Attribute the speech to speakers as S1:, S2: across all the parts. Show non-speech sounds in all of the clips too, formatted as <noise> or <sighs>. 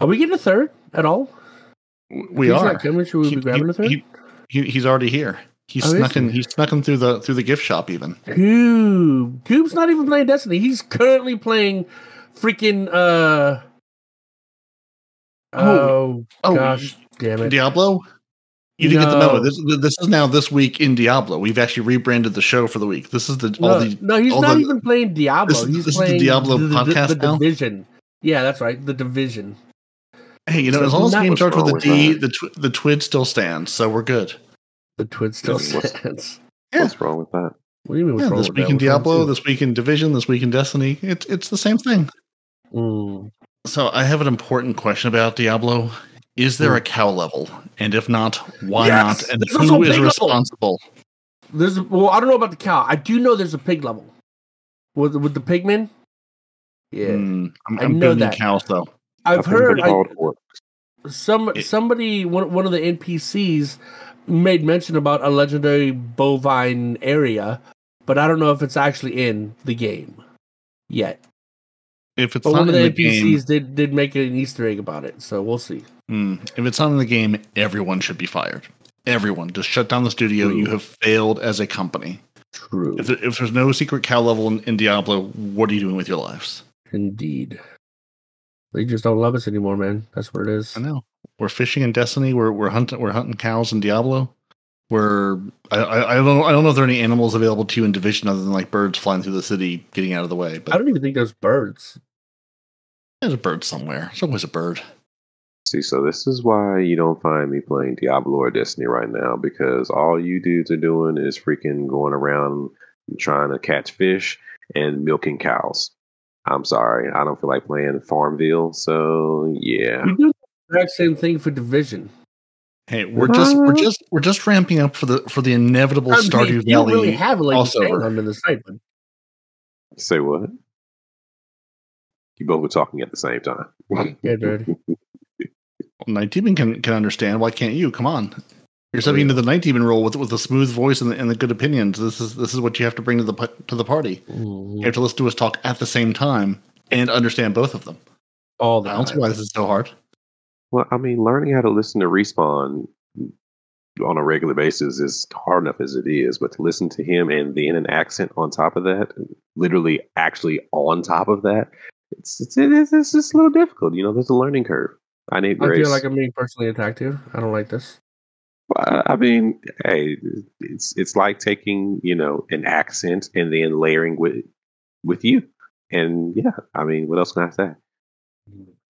S1: Are we getting a third at all?
S2: We
S1: he's
S2: are.
S1: coming, should we
S2: He-
S1: be grabbing a third?
S2: he- he- he's already here. He's
S1: Oh,
S2: snuck in.
S1: he?
S2: He snuck in through the through the gift shop. Even
S1: Cube. Cube's not even playing Destiny. He's currently playing freaking uh Oh,
S2: oh,
S1: gosh damn it.
S2: Diablo. You didn't get the memo. This this is now this week in Diablo. We've actually rebranded the show for the week. This is the all the
S1: no, he's not
S2: the-
S1: even playing Diablo.
S2: This
S1: he's
S2: this is the
S1: playing
S2: Diablo
S1: the, the-
S2: podcast
S1: the,
S2: now?
S1: division. Yeah, that's right. The division.
S2: Hey, you know,
S1: So
S2: as long as the
S1: not-
S2: game
S3: what's
S2: starts with
S3: wrong
S2: a
S3: with
S2: D,
S3: that?
S2: the tw- the twid still stands, so we're good.
S1: The twin still
S3: What's- what's-
S1: stands. <laughs>
S2: Yeah.
S3: What's wrong with that?
S1: What do you mean? What's
S2: Yeah,
S1: wrong
S2: this
S1: with
S2: week
S1: that?
S2: in Diablo, this week in Division, this week in Destiny. It's it's the same thing.
S1: Mm.
S2: So I have an important question about Diablo. Is there a cow level? And if not, why
S1: Yes!
S2: not? And
S1: There's also
S2: who
S1: a
S2: is
S1: pig level.
S2: responsible?
S1: There's well, I don't know about the cow. I do know there's a pig level with with the pigmen. Yeah,
S2: Hmm, I'm,
S1: I
S2: I'm
S1: know that.
S2: cows though.
S1: I've heard
S3: they're
S1: I,
S3: called
S1: some somebody one one of the NPCs made mention about a legendary bovine area, but I don't know if it's actually in the game yet.
S2: If it's
S1: But
S2: not
S1: one
S2: in
S1: of
S2: the
S1: the,
S2: game,
S1: NPCs did did make an Easter egg about it, so we'll see.
S2: hmm, if it's not in the game, everyone should be fired. Everyone, just shut down the studio.
S1: True.
S2: You have failed as a company.
S1: True,
S2: If, if there's no secret cow level in, in Diablo, what are you doing with your lives?
S1: indeed. They just don't love us anymore, man. That's what it is.
S2: I know. We're fishing in Destiny. We're we're hunting we're hunting cows in Diablo. We're I, I, I don't know I don't know if there are any animals available to you in Division other than like birds flying through the city, getting out of the way. But I
S1: don't even think there's birds.
S2: there's a bird somewhere. There's always a bird.
S3: See, so this is why you don't find me playing Diablo or Destiny right now because all you dudes are doing is freaking going around trying to catch fish and milking cows. I'm sorry, I don't feel like playing Farmville. So yeah,
S1: We do the exact same thing for Division.
S2: Hey, we're just we're just we're just ramping up for the for the inevitable
S1: I mean,
S2: Stardew
S1: you don't
S2: Valley.
S1: really have like
S2: crossover.
S1: on the site, but
S3: say what? You both were talking at the same time.
S1: yeah, dude.
S2: Nitedemon can can understand. Why can't you? Come on. You're stepping oh, into the Nitedemon role with with a smooth voice and the, and the good opinions. This is this is what you have to bring to the to the party. You have to listen to us talk at the same time and understand both of them.
S1: All the
S2: I don't see why this is so hard.
S3: Well, I mean, learning how to listen to respawn on a regular basis is hard enough as it is, but to listen to him and then an accent on top of that, literally actually on top of that, it's it's it's, it's just a little difficult. You know, there's a learning curve. I need
S1: I feel like I'm being personally attacked here. I don't like this.
S3: Well, I mean, hey, it's it's like taking you know an accent and then layering with with you, and yeah, I mean, what else can I say?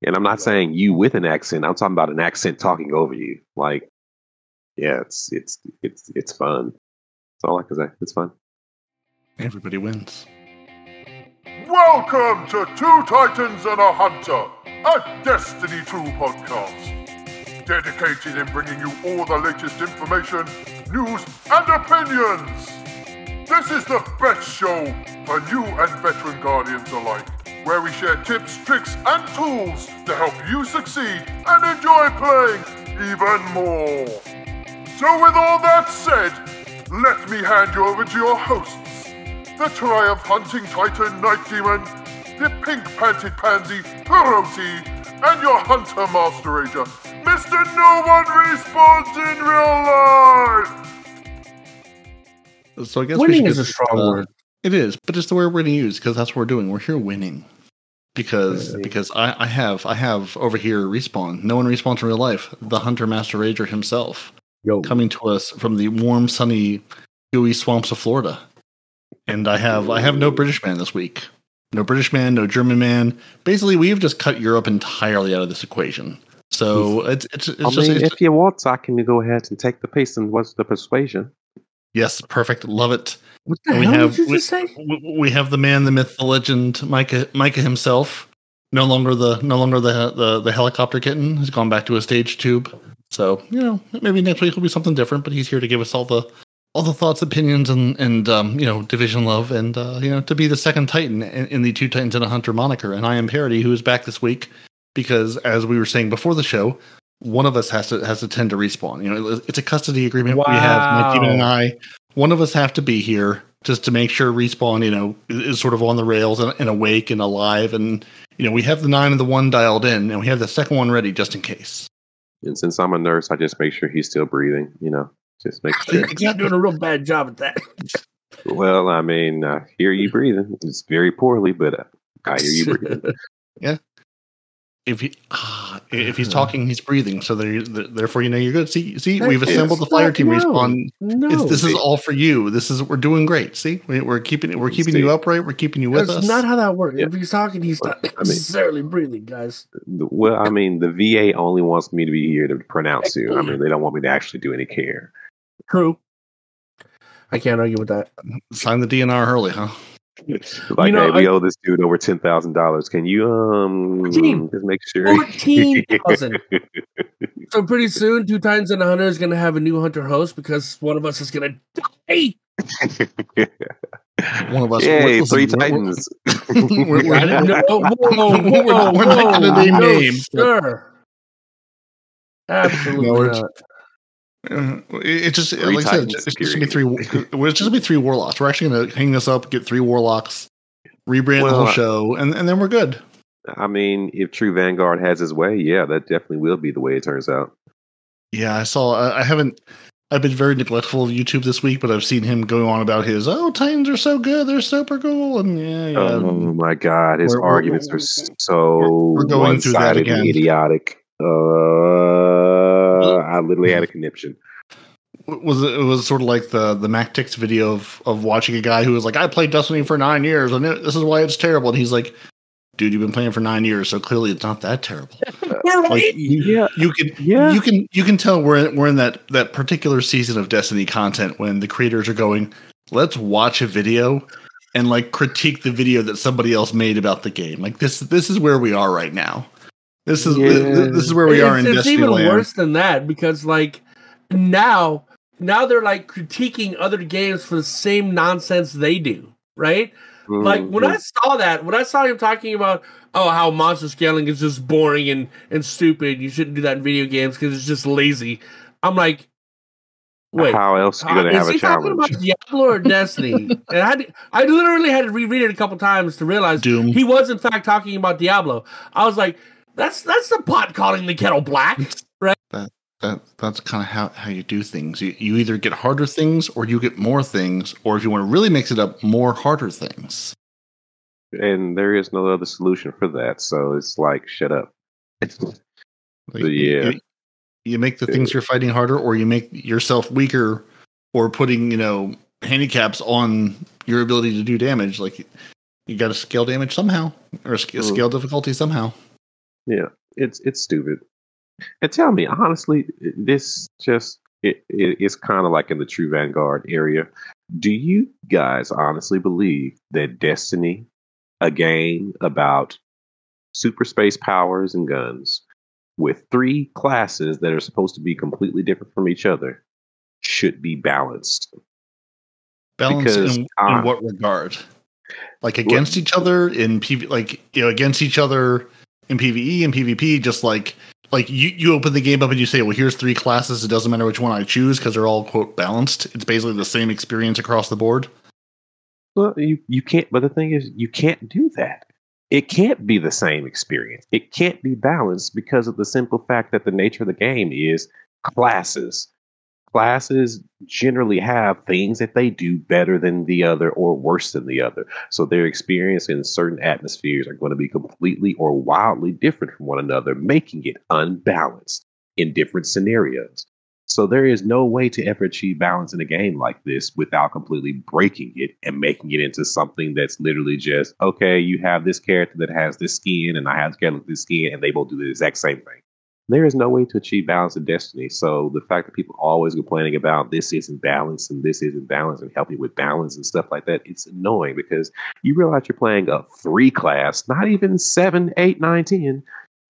S3: And I'm not saying you with an accent. I'm talking about an accent talking over you. Like, yeah, it's it's it's it's fun. That's all I can say. It's fun.
S2: Everybody wins.
S4: Welcome to Two Titans and a Hunter, a Destiny 2 podcast. Dedicated in bringing you all the latest information, news, and opinions. This is the best show for new and veteran guardians alike, where we share tips, tricks, and tools to help you succeed and enjoy playing even more. So, with all that said, let me hand you over to your hosts the Triumph Hunting Titan Nitedemon, the Pink Panted Pansy Peroty, and your Hunter Master Ranger, Mr. No One Respawns in Real Life!
S2: So I guess we
S1: Winning
S2: should
S1: is
S2: get-
S1: a strong
S2: uh,
S1: word.
S2: It is, but it's the word we're going to use because that's what we're doing. We're here winning because
S1: Right.
S2: because I, I have I have over here respawn. No one respawns in real life. The Hunter Master Rager himself
S1: Yo,
S2: coming to us from the warm, sunny, gooey swamps of Florida. And I have I have no British man this week. No British man, no German man. Basically, we've just cut Europe entirely out of this equation. So it's it's it's
S3: I
S2: just
S3: mean,
S2: it's,
S3: if you want, I can go ahead and take the piece and what's the persuasion?
S2: yes, perfect. Love it.
S1: what the
S2: we
S1: hell
S2: have-
S1: did you
S2: we-
S1: just say?
S2: we we have the man, the myth, the legend, Micah, Micah himself. No longer the no longer the the, the helicopter kitten has gone back to a stage tube. So you know maybe next week will be something different. But he's here to give us all the all the thoughts, opinions, and and um, you know division love, and uh, you know to be the second Titan in, in the two Titans and a Hunter moniker. And I am Peroty, who is back this week because as we were saying before the show. One of us has to has to tend to respawn. You know, it's a custody agreement we have. My team and I one of us have to be here just to make sure respawn, you know, is, is sort of on the rails and, and awake and alive. And you know, we have the nine and the one dialed in, and we have the second one ready just in case.
S3: And since I'm a nurse, I just make sure he's still breathing. You know, just make sure.
S1: You're doing a real bad job at that.
S3: well, I mean, I hear you breathing. It's very poorly, but uh, I hear you breathing. <laughs> Yeah.
S2: If he ah, if he's talking, he's breathing. So there, therefore, you know you're good. See, see, we've assembled the fire team
S1: no.
S2: respawn.
S1: No,
S2: It's, this is all for you. This is we're doing great. See, we, we're keeping we're keeping you upright. We're keeping you with
S1: that's
S2: us.
S1: not how that works.
S3: Yeah.
S1: If he's talking, he's not
S3: I mean-
S1: necessarily breathing, guys.
S3: Well, I mean, the VA only wants me to be here to pronounce you. I mean, <laughs> they don't want me to actually do any care.
S1: True. I can't argue with that.
S2: Sign the DNR early, huh?
S3: Like,
S1: know,
S3: hey, we
S1: I-
S3: owe this dude over ten thousand dollars. Can you um
S1: Fourteen.
S3: just make sure?
S1: Fourteen thousand. <laughs> So pretty soon, two times in a hunter is going to have a new hunter host because one of us is going to die. <laughs>
S2: One of us.
S3: Yay,
S2: listen,
S3: three
S2: we're-
S3: titans.
S2: we're- we're-
S1: I didn't know. Whoa, whoa,
S2: We're not- we're not gonna name names, but- <laughs>
S1: Sir. Absolutely
S2: No,
S1: not.
S2: Uh, it it just
S3: three
S2: like I said, it's just gonna be three. It's just gonna be three warlocks. We're actually gonna hang this up, get three warlocks, rebrand the whole show, and, and then we're good.
S3: I mean, if True Vanguard has his way, yeah, that definitely will be the way it turns out.
S2: Yeah, I saw. I, I haven't. I've been very neglectful of YouTube this week, but I've seen him going on about his. Oh, Titans are so good. They're super cool, and yeah, yeah.
S3: Oh my God, his
S2: We're- we're-
S3: arguments are so
S2: we're going through that again.
S3: idiotic. Uh, I literally had a mm-hmm. conniption.
S2: was it, it was sort of like the the MacTix video of of watching a guy who was like, I played Destiny for nine years, and it, this is why it's terrible. And he's like, Dude, you've been playing for nine years, so clearly it's not that terrible. <laughs> Like you,
S3: Yeah,
S2: you can
S3: yeah.
S2: you can you can tell we're in, we're in that that particular season of Destiny content when the creators are going, let's watch a video and like critique the video that somebody else made about the game. Like this this is where we are right now. This is
S3: Yeah.
S2: this, this is where we
S1: it's,
S2: are in
S1: it's
S2: Destiny
S1: even
S2: land.
S1: worse than that because like now now they're like critiquing other games for the same nonsense they do right like when
S3: Mhm.
S1: i saw that when i saw him talking about oh how monster scaling is just boring and and stupid you shouldn't do that in video games because it's just lazy i'm like wait
S3: how else are you
S1: uh,
S3: going to
S1: is
S3: have a
S1: he talking
S3: challenge?
S1: about Diablo or Destiny? <laughs> and I, had I literally had to reread it a couple times to realize
S2: Doom.
S1: he was in fact talking about Diablo. I was like, that's that's the pot calling the kettle black. <laughs> Right?
S2: That that that's kind of how, how you do things. You, you either get harder things or you get more things, or if you want to really mix it up, more harder things.
S3: And there is no other solution for that. So it's like, shut up. <laughs>
S2: Like,
S3: But yeah.
S2: you, you make the things you're fighting harder, or you make yourself weaker, or putting you know handicaps on your ability to do damage. Like you got to scale damage somehow, or sc-
S3: Mhm.
S2: scale difficulty somehow.
S3: Yeah, it's it's stupid. And tell me honestly, this just it, it it's kind of like in the True Vanguard area. Do you guys honestly believe that Destiny, a game about super space powers and guns, with three classes that are supposed to be completely different from each other, should be balanced?
S2: Balance
S3: Because,
S2: in, in what regard? Like against each other in PV, like you know, against each other in PVE and PvP. Just like like you you open the game up and you say, well, here's three classes. It doesn't matter which one I choose because they're all quote balanced. It's basically the same experience across the board.
S3: Well, you, you can't, but the thing is, you can't do that. It can't be the same experience. It can't be balanced because of the simple fact that the nature of the game is classes. Classes generally have things that they do better than the other or worse than the other. So their experience in certain atmospheres are going to be completely or wildly different from one another, making it unbalanced in different scenarios. So there is no way to ever achieve balance in a game like this without completely breaking it and making it into something that's literally just okay. You have this character that has this skin, and I have this character with this skin, and they both do the exact same thing. There is no way to achieve balance in Destiny. So the fact that people are always complaining about this isn't balance and this isn't balance and helping with balance and stuff like that, it's annoying because you realize you're playing a three class, not even seven, eight, nine, ten,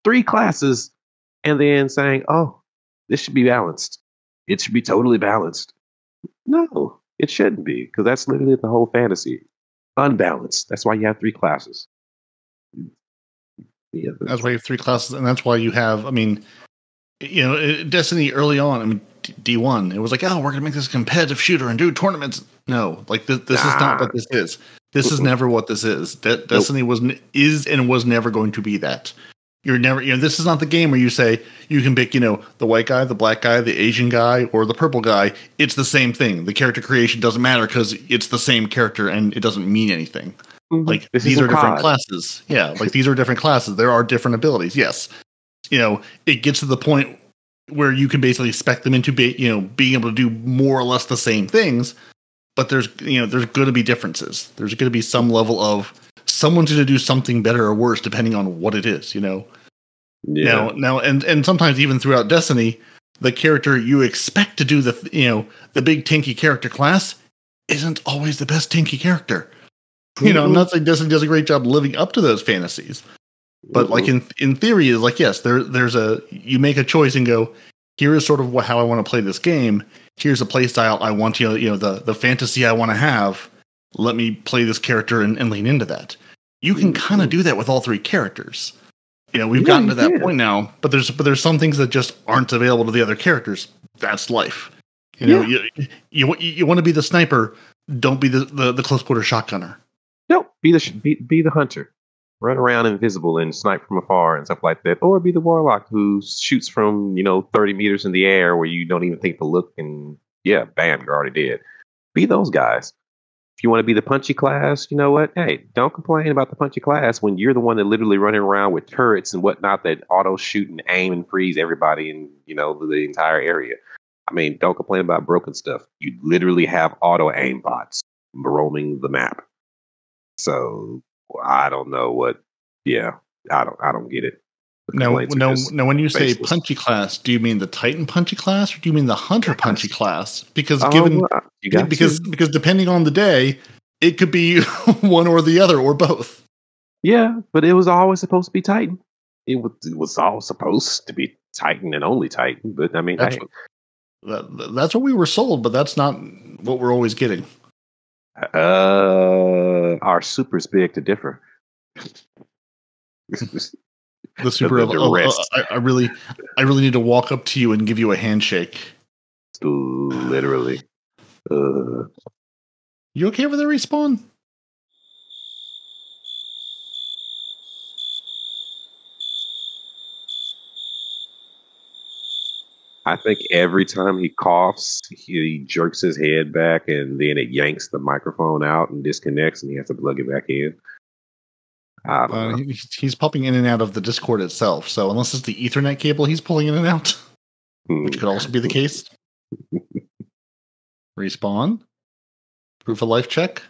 S3: three classes, and then saying, "Oh, this should be balanced." it should be totally balanced. No, it shouldn't be because that's literally the whole fantasy. Unbalanced. That's why you have three classes. Yeah,
S2: That's why you have three classes, and that's why you have. I mean, you know, Destiny early on, I mean, D one, it was like, oh, we're gonna make this a competitive shooter and do tournaments. No, like this, this is not what this is. This is never what this is. De- Destiny was n- is and was never going to be that. You're never, you know, this is not the game where you say you can pick, you know, the white guy, the black guy, the Asian guy, or the purple guy. It's the same thing. The character creation doesn't matter because it's the same character and it doesn't mean anything. Mm-hmm. Like
S3: This
S2: these are different
S3: COD.
S2: classes. Yeah, like these are different classes. There are different abilities. Yes, you know, it gets to the point where you can basically spec them into be, you know being able to do more or less the same things. But there's you know there's going to be differences. There's going to be some level of someone's going to do something better or worse depending on what it is. You know.
S3: Yeah.
S2: Now, now, and and sometimes even throughout Destiny, the character you expect to do the you know the big tanky character class isn't always the best tanky character. <laughs> You know, I'm mm-hmm. not saying Destiny does a great job living up to those fantasies, but like mm-hmm. in in theory, is like yes, there there's a you make a choice and go here is sort of what, how I want to play this game. Here's a play style I want you know you know the the fantasy I want to have. Let me play this character and, and lean into that. You can kind of mm-hmm. do that with all three characters. You know, we've
S3: Yeah,
S2: gotten to that
S3: can.
S2: point now, but there's but there's some things that just aren't available to the other characters. That's life. You know, you you you want to be the sniper. Don't be the, the, the close quarter shotgunner.
S3: Be the be, be the hunter. Run around invisible and snipe from afar and stuff like that, or be the warlock who shoots from you know thirty meters in the air where you don't even think to look, and yeah, bam, you're already dead. Be those guys. If you want to be the punchy class, you know what? Hey, don't complain about the punchy class when you're the one that literally running around with turrets and whatnot that auto shoot and aim and freeze everybody in you know the entire area. I mean, don't complain about broken stuff. You literally have auto aim bots roaming the map. So I don't know what. Yeah, I don't. I don't get it.
S2: Now, now, now, when you say
S3: baseless.
S2: punchy class, do you mean the Titan punchy class, or do you mean the Hunter punchy class? Because
S3: Oh,
S2: given
S3: you got
S2: because
S3: to.
S2: because depending on the day, it could be <laughs> one or the other or both.
S3: yeah, but it was always supposed to be Titan. It was, it was all supposed to be Titan and only Titan. But I mean,
S2: That's
S3: hey,
S2: what, that, that's what we were sold, but that's not what we're always getting.
S3: Uh, our super's big to differ. <laughs>
S2: The super of,
S3: the
S2: of-
S3: rest.
S2: I, I really, I really need to walk up to you and give you a handshake.
S3: Literally. Uh,
S2: You okay with the respawn?
S3: I think every time he coughs, he jerks his head back and then it yanks the microphone out and disconnects and he has to plug it back in.
S2: Uh, he- he's popping in and out of the Discord itself. So unless it's the Ethernet cable, he's pulling in and out,
S3: Hmm.
S2: which could also be the case. <laughs> Respawn. Proof of life check.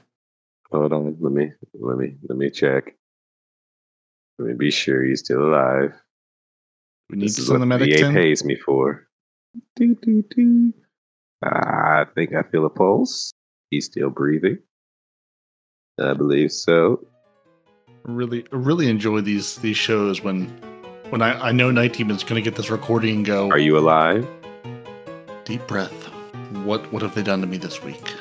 S3: Hold on, let me let me let me check. Let me be sure he's still alive.
S2: We need
S3: This
S2: to send
S3: what
S2: the
S3: VA
S2: in.
S3: pays me for. Doo, doo, doo. I think I feel a pulse. He's still breathing. I believe so.
S2: Really, really enjoy these these shows when when I, I know Night Team is going to get this recording and go.
S3: Are you alive?
S2: Deep breath. What what have they done to me this week?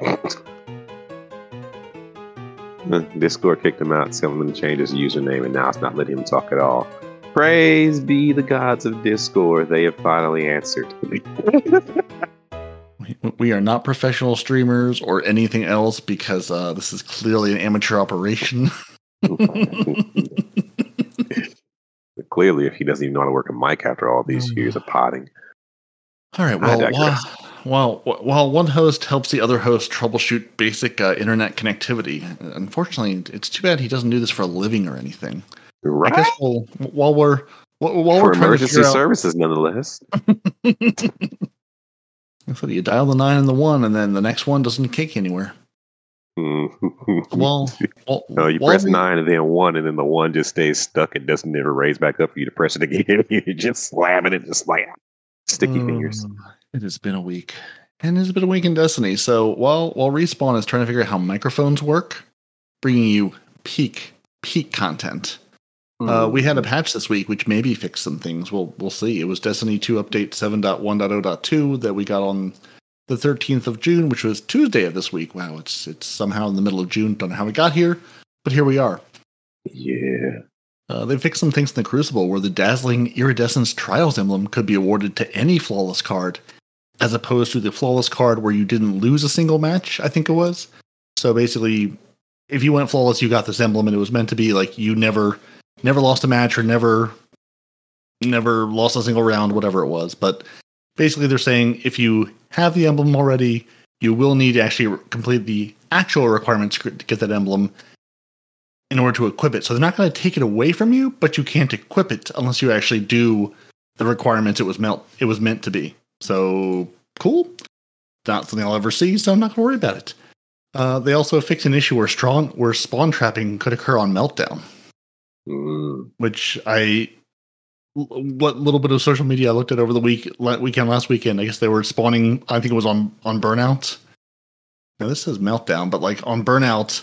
S2: <laughs>
S3: Discord kicked him out, telling him to change his username, and now it's not letting him talk at all. Praise be the gods of Discord. They have finally answered.
S2: We, we are not professional streamers or anything else because uh, this is clearly an amateur operation. <laughs>
S3: Clearly, if he doesn't even know how to work a mic after all these
S2: Mm.
S3: years of potting.
S2: All right. Well, while, while while one host helps the other host troubleshoot basic uh, internet connectivity, unfortunately, it's too bad he doesn't do this for a living or anything.
S3: Right?
S2: I guess we'll, while we're while, while
S3: For
S2: we're
S3: emergency
S2: figure out,
S3: services, nonetheless. <laughs>
S2: so you dial the nine and the one, and then the next one doesn't kick anywhere.
S3: Mm.
S2: Well, <laughs> well
S3: No, you
S2: while
S3: press nine and then one, and then the one just stays stuck and doesn't ever raise back up for you to press it again. <laughs> You're just slamming it, just like sticky fingers.
S2: Uh, It has been a week, and it's been a week in Destiny. So while while respawn is trying to figure out how microphones work, bringing you peak peak content. Uh, we had a patch this week, which maybe fixed some things. We'll we'll see. It was Destiny 2 update 7.1.0.2 that we got on the 13th of June, which was Tuesday of this week. Wow, it's it's somehow in the middle of June. Don't know how we got here, but here we are.
S3: Yeah.
S2: Uh, they fixed some things in the Crucible where the dazzling iridescence Trials emblem could be awarded to any flawless card, as opposed to the flawless card where you didn't lose a single match. I think it was. So basically, if you went flawless, you got this emblem, and it was meant to be like you never, never lost a match or never, never lost a single round, whatever it was. But basically, they're saying if you have the emblem already, you will need to actually complete the actual requirements to get that emblem in order to equip it. So they're not going to take it away from you, but you can't equip it unless you actually do the requirements it was meant it was meant to be. So cool. Not something I'll ever see, so I'm not going to worry about it. Uh, they also fixed an issue where strong where spawn trapping could occur on meltdown,
S3: Mm.
S2: which I what little bit of social media I looked at over the week weekend last weekend. I guess they were spawning. I think it was on on burnout. Now this says meltdown, but like on burnout,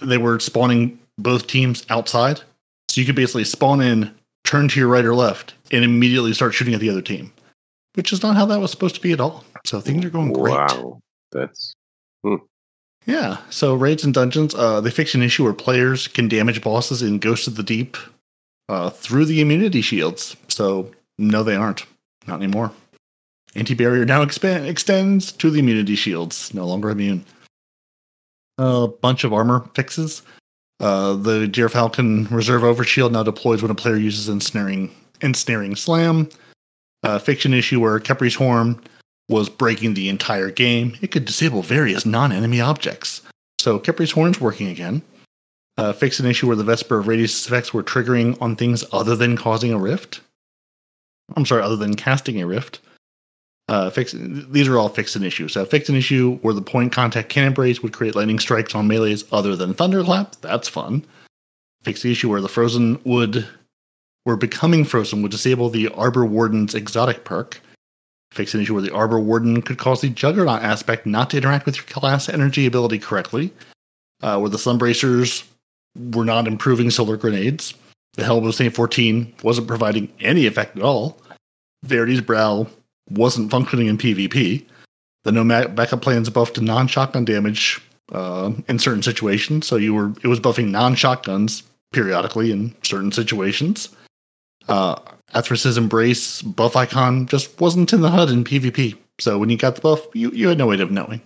S2: they were spawning both teams outside, so you could basically spawn in, turn to your right or left, and immediately start shooting at the other team, which is not how that was supposed to be at all. So things are going great.
S3: Wow, that's
S2: Yeah. So raids and dungeons, uh, they fixed an issue where players can damage bosses in Ghost of the Deep uh, through the immunity shields. So no, they aren't. Not anymore. Anti barrier now expand, extends to the immunity shields. No longer immune. A bunch of armor fixes. Uh, the Deer Falcon Reserve Overshield now deploys when a player uses ensnaring ensnaring slam. Uh, fiction issue where Khepri's Horn was breaking the entire game. It could disable various non-enemy objects. So Khepri's Horn's working again. Uh, fixed an issue where the Vesper of Radius effects were triggering on things other than causing a rift. I'm sorry, other than casting a rift. Uh, fix, these are all fixed an issue. So fixed an issue where the point contact cannon brace would create lightning strikes on melees other than thunderclap. That's fun. Fixed the issue where the frozen would, where becoming frozen would disable the Arbor Warden's exotic perk. Fix an issue where the Arbor Warden could cause the Juggernaut aspect not to interact with your class energy ability correctly. Uh, where the Sunbracers were not improving solar grenades. The Helm of St. 14 wasn't providing any effect at all. Verity's Brow wasn't functioning in PvP. The Nomad ma- backup plans buffed non shotgun damage uh, in certain situations, so you were it was buffing non shotguns periodically in certain situations. Uh, Embrace buff icon just wasn't in the HUD in PvP, so when you got the buff, you, you had no way of knowing.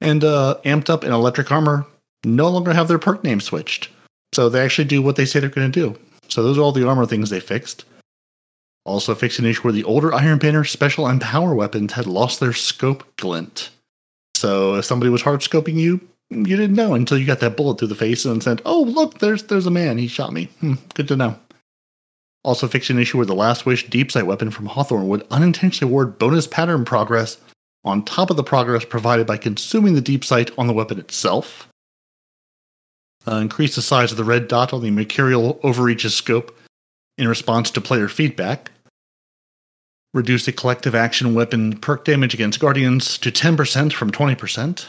S2: And uh, Amped Up and Electric Armor no longer have their perk name switched, so they actually do what they say they're going to do. So those are all the armor things they fixed. Also fixed an issue where the older Iron Banner special and power weapons had lost their scope glint. So if somebody was hard scoping you, you didn't know until you got that bullet through the face and said, "Oh, look, there's there's a man. He shot me. Hmm, good to know." Also fixed an issue where the Last Wish deep sight weapon from Hawthorne would unintentionally award bonus pattern progress on top of the progress provided by consuming the deep sight on the weapon itself. Uh, increase the size of the red dot on the Mercurial Overreach's scope in response to player feedback. Reduce the collective action weapon perk damage against Guardians to 10% from 20%.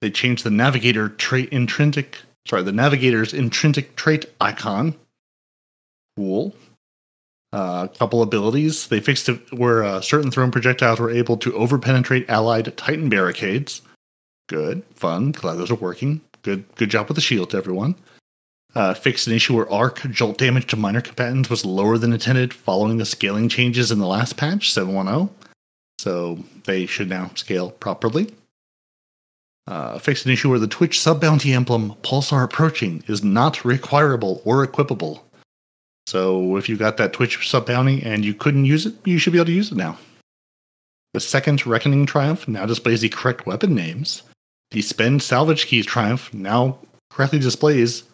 S2: They changed the Navigator trait intrinsic, sorry, the Navigator's intrinsic trait icon. Cool. Uh, a couple abilities. They fixed it where uh, certain thrown projectiles were able to overpenetrate allied Titan barricades. Good, fun. Glad those are working. Good, good job with the shield, everyone. Uh, fixed an issue where arc jolt damage to minor combatants was lower than intended following the scaling changes in the last patch 710. So they should now scale properly. Uh, fixed an issue where the Twitch sub bounty emblem Pulsar Approaching is not requirable or equipable. So if you got that Twitch sub bounty and you couldn't use it, you should be able to use it now. The second Reckoning Triumph now displays the correct weapon names. The Spend Salvage Keys Triumph now correctly displays,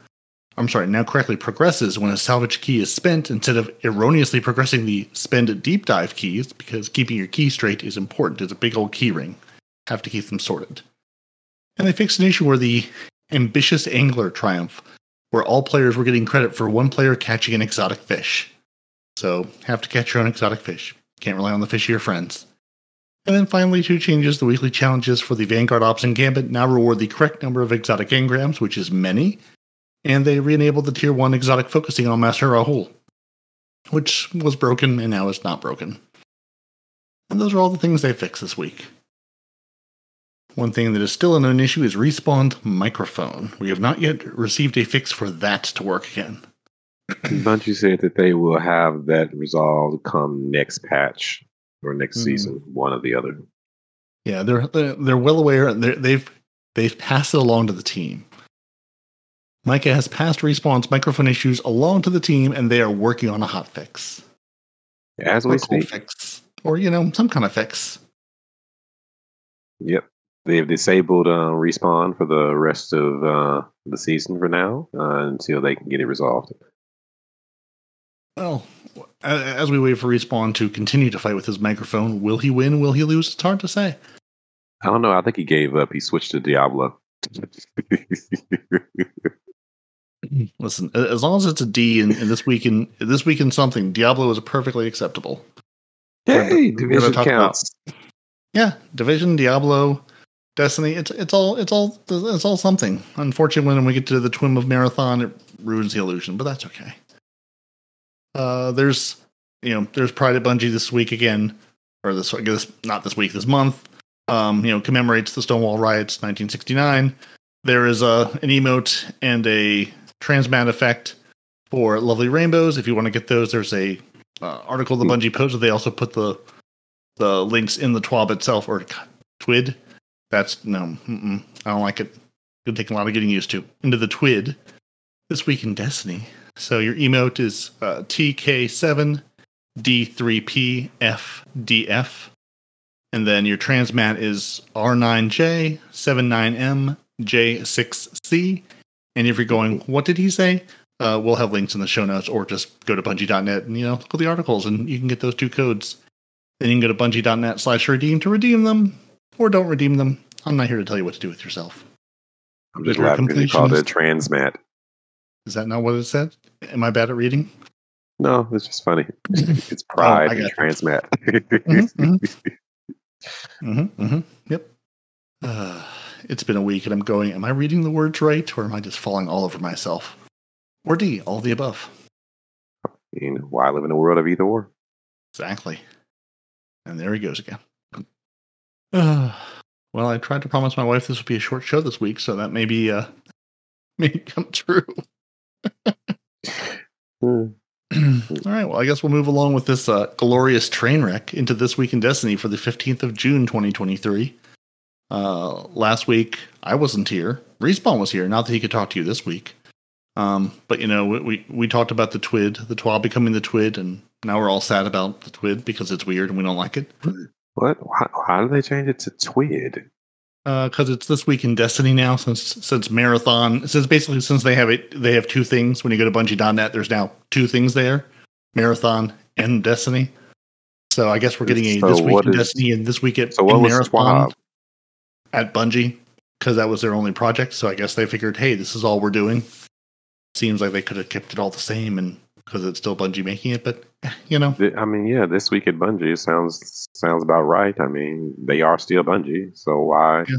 S2: I'm sorry, now correctly progresses when a salvage key is spent instead of erroneously progressing the Spend Deep Dive keys because keeping your key straight is important. It's a big old key ring. Have to keep them sorted. And they fixed an issue where the Ambitious Angler Triumph where all players were getting credit for one player catching an exotic fish. So, have to catch your own exotic fish. Can't rely on the fish of your friends. And then finally, two changes. The weekly challenges for the Vanguard Ops and Gambit now reward the correct number of exotic engrams, which is many. And they re enabled the Tier 1 exotic focusing on Master Rahool, which was broken and now is not broken. And those are all the things they fixed this week. One thing that is still a known issue is respawned microphone. We have not yet received a fix for that to work again. <clears throat>
S3: Bungie said that they will have that resolved come next patch or next
S2: Hmm.
S3: season, one or the other.
S2: Yeah, they're they're, they're well aware. They're, they've they've passed it along to the team. Micah has passed respawn's microphone issues along to the team, and they are working on a hot fix
S3: As we speak.
S2: fix, or you know, some kind of fix.
S3: Yep. They've disabled uh, respawn for the rest of uh, the season for now uh, until they can get it resolved.
S2: Well, as we wait for respawn to continue to fight with his microphone, will he win? Will he lose? It's hard to say.
S3: I don't know. I think he gave up. He switched to Diablo. <laughs>
S2: Listen, as long as it's a D in, in this week in this week in something, Diablo is perfectly acceptable.
S3: hey,
S2: We're
S3: division
S2: talk about-
S3: counts.
S2: Yeah, Division, Diablo, Destiny. It's it's all it's all it's all something. Unfortunately, when we get to the Twin of Marathon, it ruins the illusion, but that's okay. Uh, there's you know there's Pride at Bungie this week again, or this I guess not this week, this month. Um, you know commemorates the Stonewall riots, 1969. There is a an emote and a transmat effect for Lovely Rainbows. If you want to get those, there's a uh, article the Bungie posted. They also put the the links in the TWAB itself or TWID. That's no, I don't like it. It'll take a lot of getting used to. Into the TWID this week in Destiny. So your emote is uh, TK7D3PFDF. And then your transmat is R9J79MJ6C. And if you're going, what did he say? Uh, we'll have links in the show notes or just go to bungie.net and, you know, look at the articles and you can get those two codes. Then you can go to bungie.net slash redeem to redeem them or don't redeem them. I'm not here to tell you what to do with yourself.
S3: I'm just
S2: If you're a
S3: laughing because he called it transmat.
S2: Is that not what it said? Am I bad at reading?
S3: No, it's just funny. <laughs> It's
S2: I
S3: pride and
S2: got you.
S3: transmat.
S2: Mhm, <laughs> Mm-hmm, mm-hmm. Yep. Uh, it's been a week and I'm going, am I reading the words right or am I just falling all over myself? Or D, all the above.
S3: you know, why live in a world of either or?
S2: Exactly. And there he goes again. Uh, <sighs> well, I tried to promise my wife this would be a short show this week, so that maybe uh <laughs> may come true. <laughs>
S3: Hmm. <clears throat>
S2: All right, well, I guess we'll move along with this uh, glorious train wreck into this week in Destiny for the 15th of June, 2023. Uh, last week, I wasn't here. Respawn was here. Not that he could talk to you this week. Um, but, you know, we, we, we talked about the TWID, the TWA becoming the TWID, and now we're all sad about the TWID because it's weird and we don't like it. <laughs>
S3: What? Why, why did they change it to Twid?
S2: because Uh, it's this week in Destiny now. Since since Marathon, since basically since they have it, they have two things. When you go to Bungie.net, there's now two things there: Marathon and Destiny. So I guess we're getting a
S3: So
S2: this week in
S3: is-
S2: Destiny and this week at
S3: So what
S2: Marathon
S3: Swab?
S2: at Bungie because that was their only project. So I guess they figured, hey, this is all we're doing. Seems like they could have kept it all the same, and because it's still Bungie making it, but you know,
S3: I mean, yeah, this week at Bungie sounds sounds about right. I mean, they are still Bungie, so why?
S2: Yeah.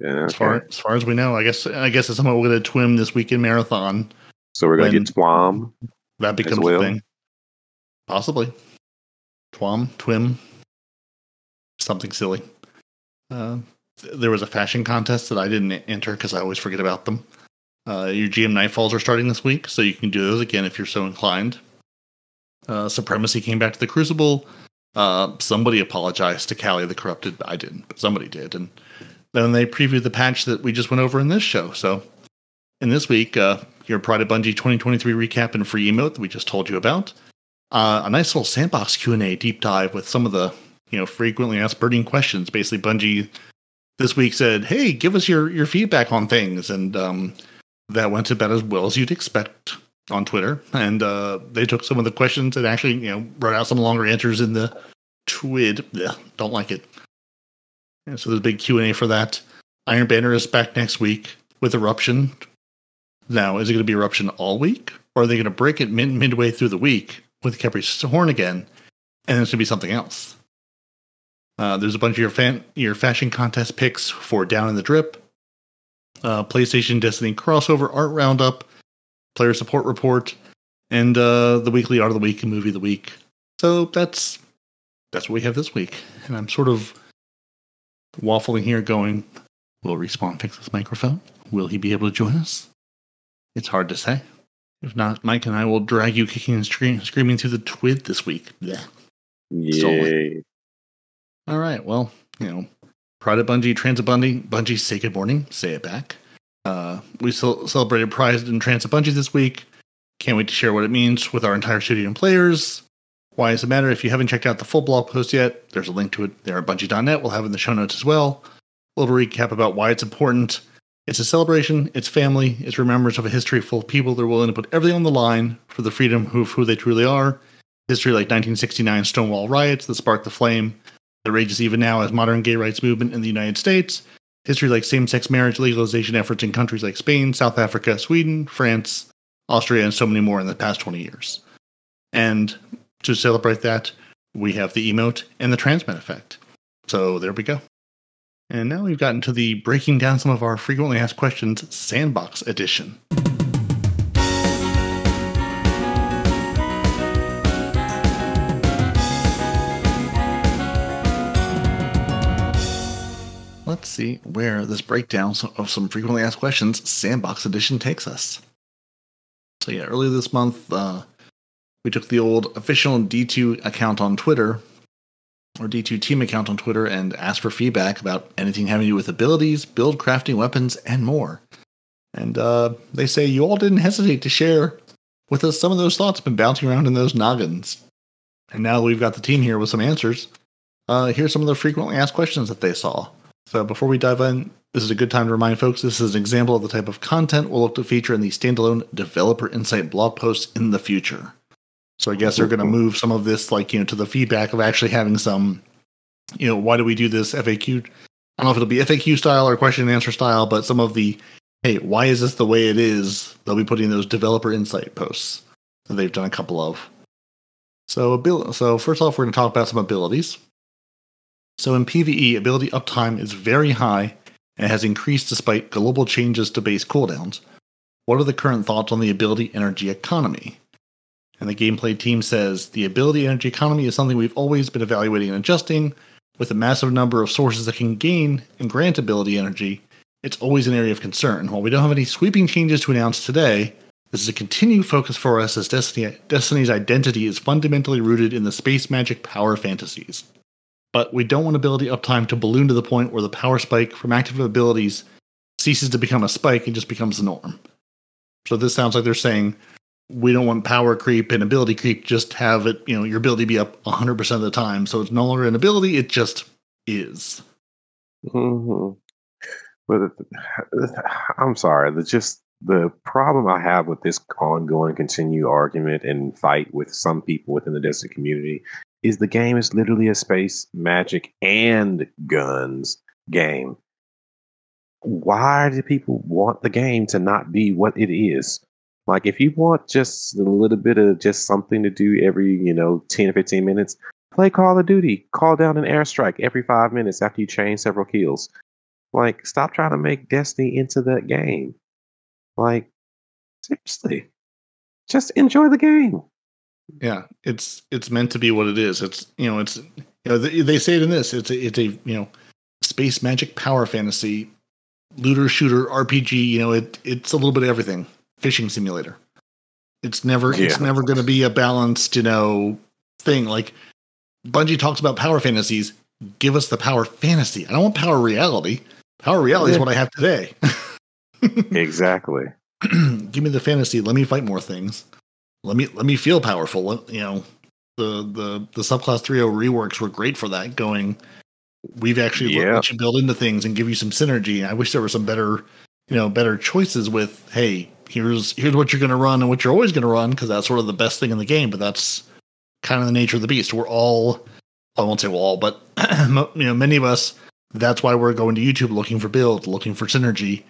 S3: Yeah.
S2: as far
S3: okay.
S2: as far as we know, I guess I guess it's somehow we're going to twim this week in Marathon.
S3: So we're gonna get Twam.
S2: That becomes
S3: well.
S2: a thing. Possibly. Twam, Twim. Something silly. Uh, th- there was a fashion contest that I didn't enter because I always forget about them. Uh, your GM Nightfalls are starting this week, so you can do those again if you're so inclined. Uh, Supremacy came back to the Crucible. Uh, somebody apologized to Kalli the Corrupted. I didn't, but somebody did. And then they previewed the patch that we just went over in this show. So in this week, uh, your Pride of Bungie 2023 recap and free emote that we just told you about. Uh, a nice little sandbox Q&A deep dive with some of the you know frequently asked burning questions. Basically, Bungie this week said, "Hey, give us your your feedback on things," and um, that went about as well as you'd expect on Twitter. And uh, they took some of the questions and actually you know wrote out some longer answers in the twid. Yeah, don't like it. And so there's a big Q and A for that. Iron Banner is back next week with Eruption. Now, is it going to be Eruption all week, or are they going to break it mid- midway through the week with Khepri's Horn again, and then it's going to be something else? Uh, there's a bunch of your fan your fashion contest picks for Down in the Drip, uh, PlayStation Destiny crossover art roundup, player support report, and uh, the weekly art of the week and movie of the week. So that's that's what we have this week, and I'm sort of waffling here, going, "Will Respawn fix this microphone? Will he be able to join us?" It's hard to say. If not, Mike and I will drag you kicking and scream, screaming through the twid this week. Yeah.
S3: Yay.
S2: All right. Well, you know, Pride of Bungie, Transit Bungie, Bungie, say good morning. Say it back. Uh, we cel- celebrated Pride and Transit Bungie this week. Can't wait to share what it means with our entire studio and players. Why does it matter? If you haven't checked out the full blog post yet, there's a link to it there at bungie.net. We'll have it in the show notes as well. A little recap about why it's important. It's a celebration, it's family, it's remembrance of a history full of people that are willing to put everything on the line for the freedom of who they truly are. History like 1969 Stonewall riots that sparked the flame that rages even now as modern gay rights movement in the United States. History like same-sex marriage legalization efforts in countries like Spain, South Africa, Sweden, France, Austria, and so many more in the past 20 years. And to celebrate that, we have the emote and the transmat effect. So there we go. And now we've gotten to the breaking down some of our frequently asked questions sandbox edition. Let's see where this breakdown of some frequently asked questions sandbox edition takes us. So yeah, earlier this month, uh, we took the old official D2 account on Twitter, or D2 team account on Twitter, and asked for feedback about anything having to do with abilities, build crafting weapons, and more. And uh, they say you all didn't hesitate to share with us some of those thoughts been bouncing around in those noggins. And now we've got the team here with some answers. Uh, here's some of the frequently asked questions that they saw. So before we dive in, this is a good time to remind folks this is an example of the type of content we'll look to feature in the standalone developer insight blog posts in the future. So I guess they're going to move some of this, like you know, to the feedback of actually having some, you know, why do we do this FAQ? I don't know if it'll be FAQ style or question and answer style, but some of the, hey, why is this the way it is? They'll be putting those developer insight posts that they've done a couple of. So, so first off, we're going to talk about some abilities. So in PvE, ability uptime is very high and has increased despite global changes to base cooldowns. What are the current thoughts on the ability energy economy? And the gameplay team says the ability energy economy is something we've always been evaluating and adjusting. With a massive number of sources that can gain and grant ability energy, it's always an area of concern. While we don't have any sweeping changes to announce today, this is a continued focus for us as Destiny, Destiny's identity is fundamentally rooted in the space magic power fantasies but we don't want ability uptime to balloon to the point where the power spike from active abilities ceases to become a spike and just becomes the norm. So this sounds like they're saying we don't want power creep and ability creep just have it, you know, your ability be up 100% of the time. So it's no longer an ability, it just is.
S3: Mm-hmm. But I'm sorry, the just the problem I have with this ongoing continue argument and fight with some people within the Destiny community is the game is literally a space magic and guns game. Why do people want the game to not be what it is? Like if you want just a little bit of just something to do every, you know, 10 or 15 minutes, play Call of Duty. Call down an airstrike every 5 minutes after you chain several kills. Like stop trying to make Destiny into that game. Like seriously. Just enjoy the game.
S2: Yeah, it's it's meant to be what it is. It's you know it's you know they, they say it in this. It's a, it's a you know space magic power fantasy looter shooter RPG. You know it it's a little bit of everything. Fishing simulator. It's never yeah. it's never going to be a balanced you know thing. Like Bungie talks about power fantasies. Give us the power fantasy. I don't want power reality. Power reality yeah. is what I have today. <laughs>
S3: exactly. <clears throat>
S2: Give me the fantasy. Let me fight more things let me let me feel powerful. You know, the the the subclass 3.0 reworks were great for that. Going, we've actually yeah. let you build into things and give you some synergy. I wish there were some better, you know, better choices with. Hey, here's here's what you're going to run and what you're always going to run because that's sort of the best thing in the game. But that's kind of the nature of the beast. We're all, I won't say we'll all, but <clears throat> you know, many of us. That's why we're going to YouTube looking for build, looking for synergy,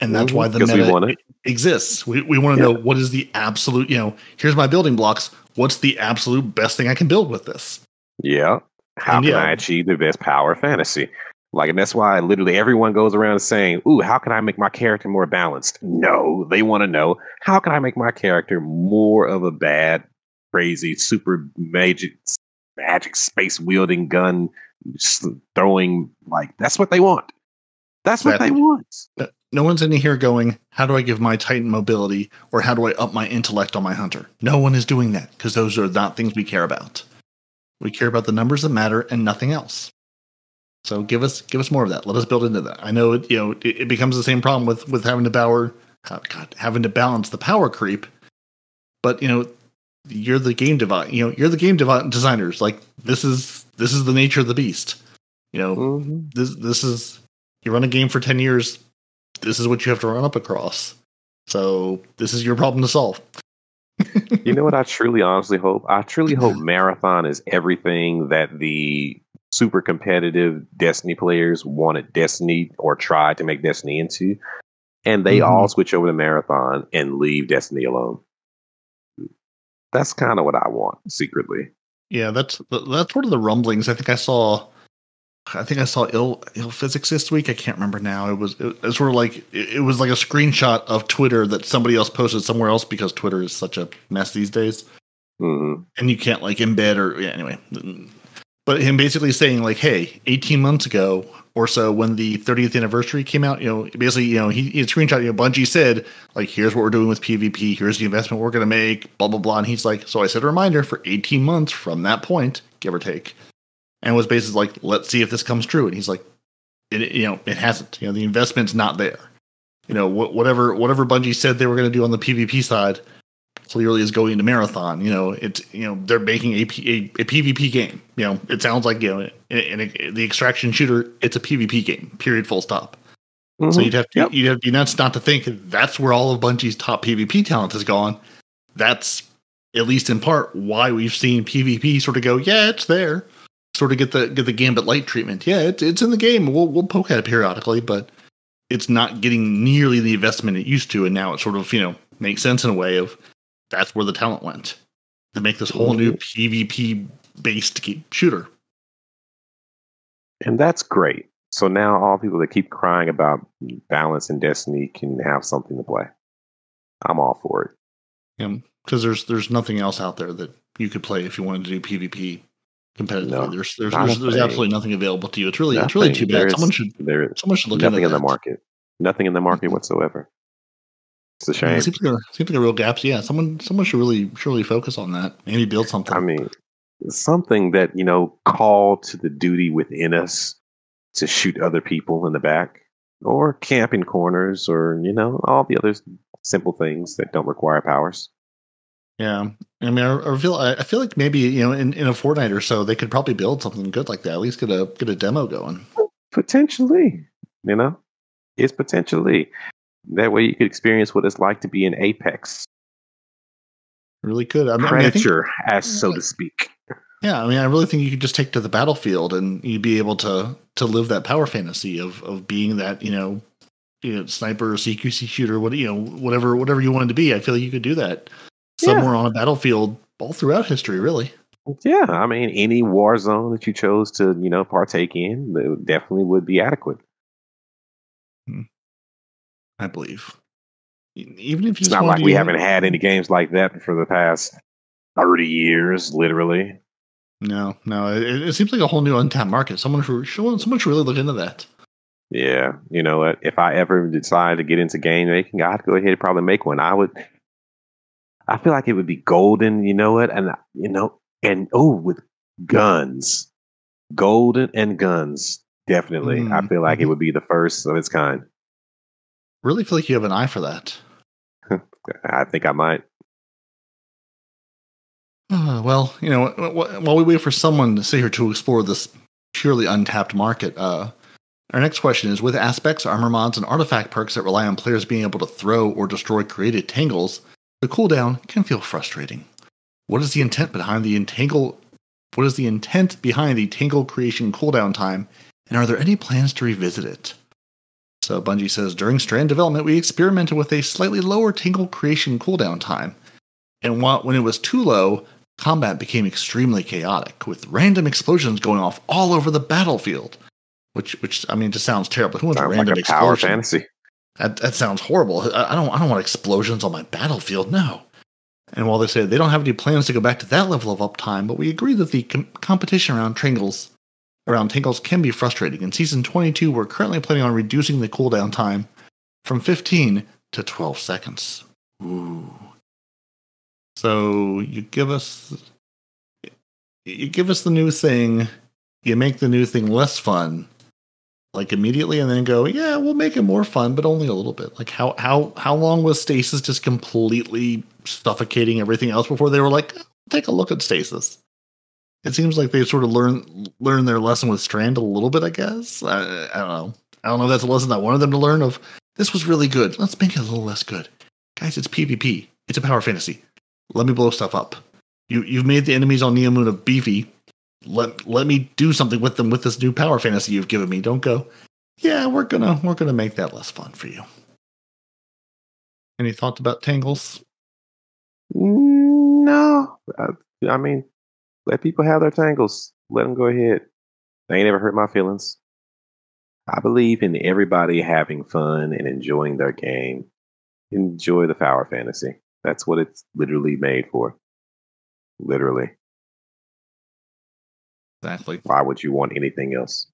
S2: and that's mm-hmm. why the meta exists. We we want to yeah. know what is the absolute. You know, here's my building blocks. What's the absolute best thing I can build with this?
S3: Yeah. How and, can yeah. I achieve the best power fantasy? Like, and that's why literally everyone goes around saying, "Ooh, how can I make my character more balanced?" No, they want to know how can I make my character more of a bad, crazy, super magic, magic space wielding gun throwing. Like that's what they want. That's what they
S2: Exactly.
S3: want.
S2: No one's in here going, how do I give my Titan mobility or how do I up my intellect on my hunter? No one is doing that because those are not things we care about. We care about the numbers that matter and nothing else. So give us give us more of that. Let us build into that. I know it you know it, it becomes the same problem with with having to power God, God having to balance the power creep. But you know you're the game devi- you know you're the game devi- designers like this is this is the nature of the beast. You know
S3: Mhm.
S2: this this is you run a game for 10 years this is what you have to run up across so this is your problem to solve
S3: You know what I truly honestly hope? I truly <laughs> hope Marathon is everything that the super competitive Destiny players wanted Destiny or tried to make Destiny into. And they
S2: Mhm.
S3: all switch over to Marathon and leave Destiny alone. That's kind of what I want secretly.
S2: yeah that's that's one of the rumblings i think i saw i think i saw ill ill physics this week. I can't remember now. It was it, it's sort of like it, it was like a screenshot of twitter that somebody else posted somewhere else because twitter is such a mess these days.
S3: Hmm
S2: and you can't like embed or yeah, anyway. But him basically saying like, hey, 18 months ago or so when the 30th anniversary came out, you know, basically, you know, he, he screenshot, you know, Bungie said like, here's what we're doing with PvP, here's the investment we're going to make, blah blah blah, and he's like, so I set a reminder for 18 months from that point, give or take, and was basically like, let's see if this comes true, and he's like, it, you know, it hasn't, you know, the investment's not there, you know, wh- whatever whatever Bungie said they were going to do on the PvP side clearly is going to marathon. You know, it's you know they're making a, P- a, a PvP game. You know, it sounds like you know in, in the extraction shooter, it's a PvP game. Period. Full stop. So
S3: Mhm.
S2: you'd have to
S3: Yep.
S2: you'd have to be nuts not to think that's where all of Bungie's top PvP talent has gone. That's at least in part why we've seen PvP sort of go, yeah, it's there. Sort of get the get the Gambit light treatment. Yeah, it's it's in the game. We'll we'll poke at it periodically, but it's not getting nearly the investment it used to, and now it sort of you know makes sense in a way of that's where the talent went to make this whole new PvP based shooter.
S3: And that's great. So now all people that keep crying about balance and Destiny can have something to play. I'm all for it.
S2: Yeah, because there's there's nothing else out there that you could play if you wanted to do PvP competitively.
S3: No,
S2: there's there's there's, there's absolutely nothing available to you. It's really it's really too bad. Someone should
S3: there is
S2: someone should look
S3: nothing in the market. Nothing in the market mm-hmm. whatsoever. It's a
S2: Yeah,
S3: shame.
S2: it seems like a, seems like a real gap. So yeah, someone someone should really surely focus on that. Maybe build something.
S3: I mean, something that, you know, call to the duty within us to shoot other people in the back or camp in corners or, you know, all the other simple things that don't require powers.
S2: Yeah, I mean, I, I feel I feel like maybe you know in, in a fortnight or so they could probably build something good like that. At least get a get a demo going.
S3: Potentially, you know, it's potentially. That way you could experience what it's like to be in Apex.
S2: Really could. I mean, I mean, I think-
S3: as so to speak.
S2: Yeah, I mean, I really think you could just take to the battlefield and you'd be able to to live that power fantasy of of being that you know, you know sniper, CQC shooter, what you know, whatever whatever you wanted to be. I feel like you could do that
S3: Yeah.
S2: somewhere on a battlefield all throughout history. Really,
S3: Yeah, I mean, any war zone that you chose to, you know, partake in, it definitely would be adequate. Hmm.
S2: I believe. Even if you
S3: It's not like we
S2: do-
S3: haven't had any games like that for the past 30 years, literally.
S2: No, no, it, it seems like a whole new untapped market. Someone should someone someone should really look into that.
S3: Yeah, you know what? If I ever decide to get into game making, I'd go ahead and probably make one. I would. I feel like it would be golden. You know what? And you know, and oh, with guns, golden and guns. Definitely, I
S2: Mm,
S3: feel like it
S2: mhm.
S3: would be the first of its kind.
S2: Really feel like you have an eye for that. <laughs>
S3: I think I might.
S2: Uh, well, you know, wh- wh- while we wait for someone to sit here to explore this purely untapped market, uh, our next question is: With aspects, armor mods, and artifact perks that rely on players being able to throw or destroy created tangles, the cooldown can feel frustrating. What is the intent behind the entangle? What is the intent behind the tangle creation cooldown time, and are there any plans to revisit it? So Bungie says during Strand development, we experimented with a slightly lower tangle creation cooldown time, and when it was too low, combat became extremely chaotic, with random explosions going off all over the battlefield. Which, which I mean, just sounds terrible. Who wants a
S3: Sounds
S2: random
S3: like a power
S2: explosion?
S3: fantasy.
S2: That, that sounds horrible. I, don't I don't want explosions on my battlefield. No. And while they say they don't have any plans to go back to that level of uptime, but we agree that the com- competition around Tringles around Tangles can be frustrating. In season 22, we're currently planning on reducing the cooldown time from 15 to 12 seconds. Ooh. So you give us you give us the new thing, you make the new thing less fun, like immediately, and then go, yeah, we'll make it more fun, but only a little bit. Like how how how long was stasis just completely suffocating everything else before they were like, oh, take a look at stasis? It seems like they sort of learn learn their lesson with Strand a little bit. I guess I, I don't know. I don't know if that's a lesson I wanted them to learn. Of this was really good. Let's make it a little less good, guys. It's PvP. It's a power fantasy. Let me blow stuff up. You you've made the enemies on Neomuna beefy. Let let me do something with them with this new power fantasy you've given me. Don't go. Yeah, we're gonna we're gonna make that less fun for you. Any thoughts about Tangles?
S3: Mm, no, I, I mean, let people have their tangles. Let them go ahead. They ain't ever hurt my feelings. I believe in everybody having fun and enjoying their game. Enjoy the power fantasy. That's what it's literally made for. Literally.
S2: Exactly.
S3: Why would you want anything else?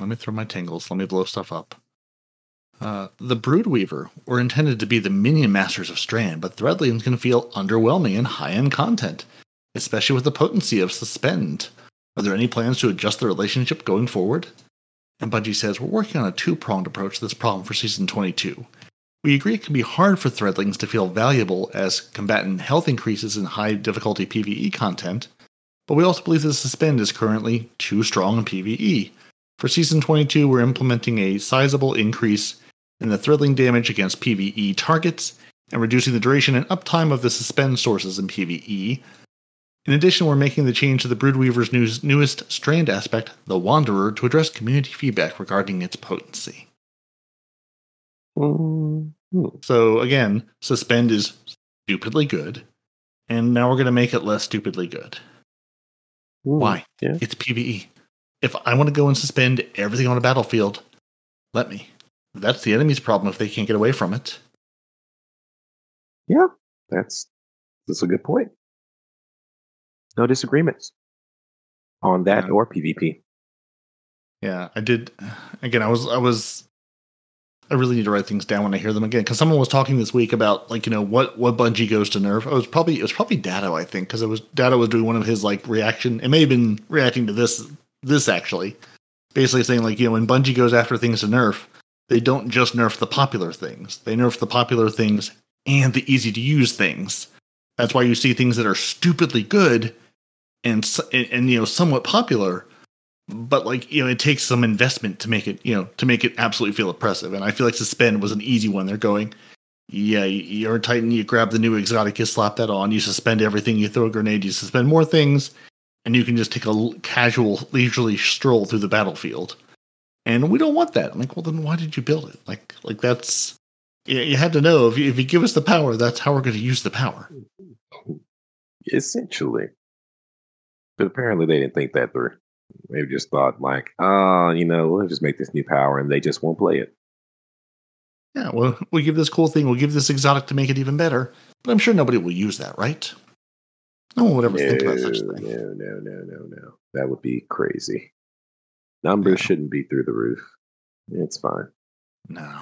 S2: Let me throw my tangles. Let me blow stuff up. Uh, the Broodweaver were intended to be the minion masters of Strand, but Threadlings can feel underwhelming in high end content, especially with the potency of Suspend. Are there any plans to adjust the relationship going forward? And Bungie says, We're working on a two pronged approach to this problem for Season 22. We agree it can be hard for Threadlings to feel valuable as combatant health increases in high difficulty PvE content, but we also believe that Suspend is currently too strong in PvE. For Season 22, we're implementing a sizable increase in the Threadling damage against PvE targets and reducing the duration and uptime of the suspend sources in PvE. In addition, we're making the change to the Broodweaver's newest strand aspect, the Wanderer, to address community feedback regarding its potency.
S3: Mm, hmm.
S2: So again, suspend is stupidly good, and now we're going to make it less stupidly good.
S3: Hmm.
S2: Why?
S3: Yeah.
S2: It's PvE. If I want to go and suspend everything on a battlefield, let me. That's the enemy's problem if they can't get away from it.
S3: Yeah, that's that's a good point. No disagreements on that
S2: Yeah.
S3: or PvP.
S2: Yeah, I did. Again, I was, I was, I really need to write things down when I hear them again because someone was talking this week about like you know what what Bungie goes to nerf. It was probably it was probably Datto I think, because it was Datto was doing one of his like reaction. It may have been reacting to this this actually, basically saying like you know when Bungie goes after things to nerf, they don't just nerf the popular things. They nerf the popular things and the easy to use things. That's why you see things that are stupidly good and and, and you know somewhat popular but like you know it takes some investment to make it you know to make it absolutely feel oppressive. And i feel like suspend was an easy one. They're going yeah you- you're a titan. You grab the new exotic you slap that on. You suspend everything. You throw a grenade. You suspend more things. And you can just take a casual leisurely stroll through the battlefield. And we don't want that. I'm like well then why did you build it? Like like that's you, you had to know. If you, if you give us the power that's how we're going to use the power.
S3: Essentially. But apparently they didn't think that through. They just thought like, oh, you know, we'll just make this new power and they just won't play it.
S2: yeah well we'll give this cool thing we'll give this exotic to make it even better but i'm sure nobody will use that right no one would ever
S3: no,
S2: think about such a thing
S3: no, no, no, no, no. That would be crazy. Numbers shouldn't be through the roof. It's fine.
S2: No.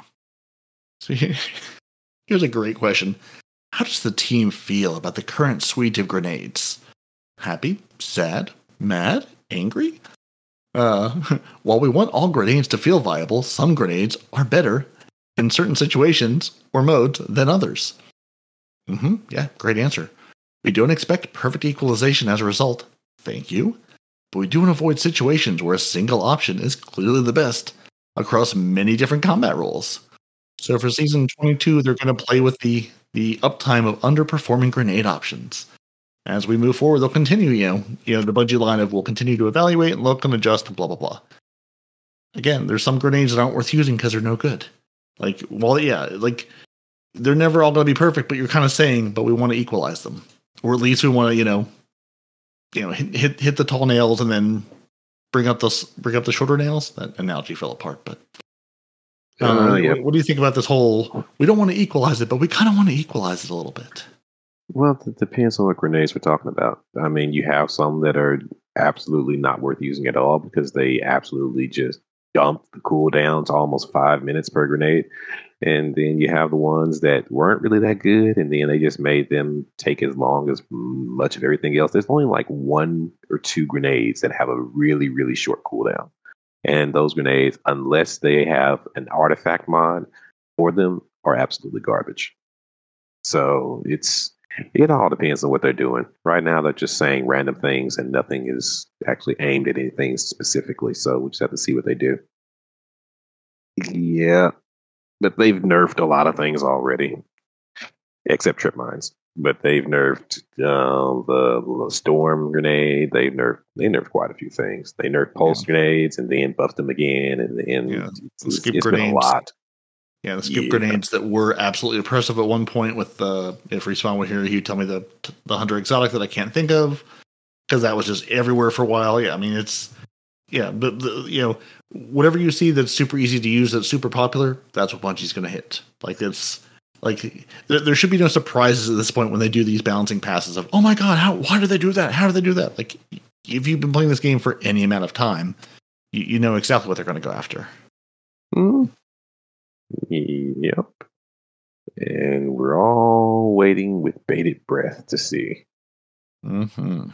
S2: So <laughs> here's a great question. How does the team feel about the current suite of grenades? Happy, sad, mad, angry? Uh, <laughs> while we want all grenades to feel viable, some grenades are better in certain situations or modes than others. hmm Yeah, great answer. We don't expect perfect equalization as a result. Thank you. But we do want to avoid situations where a single option is clearly the best across many different combat roles. So for season 22, they're going to play with the the uptime of underperforming grenade options. As we move forward, they'll continue, you know, you know, the budget line of we'll continue to evaluate and look and adjust and blah blah blah. Again, there's some grenades that aren't worth using because they're no good. Like, well, yeah, like they're never all going to be perfect, but you're kind of saying, but we want to equalize them, or at least we want to, you know, you know, hit hit, hit the tall nails and then bring up the bring up the shorter nails. That analogy fell apart, but
S3: uh, yeah.
S2: what, what do you think about this whole? We don't want to equalize it, but we kind of want to equalize it a little bit.
S3: Well, it depends on what grenades we're talking about. I mean, you have some that are absolutely not worth using at all because they absolutely just dump the cooldown to almost five minutes per grenade. And then you have the ones that weren't really that good, and then they just made them take as long as much of everything else. There's only like one or two grenades that have a really, really short cooldown. And those grenades, unless they have an artifact mod for them, are absolutely garbage. So it's it all depends on what they're doing. Right now, they're just saying random things, and nothing is actually aimed at anything specifically. So we just have to see what they do. Yeah, but they've nerfed a lot of things already, except trip mines. But they've nerfed uh, the, the, storm grenade. They've nerfed they nerfed quite a few things. They nerfed pulse yeah. grenades and then buffed them again, and then
S2: yeah.
S3: it's, skip it's grenades. been a lot.
S2: Yeah, the skip yeah. grenades that were absolutely oppressive at one point. With the if respawn were here, he'd tell me the the hunter exotic that I can't think of because that was just everywhere for a while. Yeah, I mean it's yeah, but the, you know whatever you see that's super easy to use, that's super popular, that's what Bungie's going to hit. Like it's like there, there, should be no surprises at this point when they do these balancing passes of oh my god, how why do they do that? How do they do that? Like if you've been playing this game for any amount of time, you, you know exactly what they're going to go after.
S3: Mm. Yep. And we're all waiting with bated breath to see.
S2: Hmm.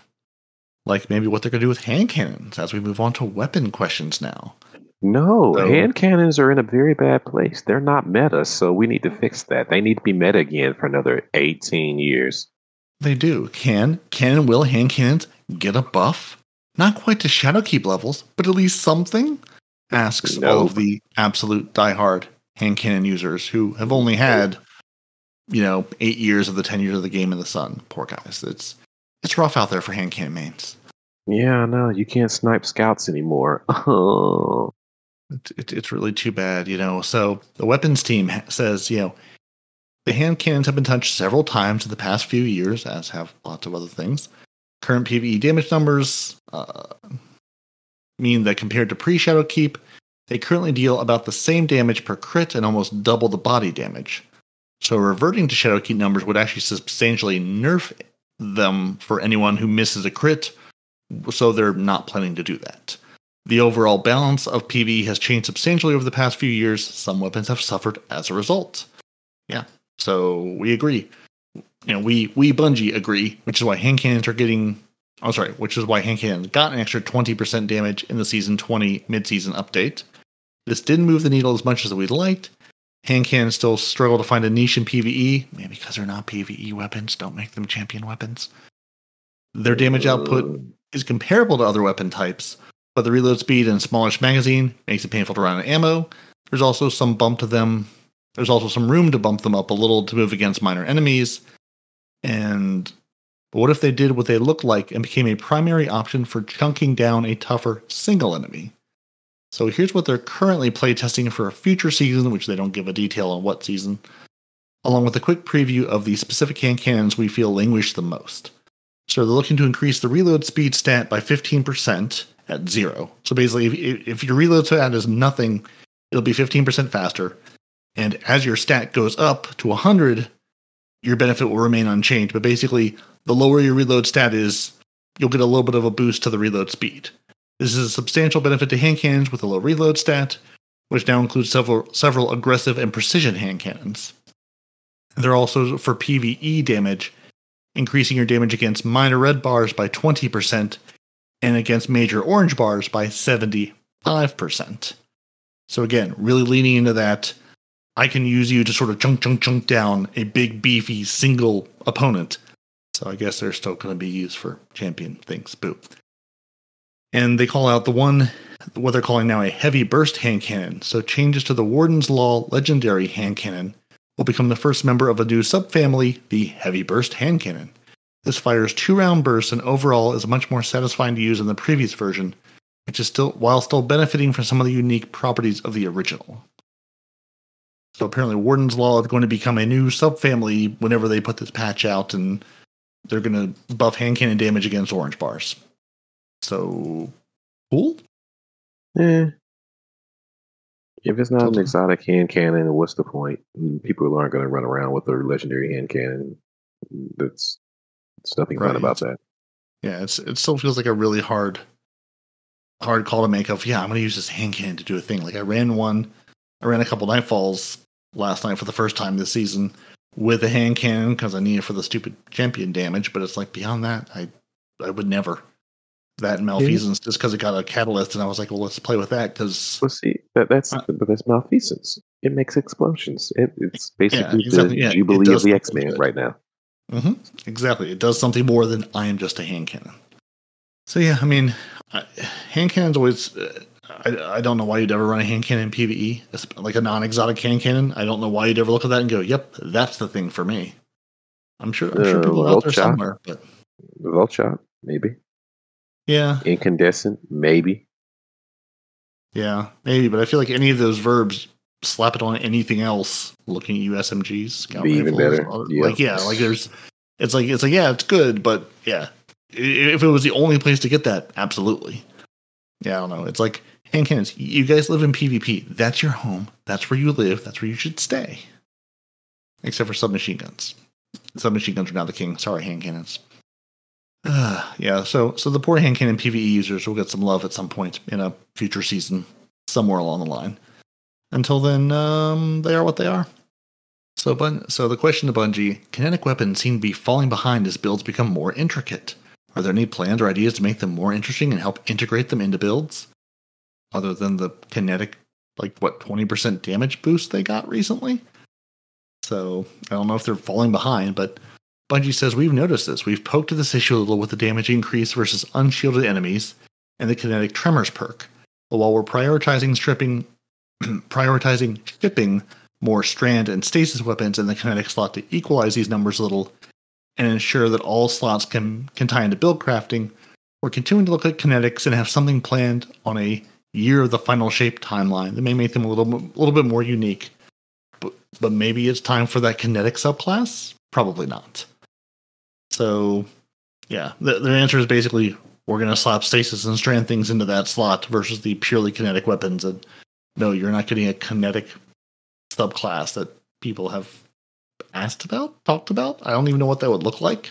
S2: Like maybe what they're going to do with hand cannons as we move on to weapon questions now.
S3: No, so, hand cannons are in a very bad place. They're not meta, so we need to fix that. They need to be meta again for another 18 years.
S2: They do. Can can and will hand cannons get a buff? Not quite to Shadowkeep levels, but at least something? Asks nope. all of the absolute diehard hand cannon users who have only had, you know, eight years of the ten years of the game in the sun. Poor guys. It's it's rough out there for hand cannon mains.
S3: Yeah, no, you can't snipe scouts anymore. Oh. <laughs>
S2: It, it, it's really too bad, you know. So the weapons team says, you know, the hand cannons have been touched several times in the past few years, as have lots of other things. Current PVE damage numbers uh, mean that compared to pre Shadowkeep, they currently deal about the same damage per crit and almost double the body damage. So reverting to Shadowkeep numbers would actually substantially nerf them for anyone who misses a crit, so they're not planning to do that. The overall balance of PvE has changed substantially over the past few years. Some weapons have suffered as a result. Yeah, so we agree. You know, we we Bungie agree, which is why hand cannons are getting Oh, sorry, which is why hand cannons got an extra 20% damage in the season 20 mid-season update. This didn't move the needle as much as we'd liked. Hand cannons still struggle to find a niche in PvE, maybe because they're not PvE weapons. Don't make them champion weapons. Their damage output uh. is comparable to other weapon types, but the reload speed and smallish magazine makes it painful to run out of ammo. There's also some bump to them. There's also some room to bump them up a little to move against minor enemies. And but what if they did what they looked like and became a primary option for chunking down a tougher single enemy? So here's what they're currently playtesting for a future season, which they don't give a detail on what season, along with a quick preview of the specific hand cannons we feel languish the most. So they're looking to increase the reload speed stat by 15% at zero. So basically, if, if your reload stat is nothing, it'll be 15% faster. And as your stat goes up to 100, your benefit will remain unchanged. But basically, the lower your reload stat is, you'll get a little bit of a boost to the reload speed. This is a substantial benefit to hand cannons with a low reload stat, which now includes several several aggressive and precision hand cannons. They're also for PvE damage, increasing your damage against minor red bars by 20% and against major orange bars by 75%. So again, really leaning into that I can use you to sort of chunk chunk chunk down a big beefy single opponent so I guess they're still going to be used for champion things. Boo. And they call out the one, what they're calling now a heavy burst hand cannon. So changes to the Warden's Law legendary hand cannon will become the first member of a new subfamily, the heavy burst hand cannon. This fires two round bursts and overall is much more satisfying to use than the previous version, which is still while still benefiting from some of the unique properties of the original. So apparently Warden's Law is going to become a new subfamily whenever they put this patch out and they're going to buff hand cannon damage against orange bars. So cool.
S3: Yeah. If it's not an exotic hand cannon, what's the point? People aren't going to run around with their legendary hand cannon. That's it's nothing fun about that.
S2: Yeah, it's it still feels like a really hard hard call to make of yeah, I'm gonna use this hand cannon to do a thing. Like I ran one I ran a couple nightfalls last night for the first time this season with a hand cannon because I need it for the stupid champion damage, but it's like beyond that, I I would never. That and malfeasance just because it got a catalyst and I was like, well let's play with that because
S3: Well, see, that that's
S2: Uh,
S3: that's malfeasance. It makes explosions. It, it's basically
S2: exactly,
S3: the
S2: yeah, it
S3: jubilee of the X Men
S2: good.
S3: right now.
S2: hmm Exactly. It does something more than I am just a hand cannon. So yeah, I mean, I, hand cannons always. Uh, I, I don't know why you'd ever run a hand cannon in PVE, es- like a non-exotic hand cannon. I don't know why you'd ever look at that and go, "Yep, that's the thing for me." I'm sure. I'm sure
S3: Uh,
S2: people are out there
S3: Vulture.
S2: somewhere, but
S3: The Vulture, maybe.
S2: Yeah,
S3: Incandescent, maybe.
S2: yeah, maybe. But I feel like any of those verbs, slap it on anything else. Looking at USMGs, scout
S3: Be even better. Yeah.
S2: Like yeah, like there's. It's like it's like yeah, it's good, but yeah, if it was the only place to get that, absolutely. Yeah, I don't know. It's like hand cannons. You guys live in PvP. That's your home. That's where you live. That's where you should stay. Except for submachine guns. Submachine guns are now the king. Sorry, hand cannons. Uh, <sighs> yeah, so so the poor hand cannon PvE users will get some love at some point in a future season, somewhere along the line. Until then, um, they are what they are. So, Bun- so the question to Bungie: Kinetic weapons seem to be falling behind as builds become more intricate. Are there any plans or ideas to make them more interesting and help integrate them into builds? Other than the kinetic, like what twenty percent damage boost they got recently. So I don't know if they're falling behind, but Bungie says we've noticed this. We've poked at this issue a little with the damage increase versus unshielded enemies and the kinetic tremors perk. But while we're prioritizing stripping, <clears throat> prioritizing shipping more strand and stasis weapons in the kinetic slot to equalize these numbers a little and ensure that all slots can, can tie into build crafting, we're continuing to look at kinetics and have something planned on a year of the final shape timeline that may make them a little, a little bit more unique. But, but maybe it's time for that kinetic subclass? Probably not. So, yeah, the, their answer is basically we're going to slap stasis and strand things into that slot versus the purely kinetic weapons. And no, you're not getting a kinetic subclass that people have asked about, talked about. I don't even know what that would look like.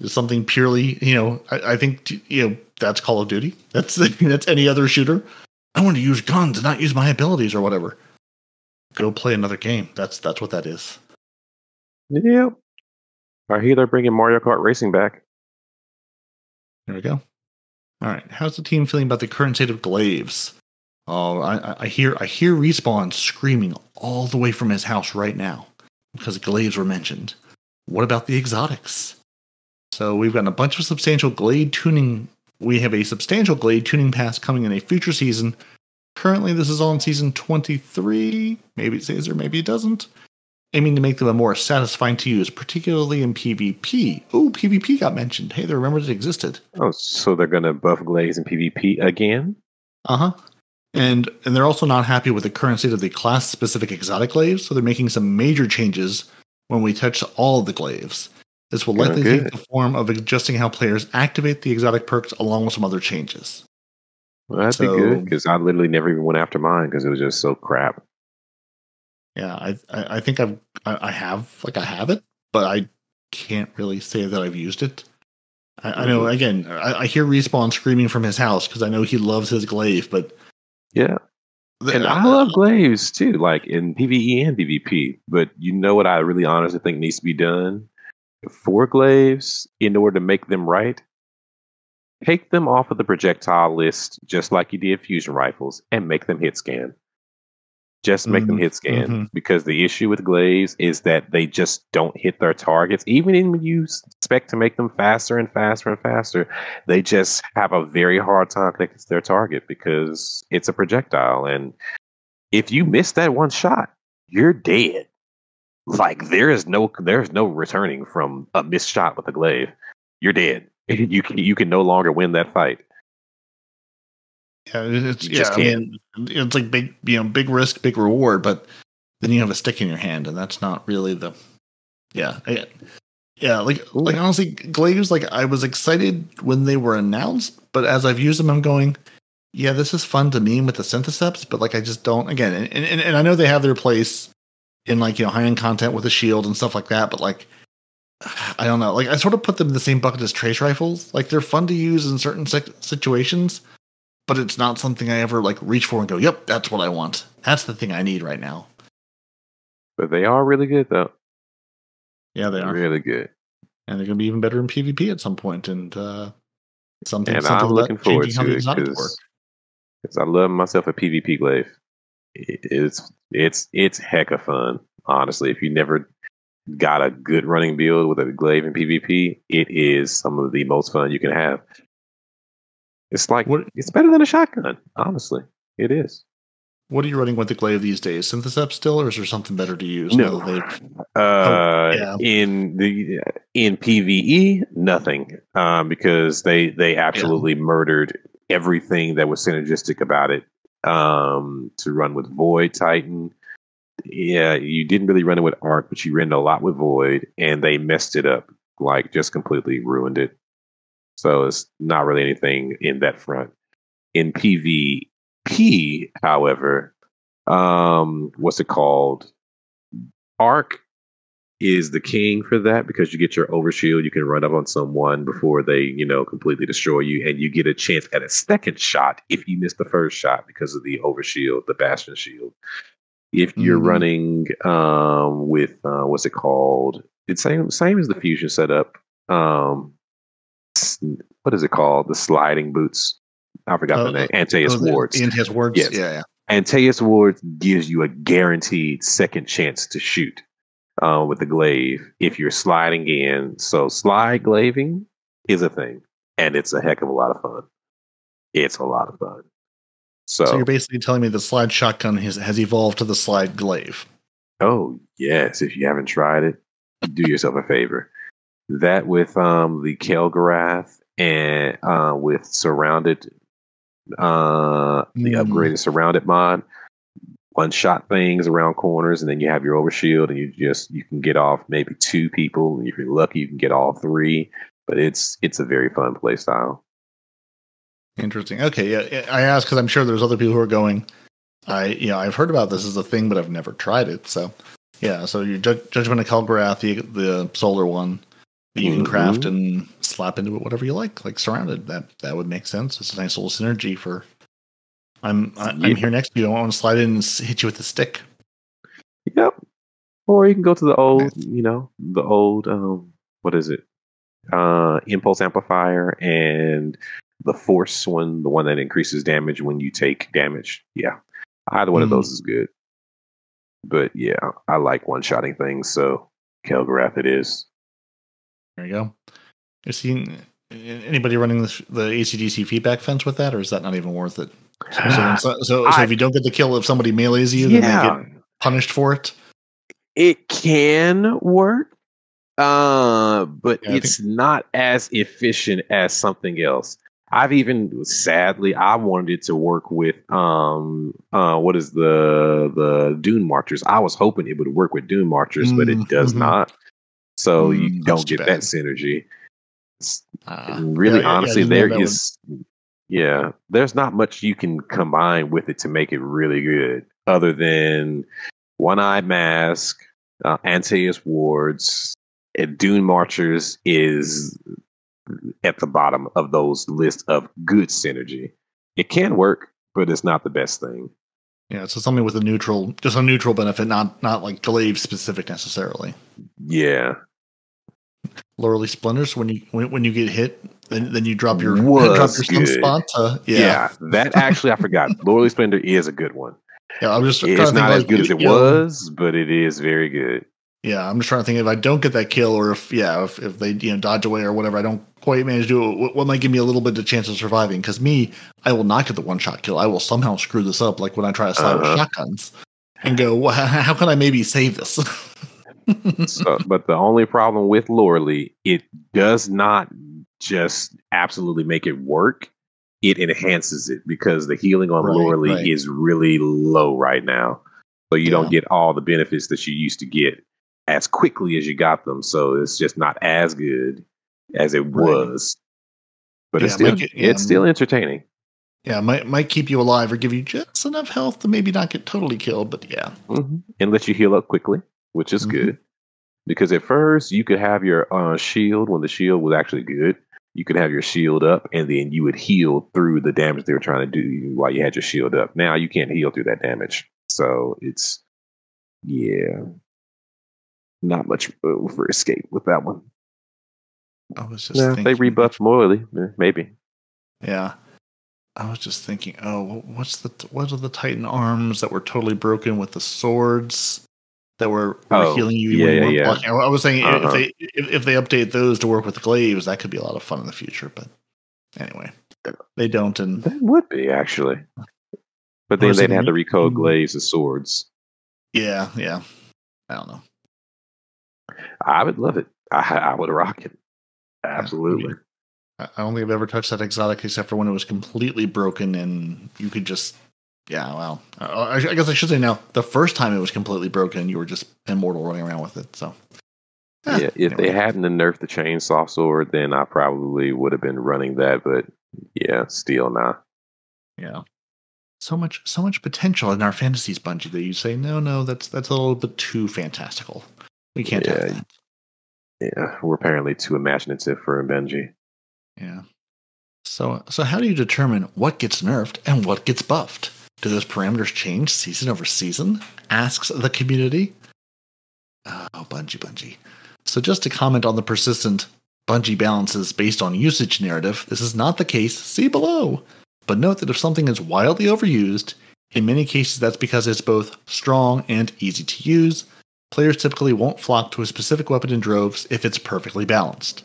S2: Is something purely, you know, I, I think you know that's Call of Duty. <laughs> That's that's any other shooter. I want to use guns and not use my abilities or whatever. Go play another game. That's that's what that is.
S3: Yep. I hear they're bringing Mario Kart Racing back.
S2: There we go. All right. How's the team feeling about the current state of Glaives? Oh, I, I- hear I hear respawn screaming all the way from his house right now because Glaives were mentioned. What about the exotics? So we've got a bunch of substantial glaive tuning. We have a substantial glaive tuning pass coming in a future season. Currently, this is on season 23. Maybe it says or maybe it doesn't. Aiming to make them a more satisfying to use, particularly in PvP. Oh, PvP got mentioned. Hey, they remembered it existed.
S3: Oh, so they're gonna buff Glaives in PvP again?
S2: Uh huh. And and they're also not happy with the current state of the class specific exotic glaives, so they're making some major changes when we touch all of the glaives. This will
S3: Oh,
S2: likely
S3: good.
S2: take the form of adjusting how players activate the exotic perks along with some other changes.
S3: Well, that'd
S2: So-
S3: be good because I literally never even went after mine because it was just so crap.
S2: Yeah, I I, I think I've I, I have like I have it, but I can't really say that I've used it. I, I know
S3: Mhm.
S2: again, I, I hear respawn screaming from his house because I know he loves his glaive, but
S3: Yeah, and I love glaives too, like in PVE and PvP. But you know what I really honestly think needs to be done for glaives in order to make them right? Take them off of the projectile list, just like you did fusion rifles, and make them hit scan. Just make them
S2: Mhm,
S3: hit scan
S2: mhm.
S3: because the issue with glaives is that they just don't hit their targets. Even in when you expect to make them faster and faster and faster, they just have a very hard time connecting to their target because it's a projectile. And if you miss that one shot, you're dead. Like there is no there's no returning from a missed shot with a glaive. You're dead. <laughs> You can you can no longer win that fight.
S2: Yeah, it's
S3: You
S2: yeah. I mean, it's like big, you know, big risk, big reward, but then you have a stick in your hand, and that's not really the. Yeah, I, yeah. Like, like honestly, Glaives. Like, I was excited when they were announced, but as I've used them, I'm going, yeah, this is fun to meme with the Synthoceps, but like, I just don't. Again, and and, and I know they have their place in like you know high end content with a shield and stuff like that, but like, I don't know. Like I sort of put them in the same bucket as trace rifles. Like they're fun to use in certain situations, but it's not something I ever like reach for and go, "Yep, that's what I want. That's the thing I need right now."
S3: But they are really good though.
S2: Yeah, they are,
S3: Really good.
S2: and they're going to be even better in PvP at some point. And uh, something,
S3: And
S2: something
S3: I'm looking forward to
S2: they
S3: it
S2: design it to
S3: because I love myself a PvP glaive. It's it's it's heck of fun. Honestly, if you never got a good running build with a glaive in PvP, it is some of the most fun you can have. It's like
S2: What-
S3: it's better than a shotgun. Honestly, it is.
S2: What are you running with the glaive these days? Synthocep still, or is there something better to use?
S3: No.
S2: now that they've-
S3: Uh,
S2: yeah.
S3: in the in PVE, nothing, um, because they they absolutely murdered everything that was synergistic about it. Um, to run with Void Titan, yeah, you didn't really run it with Arc, but you ran a lot with Void, and they messed it up, like just completely ruined it. So it's not really anything in that front. In PvP, however, um, what's it called? Arc is the king for that because you get your overshield. You can run up on someone before they, you know, completely destroy you, and you get a chance at a second shot if you miss the first shot because of the overshield, the bastion shield. If you're
S2: Mhm.
S3: running um, with uh, what's it called? It's same same as the fusion setup. Um, what is it called? The sliding boots. I forgot
S2: Uh,
S3: the name. Antaeus
S2: oh, the-
S3: wards.
S2: Antaeus wards.
S3: Yes.
S2: Yeah, yeah.
S3: Antaeus Ward gives you a guaranteed second chance to shoot uh, with the glaive if you're sliding in. So slide glaving is a thing, and it's a heck of a lot of fun. It's a lot of fun. So,
S2: So you're basically telling me the slide shotgun has, has evolved to the slide glaive.
S3: oh yes, if you haven't tried it, do yourself a favor. That with um, the Kelgorath and uh, with surrounded, uh, the
S2: Mm.
S3: upgraded surrounded mod, one shot things around corners, and then you have your overshield, and you just you can get off maybe two people, and if you're lucky, you can get all three. But it's it's a very fun play style.
S2: Interesting. Okay, yeah. I asked because I'm sure there's other people who are going. I, you know, I've heard about this as a thing, but I've never tried it. So, yeah. So your Ju- Judgment of Kelgorath, the the solar one, you can craft and slap into it whatever you like, like surrounded. That that would make sense. It's a nice little synergy for. I'm I,
S3: Yeah.
S2: I'm here next to you. I want to slide in and hit you with the stick.
S3: Yep. Or you can go to the old, you know, the old um what is it? Uh impulse amplifier and the force one, the one that increases damage when you take damage. Yeah. Either one of
S2: Mhm.
S3: those is good. But yeah, I like one shotting things, so Kelgorath it is.
S2: There you go. You seen anybody running the, the ACDC feedback fence with that, or is that not even worth it? So, so, <sighs> so, so
S3: I-
S2: if you don't get the kill, if somebody melees you, then they get punished for it.
S3: it can work uh but
S2: Yeah,
S3: it's not as efficient as something else i've even sadly i wanted it to work with um uh what is the the dune marchers i was hoping it would work with dune marchers but
S2: Mm,
S3: it does
S2: mhm.
S3: not so
S2: Mm,
S3: you don't get
S2: bad.
S3: that synergy
S2: Uh,
S3: really
S2: yeah, yeah, yeah, I
S3: honestly
S2: didn't know
S3: there
S2: that would-
S3: is yeah there's not much you can combine with it to make it really good other than one-eyed mask uh, antaeus wards and dune marchers is at the bottom of those list of good synergy. It can work but it's not the best thing.
S2: Yeah, so something with a neutral, just a neutral benefit, not not like glaive specific necessarily.
S3: yeah
S2: Loreley Splendor when you when, when you get hit, then then you drop your drop your sunspot.
S3: Yeah,
S2: yeah,
S3: that <laughs> actually i forgot loreley splendor is a good one
S2: yeah. I'm just
S3: it's not as good as it
S2: know,
S3: was but it is very good
S2: Yeah, I'm just trying to think if I don't get that kill, or if yeah, if, if they you know dodge away or whatever, I don't quite manage to do it. What, what might give me a little bit of chance of surviving? Because me, I will not get the one shot kill. I will somehow screw this up, like when I try to slide
S3: Uh-huh.
S2: with shotguns, and go, well, how can I maybe save this? <laughs>
S3: so, but the only problem with Loreley, it does not just absolutely make it work. It enhances it because the healing on
S2: Right, right.
S3: is really low right now. So you
S2: Yeah.
S3: don't get all the benefits that you used to get as quickly as you got them. So it's just not as good as it
S2: Right.
S3: was. But it's still
S2: it- yeah,
S3: it's still entertaining.
S2: yeah, might might keep you alive or give you just enough health to maybe not get totally killed. But yeah,
S3: hmm And let you heal up quickly, which is
S2: Mhm.
S3: good. Because at first you could have your uh, shield when the shield was actually good. You could have your shield up, and then you would heal through the damage they were trying to do while you had your shield up. Now you can't heal through that damage, so it's yeah, not much for escape with that one.
S2: I was just
S3: Yeah, they rebuffed Morley, maybe.
S2: Yeah. I was just thinking, oh, what's the what are the Titan arms that were totally broken with the swords that were, were
S3: Oh,
S2: healing you?
S3: yeah,
S2: when you weren't
S3: yeah.
S2: blocking? I was saying
S3: Uh-huh.
S2: if they if, if they update those to work with glaives, that could be a lot of fun in the future. But anyway, they don't, and
S3: That would be actually. But then they'd have to recode
S2: Mm.
S3: glaives as swords.
S2: yeah, yeah, I don't know.
S3: I would love it. I, I would rock it. Absolutely.
S2: I I don't think I've ever touched that exotic except for when it was completely broken and you could just, yeah, well, I, I I guess I should say now, the first time it was completely broken, you were just immortal running around with it. So,
S3: Yeah,
S2: eh,
S3: if they hadn't nerfed the chainsaw sword, then I probably would have been running that. But yeah, still not.
S2: yeah, so much, so much potential in our fantasies, Bungie, that you say, no, no, that's that's a little bit too fantastical. We can't
S3: Yeah.
S2: have that.
S3: Yeah, we're apparently too imaginative for Benji.
S2: Yeah. So, so how do you determine what gets nerfed and what gets buffed? Do those parameters change season over season? Asks the community. Oh, Bungie, Bungie. So, just to comment on the persistent Bungie balances based on usage narrative, this is not the case. See below. But note that if something is wildly overused, in many cases that's because it's both strong and easy to use. Players typically won't flock to a specific weapon in droves if it's perfectly balanced.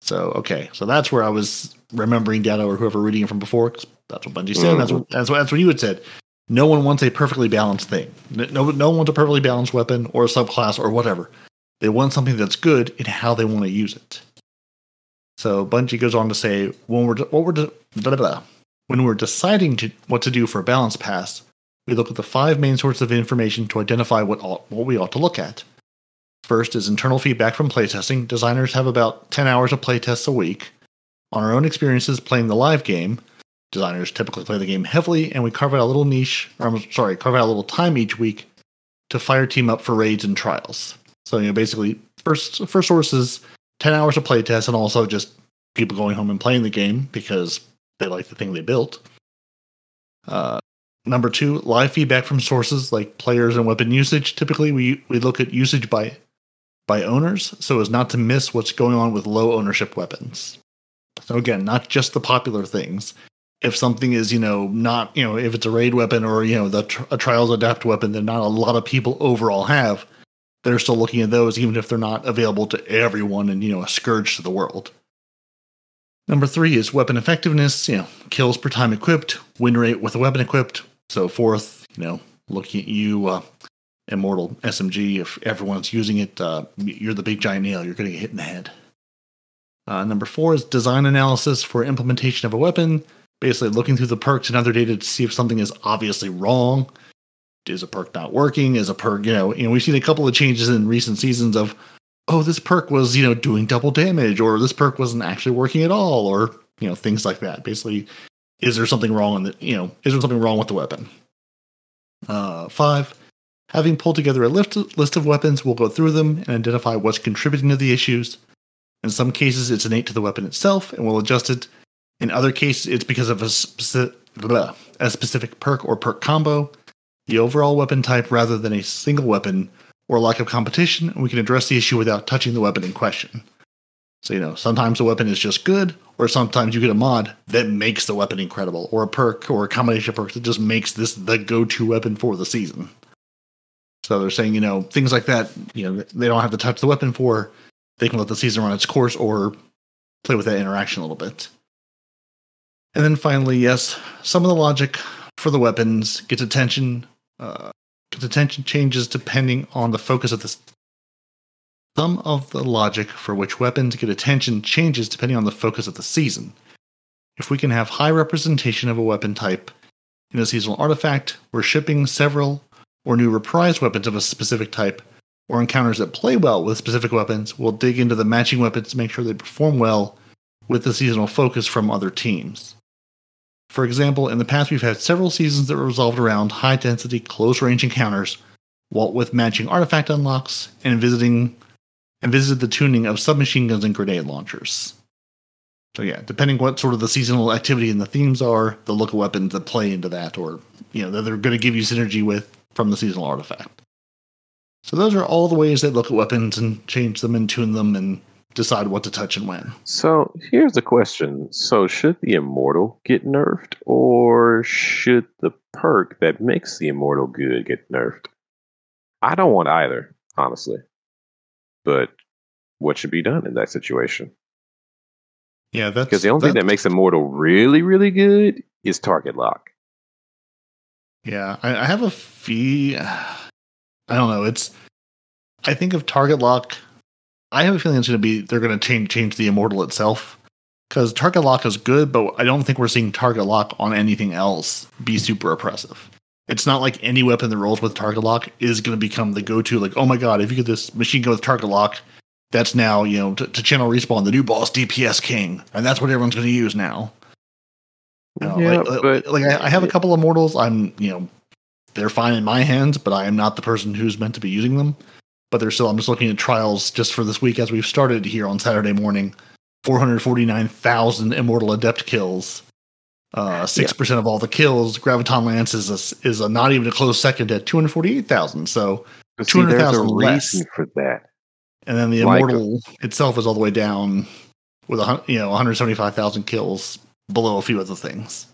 S2: So okay, so that's where I was remembering Datto or whoever reading it from before. that's what Bungie said. That's mm-hmm. what that's what that's what you had said. No one wants a perfectly balanced thing. No, no no one wants a perfectly balanced weapon or a subclass or whatever. They want something that's good in how they want to use it. So Bungie goes on to say when we're what we're de- blah, blah, blah. when we're deciding to what to do for a balance pass, we look at the five main sources of information to identify what ought, what we ought to look at. First is internal feedback from playtesting. Designers have about 10 hours of playtests a week. On our own experiences playing the live game, designers typically play the game heavily, and we carve out a little niche, or I'm sorry, carve out a little time each week to fire team up for raids and trials. So, you know, basically, first, first source is 10 hours of playtest, and also just people going home and playing the game because they like the thing they built. Uh, number two, live feedback from sources like players and weapon usage. Typically, we, we look at usage by by owners so as not to miss what's going on with low ownership weapons. So again, not just the popular things. If something is, you know, not, you know, if it's a raid weapon or, you know, the a trials adept weapon that not a lot of people overall have, they're still looking at those even if they're not available to everyone and, you know, a scourge to the world. Number three is weapon effectiveness, you know, kills per time equipped, win rate with a weapon equipped, so forth, you know, looking at you, uh, immortal SMG. If everyone's using it, uh, you're the big giant nail. You're going to get hit in the head. Uh, number four is design analysis for implementation of a weapon. Basically, looking through the perks and other data to see if something is obviously wrong. Is a perk not working? Is a perk, you know, you know, we've seen a couple of changes in recent seasons of, oh, this perk was, you know, doing double damage, or this perk wasn't actually working at all, or you know, things like that. Basically, is there something wrong in the, you know, is there something wrong with the weapon? Uh, five, Having pulled together a list, of weapons, we'll go through them and identify what's contributing to the issues. In some cases, it's innate to the weapon itself, and we'll adjust it. In other cases, it's because of a, speci- blah, a specific perk or perk combo, the overall weapon type rather than a single weapon, or lack of competition, and we can address the issue without touching the weapon in question. So, you know, sometimes the weapon is just good, or sometimes you get a mod that makes the weapon incredible, or a perk or a combination of perks that just makes this the go to weapon for the season. So they're saying, you know, things like that, you know, they don't have to touch the weapon for. They can let the season run its course or play with that interaction a little bit. And then finally, yes, some of the logic for the weapons gets attention. Uh, gets attention changes depending on the focus of the. Some of the logic for which weapons get attention changes depending on the focus of the season. If we can have high representation of a weapon type in a seasonal artifact, we're shipping several or new reprise weapons of a specific type, or encounters that play well with specific weapons, we'll dig into the matching weapons to make sure they perform well with the seasonal focus from other teams. For example, in the past we've had several seasons that were resolved around high density, close range encounters, what with matching artifact unlocks and visiting and visited the tuning of submachine guns and grenade launchers. So yeah, depending what sort of the seasonal activity and the themes are, they'll look at weapons that play into that, or you know that they're going to give you synergy with from the seasonal artifact. So those are all the ways they look at weapons and change them and tune them and decide what to touch and when.
S3: So here's the question: So should the immortal get nerfed, or should the perk that makes the immortal good get nerfed? I don't want either, honestly. But what should be done in that situation?
S2: Yeah, that's
S3: Because the only thing that makes immortal really, really good is target lock.
S2: Yeah, I, I have a fee. I don't know. It's. I think of target lock. I have a feeling it's going to be they're going to change change the immortal itself because target lock is good, but I don't think we're seeing target lock on anything else be super oppressive. It's not like any weapon that rolls with target lock is going to become the go to. Like, oh my god, if you get this machine gun with target lock, that's now you know to, to channel respawn the new boss DPS king, and that's what everyone's going to use now. You know,
S3: Yeah,
S2: like,
S3: but-
S2: like I, I have a couple of mortals. I'm you know they're fine in my hands, but I am not the person who's meant to be using them. But they're still. I'm just looking at trials just for this week as we've started here on Saturday morning. 449,000 immortal adept kills. Uh, six percent of all the kills. Graviton Lance is a, is a not even a close second at 248,000. So,
S3: But there's a
S2: 200,000 less.
S3: reason for that.
S2: and then the
S3: Like-
S2: immortal itself is all the way down with a you know 175,000 kills below a few other things.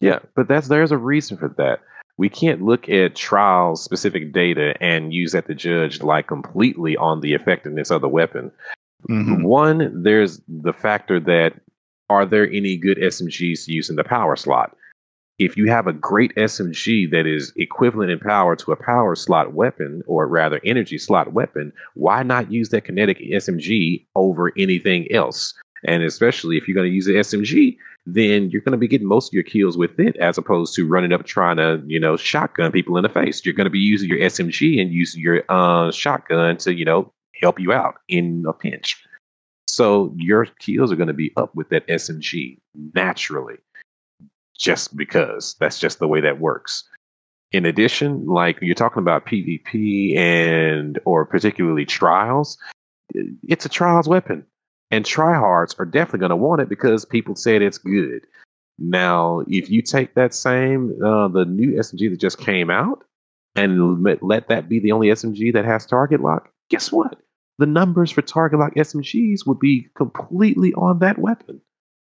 S3: Yeah, but that's there's a reason for that. We can't look at trial specific data and use that to judge like completely on the effectiveness of the weapon.
S2: Mhm.
S3: One, there's the factor that are there any good SMGs to use in the power slot? If you have a great SMG that is equivalent in power to a power slot weapon, or rather energy slot weapon, why not use that kinetic SMG over anything else? And especially if you're going to use the SMG, then you're going to be getting most of your kills with it as opposed to running up trying to, you know, shotgun people in the face. You're going to be using your SMG and using your uh, shotgun to, you know, help you out in a pinch. So your kills are going to be up with that SMG naturally, just because that's just the way that works. In addition, like you're talking about PvP and or particularly trials, it's a trials weapon, and tryhards are definitely going to want it because people said it's good. Now, if you take that same uh, the new SMG that just came out and let, let that be the only SMG that has target lock, guess what? The numbers for target lock SMGs would be completely on that weapon.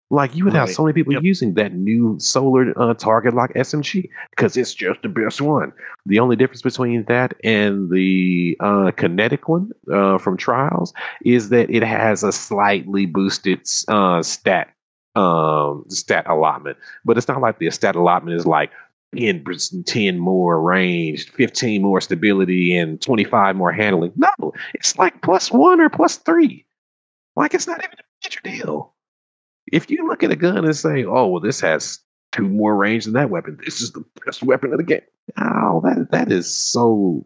S3: Like you would have so many people
S2: Yep.
S3: using that new solar uh, target lock SMG because it's just the best one. The only difference between that and the uh, kinetic one uh, from Trials is that it has a slightly boosted uh, stat um, stat allotment, but it's not like the stat allotment is like 10, 10 more range, 15 more stability, and 25 more handling. No, it's like plus one or plus three. Like it's not even a major deal. If you look at a gun and say, oh, well, this has two more range than that weapon, this is the best weapon of the game. Oh, that that is so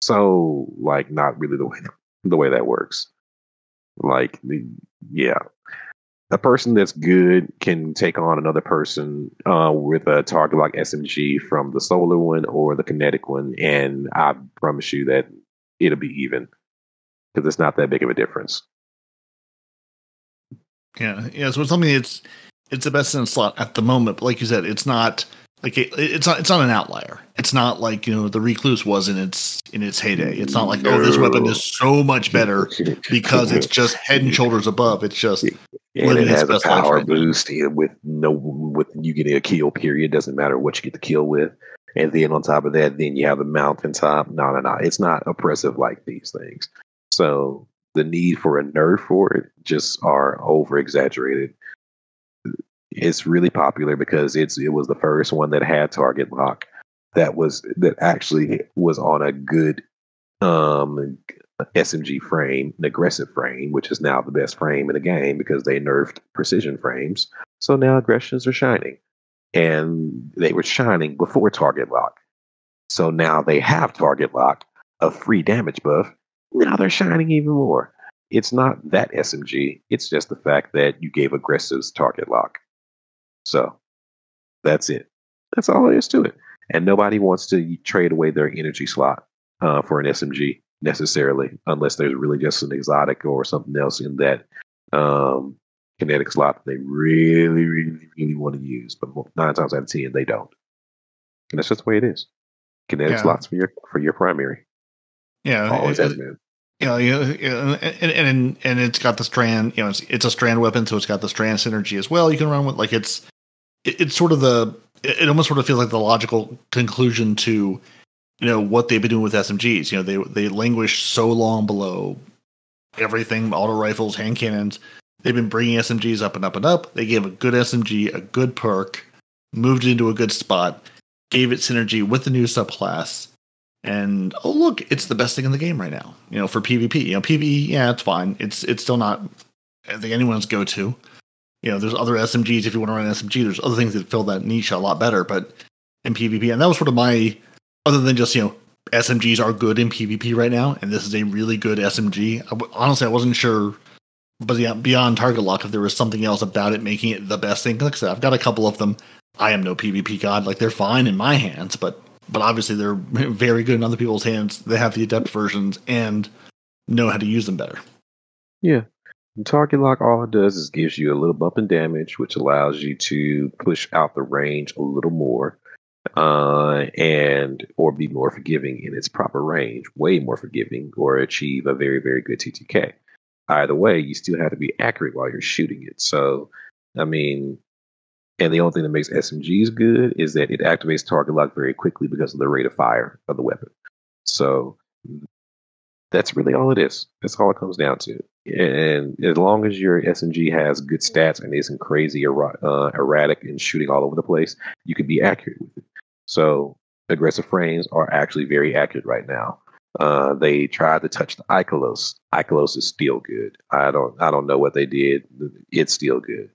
S3: so like not really the way the way that works. Like the yeah. A person that's good can take on another person uh, with a target like SMG from the solar one or the kinetic one, and I promise you that it'll be even because it's not that big of a difference.
S2: Yeah, yeah. So it's something that's it's the best in slot at the moment. But like you said, it's not like it, it's not it's not an outlier. It's not like you know the recluse was in its in its heyday. It's not like oh this weapon is so much better because it's just head and shoulders above. It's just
S3: and it has a
S2: life
S3: power boost with no with you getting a kill period doesn't matter what you get the kill with and then on top of that then you have the mountain top no no no it's not oppressive like these things so the need for a nerf for it just are over exaggerated it's really popular because it's it was the first one that had target lock that was that actually was on a good um SMG frame, an aggressive frame, which is now the best frame in the game because they nerfed precision frames. So now aggressions are shining. And they were shining before target lock. So now they have target lock, a free damage buff. Now they're shining even more. It's not that SMG, it's just the fact that you gave aggressives target lock. So that's it. That's all there is to it. And nobody wants to trade away their energy slot uh, for an SMG necessarily, unless there's really just an exotic or something else in that um, kinetic slot that they really, really, really want to use. But nine times out of ten, they don't, and that's just the way it is. Kinetic
S2: Yeah.
S3: slots for your for your primary
S2: Yeah,
S3: always
S2: it-
S3: has been.
S2: You know, you know, and, and and it's got the strand. You know, it's, it's a strand weapon, so it's got the strand synergy as well. You can run with like it's it, it's sort of the it, it almost sort of feels like the logical conclusion to you know what they've been doing with SMGs. You know, they they languished so long below everything, auto rifles, hand cannons. They've been bringing SMGs up and up and up. They gave a good SMG a good perk, moved it into a good spot, gave it synergy with the new subclass, and oh look, it's the best thing in the game right now. You know, for PvP. You know, PvE, yeah, it's fine. It's it's still not I think anyone's go to. You know, there's other SMGs if you want to run an SMG. There's other things that fill that niche a lot better, but in PvP, and that was sort of my other than just you know SMGs are good in PvP right now, and this is a really good SMG. I w- honestly, I wasn't sure, but yeah, beyond target lock, if there was something else about it making it the best thing. Like I said, I've got a couple of them. I am no PvP god. Like they're fine in my hands, but but obviously they're <laughs> very good in other people's hands. They have the adept versions and know how to use them better.
S3: Yeah. And Target lock, all it does is gives you a little bump in damage, which allows you to push out the range a little more, uh, and or be more forgiving in its proper range, way more forgiving, or achieve a very very good TTK. Either way, you still have to be accurate while you're shooting it. So, I mean, and the only thing that makes SMGs good is that it activates target lock very quickly because of the rate of fire of the weapon. So that's really all it is. That's all it comes down to. And as long as your SMG has good stats and isn't crazy erra- uh, erratic and shooting all over the place, you can be accurate with it. So aggressive frames are actually very accurate right now. Uh, they tried to touch the Ikelos. Ikelos is still good. I don't. I don't know what they did. It's still good.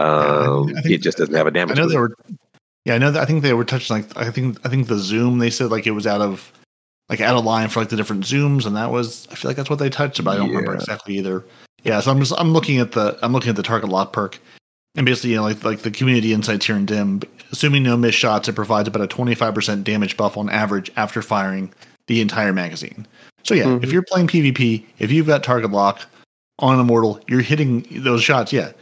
S3: Um,
S2: I think-
S3: it just doesn't have a damage.
S2: I know they were. Yeah, I know that. I think they were touching like I think I think the zoom. They said like it was out of like out of line for like the different zooms, and that was I feel like that's what they touched, but I don't remember exactly either. Yeah, so I'm just I'm looking at the I'm looking at the target lock perk, and basically you know like like the community insights here in Dim, assuming no missed shots, it provides about a 25 percent damage buff on average after firing the entire magazine. So yeah,
S3: Mhm.
S2: if you're playing PvP, if you've got target lock on an immortal, you're hitting those shots. Yeah,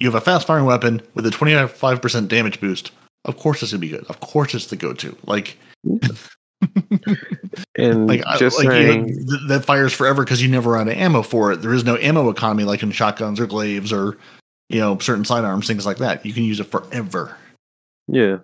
S2: you have a fast firing weapon with a 25 percent damage boost. Of course, it's gonna be good. Of course, it's the go-to. Like, <laughs>
S3: and
S2: like,
S3: just
S2: like you know,
S3: saying,
S2: th- that fires forever because you never run out of ammo for it. There is no ammo economy like in shotguns or glaives or you know certain sidearms, things like that. You can use it forever.
S3: Yeah.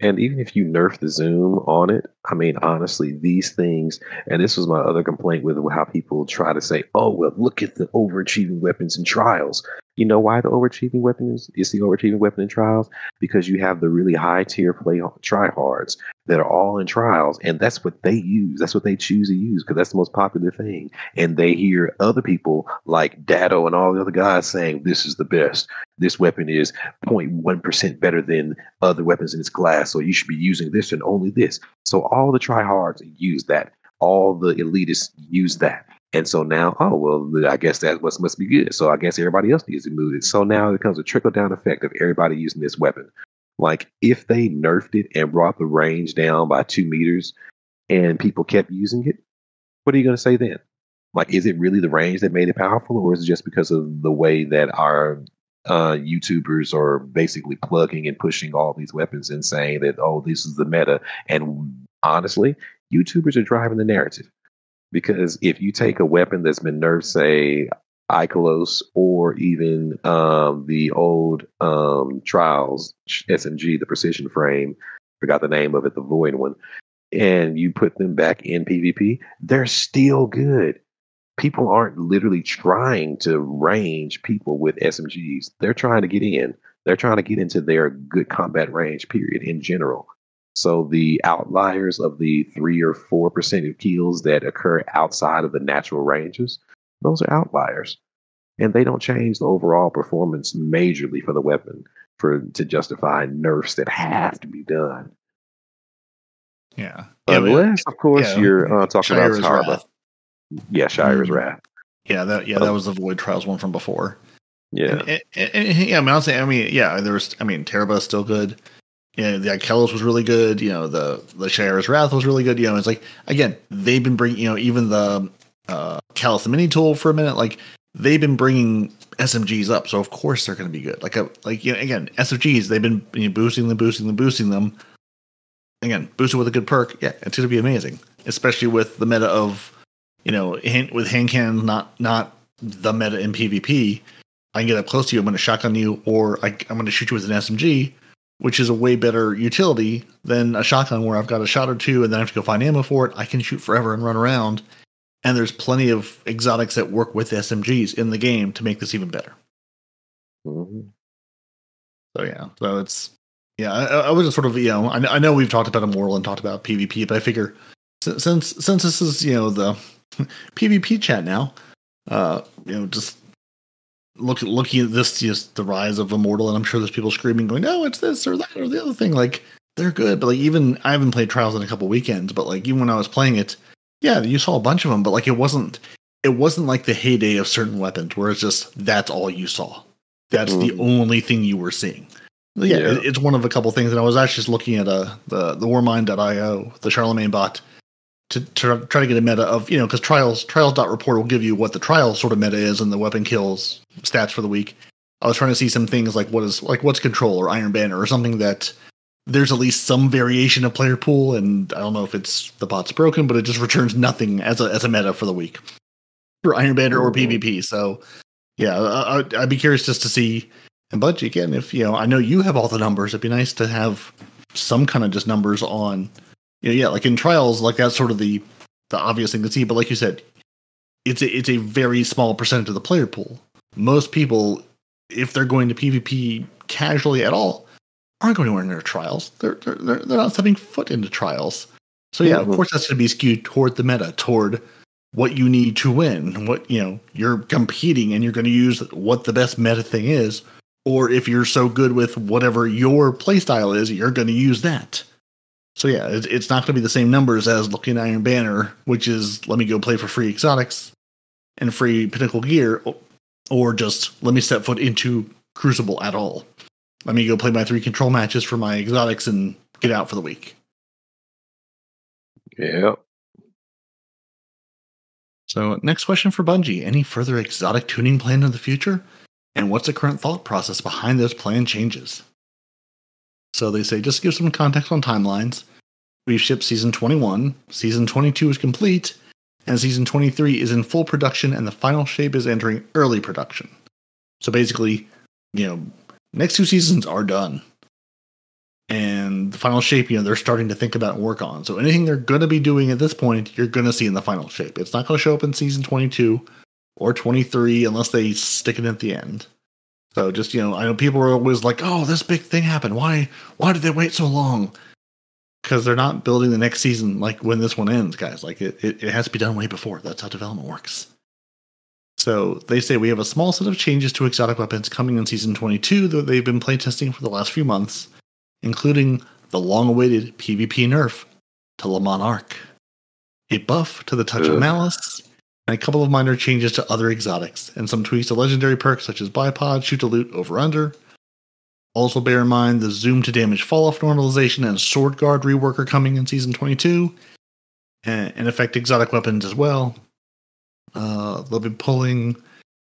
S3: And even if you nerf the zoom on it, I mean, honestly, these things, and this was my other complaint with how people try to say, oh, well, look at the overachieving weapons and trials. You know why the overachieving weapon is, the overachieving weapon in trials? Because you have the really high tier play tryhards that are all in trials, and that's what they use. That's what they choose to use because that's the most popular thing. And they hear other people like Datto and all the other guys saying, this is the best. This weapon is 0.1% better than other weapons in its class, so you should be using this and only this. So all the tryhards use that. All the elitists use that. And so now, oh well, I guess that must must be good. So I guess everybody else needs to move it. So now it becomes a trickle down effect of everybody using this weapon. Like if they nerfed it and brought the range down by two meters, and people kept using it, what are you going to say then? Like, is it really the range that made it powerful, or is it just because of the way that our uh, YouTubers are basically plugging and pushing all these weapons and saying that, oh, this is the meta? And honestly, YouTubers are driving the narrative because if you take a weapon that's been nerfed, say Ikelos or even um, the old um, Trials SMG, the precision frame, forgot the name of it, the Void one, and you put them back in PvP, they're still good. People aren't literally trying to range people with SMGs. They're trying to get in. They're trying to get into their good combat range, period, in general. So the outliers of the three or four percent of kills that occur outside of the natural ranges, those are outliers. And they don't change the overall performance majorly for the weapon for to justify nerfs that have to be done.
S2: Yeah, yeah,
S3: Unless, of course,
S2: yeah,
S3: you're uh, talking
S2: Shayura's
S3: about
S2: Tarrabah.
S3: Yeah, Shayura's
S2: Mm.
S3: Wrath.
S2: Yeah, that yeah, that was the Void Trials one from before.
S3: Yeah.
S2: And, and- and- yeah, I mean, honestly, I mean, yeah, there's, I mean, Tarrabah is still good. You know, the Kalos was really good. You know, the the Shayura's Wrath was really good. You know, it's like again, they've been bringing. You know, even the uh, Calus the Mini Tool for a minute. Like they've been bringing SMGs up, so of course they're going to be good. Like a like you know, again, SMGs they've been you know, boosting them, boosting them, boosting them. Again, boosted with a good perk, yeah, it's going to be amazing. Especially with the meta of you know, hand, with hand cannons not not the meta in PvP. I can get up close to you. I'm going to shotgun you, or I, I'm going to shoot you with an SMG, which is a way better utility than a shotgun where I've got a shot or two and then I have to go find ammo for it. I can shoot forever and run around. And there's plenty of exotics that work with SMGs in the game to make this even better.
S3: Mhm.
S2: So yeah, so it's yeah. I, I was just sort of you know I, I know we've talked about Immortal and talked about PvP, but I figure since since, since this is you know the <laughs> PvP chat now, uh, you know just look looking at this just the rise of Immortal, and I'm sure there's people screaming going, no, it's this or that or the other thing. Like they're good, but like even I haven't played Trials in a couple weekends, but like even when I was playing it, yeah, you saw a bunch of them, but like it wasn't it wasn't like the heyday of certain weapons where it's just that's all you saw. That's the
S3: Mhm.
S2: only thing you were seeing. Yeah,
S3: Yeah.
S2: it's one of a couple things. And I was actually just looking at uh, the the Warmind.io, the Charlemagne bot, to, to try to get a meta of you know because trials trials dot report will give you what the trial sort of meta is and the weapon kills stats for the week. I was trying to see some things like what is like what's control or Iron Banner or something that there's at least some variation of player pool, and I don't know if it's the bot's broken, but it just returns nothing as a as a meta for the week for Iron Banner or. PvP. So yeah, I, I'd- I'd be curious just to see. And Bungie again, if you know, I know you have all the numbers. It'd be nice to have some kind of just numbers on. You know, yeah, like in trials, like that's sort of the the obvious thing to see. But like you said, it's a, it's a very small percentage of the player pool. Most people, if they're going to PvP casually at all, aren't going anywhere near trials. They're they're they're, they're not stepping foot into trials. So yeah, of
S3: Mhm.
S2: course that's going to be skewed toward the meta, toward what you need to win. What you know, you're competing and you're going to use what the best meta thing is. Or if you're so good with whatever your playstyle is, you're going to use that. So yeah, it, it's not going to be the same numbers as looking Iron Banner, which is let me go play for free exotics and free pinnacle gear, or just let me step foot into Crucible at all. Let me go play my three control matches for my exotics and get out for the week.
S3: Yep.
S2: So next question for Bungie: Any further exotic tuning plan in the future, and what's the current thought process behind those plan changes? So they say just give some context on timelines. We've shipped season 21, season 22 is complete, and season 23 is in full production, and the final shape is entering early production. So basically, you know, next two seasons are done. And the final shape, you know, they're starting to think about and work on. So anything they're going to be doing at this point, you're going to see in the final shape. It's not going to show up in season 22 or 23 unless they stick it at the end. So just, you know, I know people are always like, "Oh, this big thing happened. Why why did they wait so long?" Cuz they're not building the next season like when this one ends, guys. Like it, it it has to be done way before. That's how development works. So they say we have a small set of changes to exotic weapons coming in season 22 that they've been playtesting for the last few months, including the long-awaited PvP nerf to Monarque, a buff to the Touch of Malice, and a couple of minor changes to other exotics, and some tweaks to legendary perks such as Bipod, Shoot to Loot, Over Under. Also, bear in mind the Zoom to Damage Fall Off normalization and Sword Guard rework are coming in Season 22, and, and affect exotic weapons as well. Uh, they'll be pulling.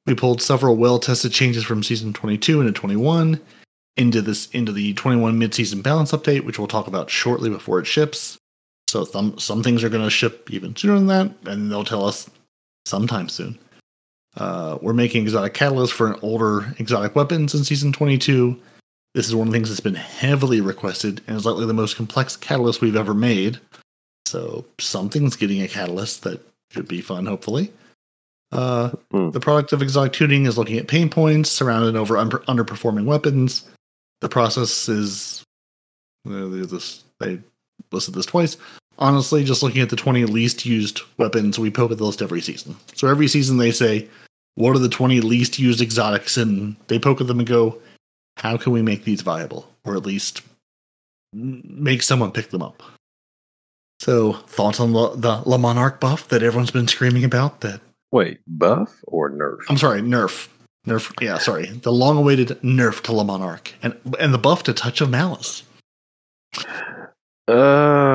S2: We pulled several well-tested changes from Season 22 into 21 into this into the 21 mid-season balance update, which we'll talk about shortly before it ships. So some some things are going to ship even sooner than that, and they'll tell us sometime soon. Uh, we're making exotic catalysts for an older exotic weapons in season 22. This is one of the things that's been heavily requested and is likely the most complex catalyst we've ever made. So something's getting a catalyst that should be fun, hopefully. Uh,
S3: Hmm.
S2: The product of exotic tuning is looking at pain points surrounded over under, underperforming weapons. The process is uh, this they listed this twice honestly, just looking at the 20 least used weapons, we poke at the list every season. So every season they say, what are the 20 least used exotics? And they poke at them and go, how can we make these viable? Or at least make someone pick them up. So, thoughts on the, the Le Monarque buff that everyone's been screaming about? That
S3: Wait, buff or nerf?
S2: I'm sorry, nerf. Nerf, yeah, sorry. The long awaited nerf to Le Monarque and, and the buff to Touch of Malice.
S3: Uh,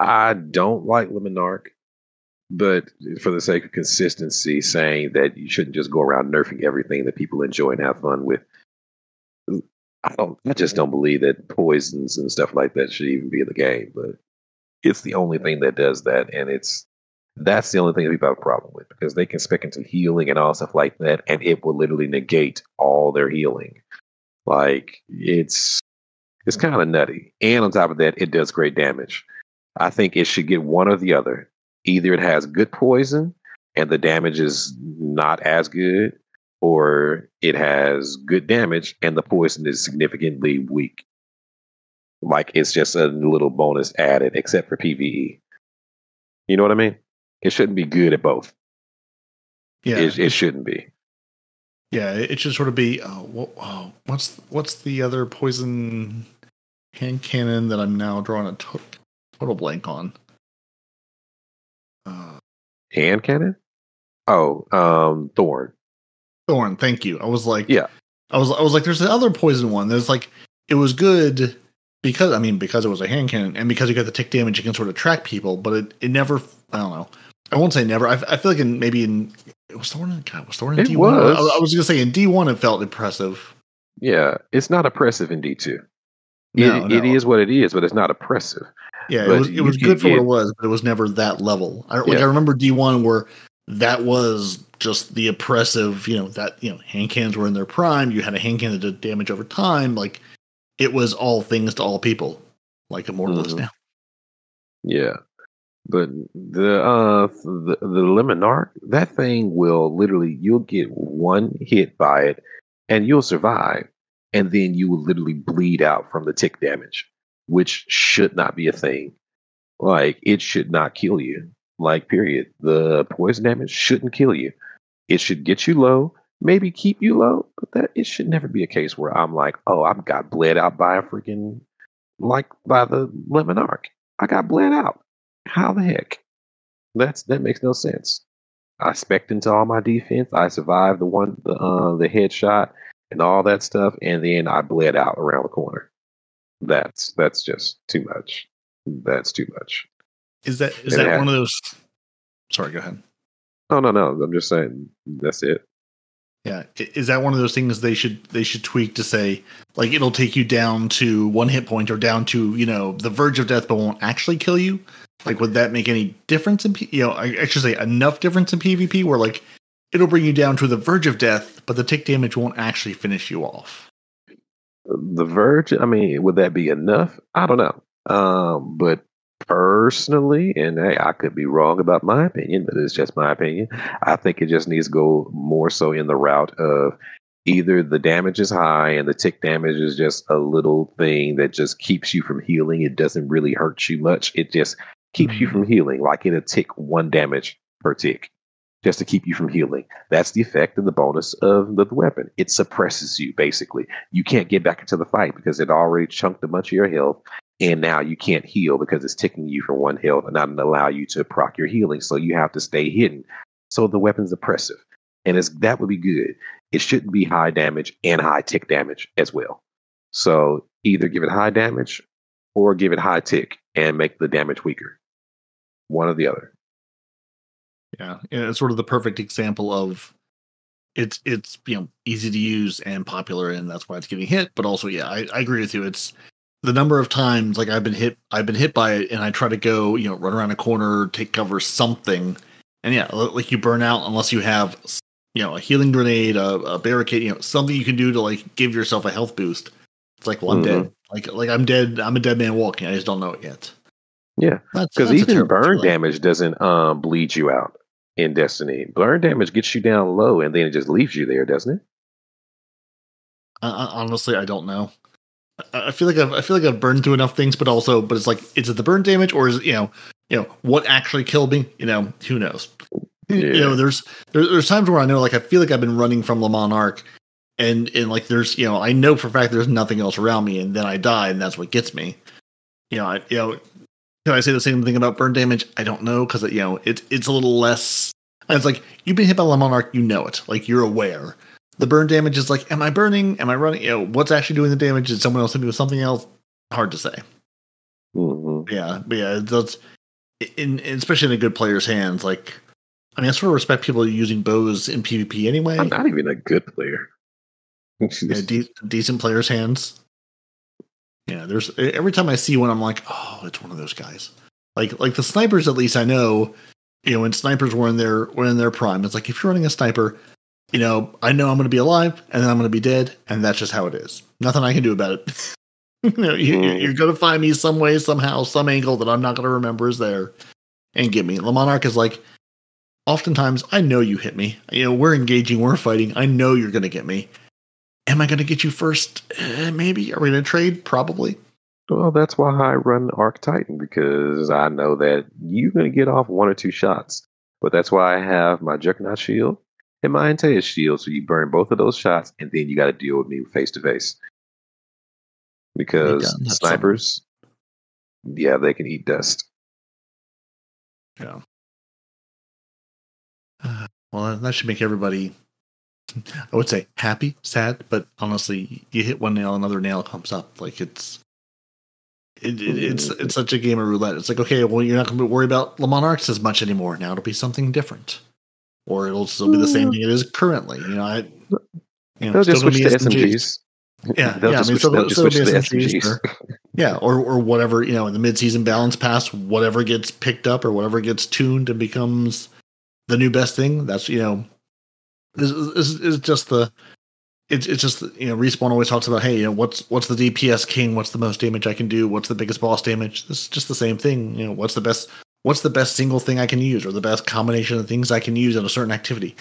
S3: I don't like Le Monarque, but for the sake of consistency, saying that you shouldn't just go around nerfing everything that people enjoy and have fun with. I don't. I just don't believe that poisons and stuff like that should even be in the game. But it's the only thing that does that, and it's that's the only thing that people have a problem with because they can spec into healing and all stuff like that, and it will literally negate all their healing. Like it's it's kind of nutty. And on top of that, it does great damage. I think it should get one or the other. Either it has good poison and the damage is not as good, or it has good damage and the poison is significantly weak. Like it's just a little bonus added, except for PVE. You know what I mean? It shouldn't be good at both.
S2: Yeah,
S3: It, it shouldn't be.
S2: yeah. It should sort of be. Oh, wha- oh, what's what's the other poison hand cannon that I'm now drawing a to- total blank on? Uh,
S3: Hand cannon? Oh, um, thorn.
S2: Thorn. Thank you. I was like,
S3: Yeah.
S2: I was I was like, there's the other poison one. There's like, it was good because I mean because it was a hand cannon and because you got the tick damage, you can sort of track people. But it it never. I don't know. I won't say never. I, I feel like in maybe in it was Thorn in God was Thorn in
S3: It
S2: D one. I,
S3: was.
S2: I was gonna say in D one it felt impressive.
S3: Yeah, it's not oppressive in D two.
S2: No,
S3: it, it
S2: no.
S3: is what it is, but it's not oppressive.
S2: Yeah,
S3: But
S2: it was it was
S3: can
S2: good for what it was, but it was never that level. I like
S3: Yeah.
S2: I remember D one where that was just the oppressive, you know, that you know, hand cannons were in their prime, you had a hand cannon that did damage over time, like it was all things to all people, like Immortal is
S3: Mhm.
S2: now.
S3: Yeah, but the uh the the Le Monarque that thing will literally you'll get one hit by it, and you'll survive, and then you will literally bleed out from the tick damage, which should not be a thing. Like it should not kill you. Like period. The poison damage shouldn't kill you. It should get you low, maybe keep you low, but that it should never be a case where I'm like, oh, I've got bled out by a freaking like by the Le Monarque. I got bled out. How the heck? That's that makes no sense. I specked into all my defense. I survived the one the uh the headshot and all that stuff, and then I bled out around the corner. That's that's just too much. That's too much.
S2: Is that is
S3: And
S2: that one of those sorry, go ahead.
S3: Oh no no, I'm just saying that's it.
S2: Yeah. Is that one of those things they should they should tweak to say like it'll take you down to one hit point or down to, you know, the verge of death but won't actually kill you? Like would that make any difference in P- you know, I, I should say enough difference in PvP where like it'll bring you down to the verge of death but the tick damage won't actually finish you off.
S3: The Verge. I mean, would that be enough? I don't know. Um, but personally, and hey, I could be wrong about my opinion, but it's just my opinion. I think it just needs to go more so in the route of either the damage is high and the tick damage is just a little thing that just keeps you from healing. It doesn't really hurt you much. It just keeps you from healing. Like it'll tick one damage per tick just to keep you from healing. That's the effect and the bonus of the, weapon. It suppresses you basically. You can't get back into the fight because it already chunked a bunch of your health, and now you can't heal because it's ticking you for one health and not allow you to proc your healing. So you have to stay hidden. So the weapon's oppressive, and it's that would be good. It shouldn't be high damage and high tick damage as well. So either give it high damage or give it high tick and make the damage weaker. One or the other.
S2: Yeah. it's sort of the perfect example of it's it's you know easy to use and popular and that's why it's getting hit. But also, yeah, I, I agree with you. It's the number of times like I've been hit I've been hit by it and I try to go, you know, run around a corner, take cover, something. And yeah, like you burn out unless you have you know, a healing grenade, a, a barricade, you know, something you can do to like give yourself a health boost. It's like, well, I'm dead. Like like I'm dead. I'm a dead man walking. I just don't know it yet.
S3: Yeah. Because even burn
S2: feeling.
S3: damage doesn't um, bleed you out in Destiny. Burn damage gets you down low and then it just leaves you there, doesn't it?
S2: Honestly, I don't know. I, I feel like I've I feel like I've burned through enough things, but also, but it's like, is it the burn damage or is it you know, you know, what actually killed me? You know, who knows? You know, there's there, there's times where I know, like, I feel like I've been running from Le Monarque, and and like, there's you know, I know for a fact there's nothing else around me, and then I die, and that's what gets me. You know, I, you know, can I say the same thing about burn damage? I don't know because you know, it's it's a little less. It's like you've been hit by Le Monarque, you know it, like you're aware. The burn damage is like, am I burning? Am I running? You know, what's actually doing the damage? Did someone else hit me with something else? hard to say.
S3: hmm
S2: Yeah, but yeah, that's in, in especially in a good player's hands. Like, I mean, I sort of respect people using bows in PvP anyway.
S3: I'm not even a good player.
S2: yeah, de- decent players' hands. Yeah, there's every time I see one, I'm like, oh, it's one of those guys. Like, like the snipers. At least I know, you know, when snipers were in their were in their prime. It's like if you're running a sniper, you know, I know I'm going to be alive and then I'm going to be dead, and that's just how it is. Nothing I can do about it. <laughs> you know, you, you're going to find me some way, somehow, some angle that I'm not going to remember is there, and get me. The monarch is like, oftentimes I know you hit me. You know, we're engaging, we're fighting. I know you're going to get me. Am I going to get you first? Eh, maybe. Are we going to trade? Probably.
S3: Well, that's why I run Arc Titan because I know that you're going to get off one or two shots. But that's why I have my Juggernaut shield and my Antaeus shield. So you burn both of those shots, and then you got to deal with me face to face. Because
S2: done. That's
S3: snipers, yeah, they can eat dust.
S2: Yeah. Uh, well, that should make everybody, I would say, happy, sad, but honestly, you hit one nail, another nail comes up. Like it's, it, it, it's it's such a game of roulette. It's like, okay, well, you're not going to worry about Le Monarques as much anymore. Now it'll be something different, or it'll still be the same mm. thing it is currently. You know, I, you know,
S3: They'll just switch to
S2: be
S3: SMGs.
S2: Yeah, <laughs>
S3: they'll
S2: yeah, I mean,
S3: switch,
S2: so
S3: they'll
S2: so
S3: switch to
S2: SMGs
S3: SMGs.
S2: or- Yeah, or or whatever you know in the mid-season balance pass, whatever gets picked up or whatever gets tuned and becomes the new best thing. That's you know, this, this is just the. It's it's just you know respawn always talks about hey you know what's what's the DPS king what's the most damage I can do what's the biggest boss damage this is just the same thing you know what's the best what's the best single thing I can use or the best combination of things I can use in a certain activity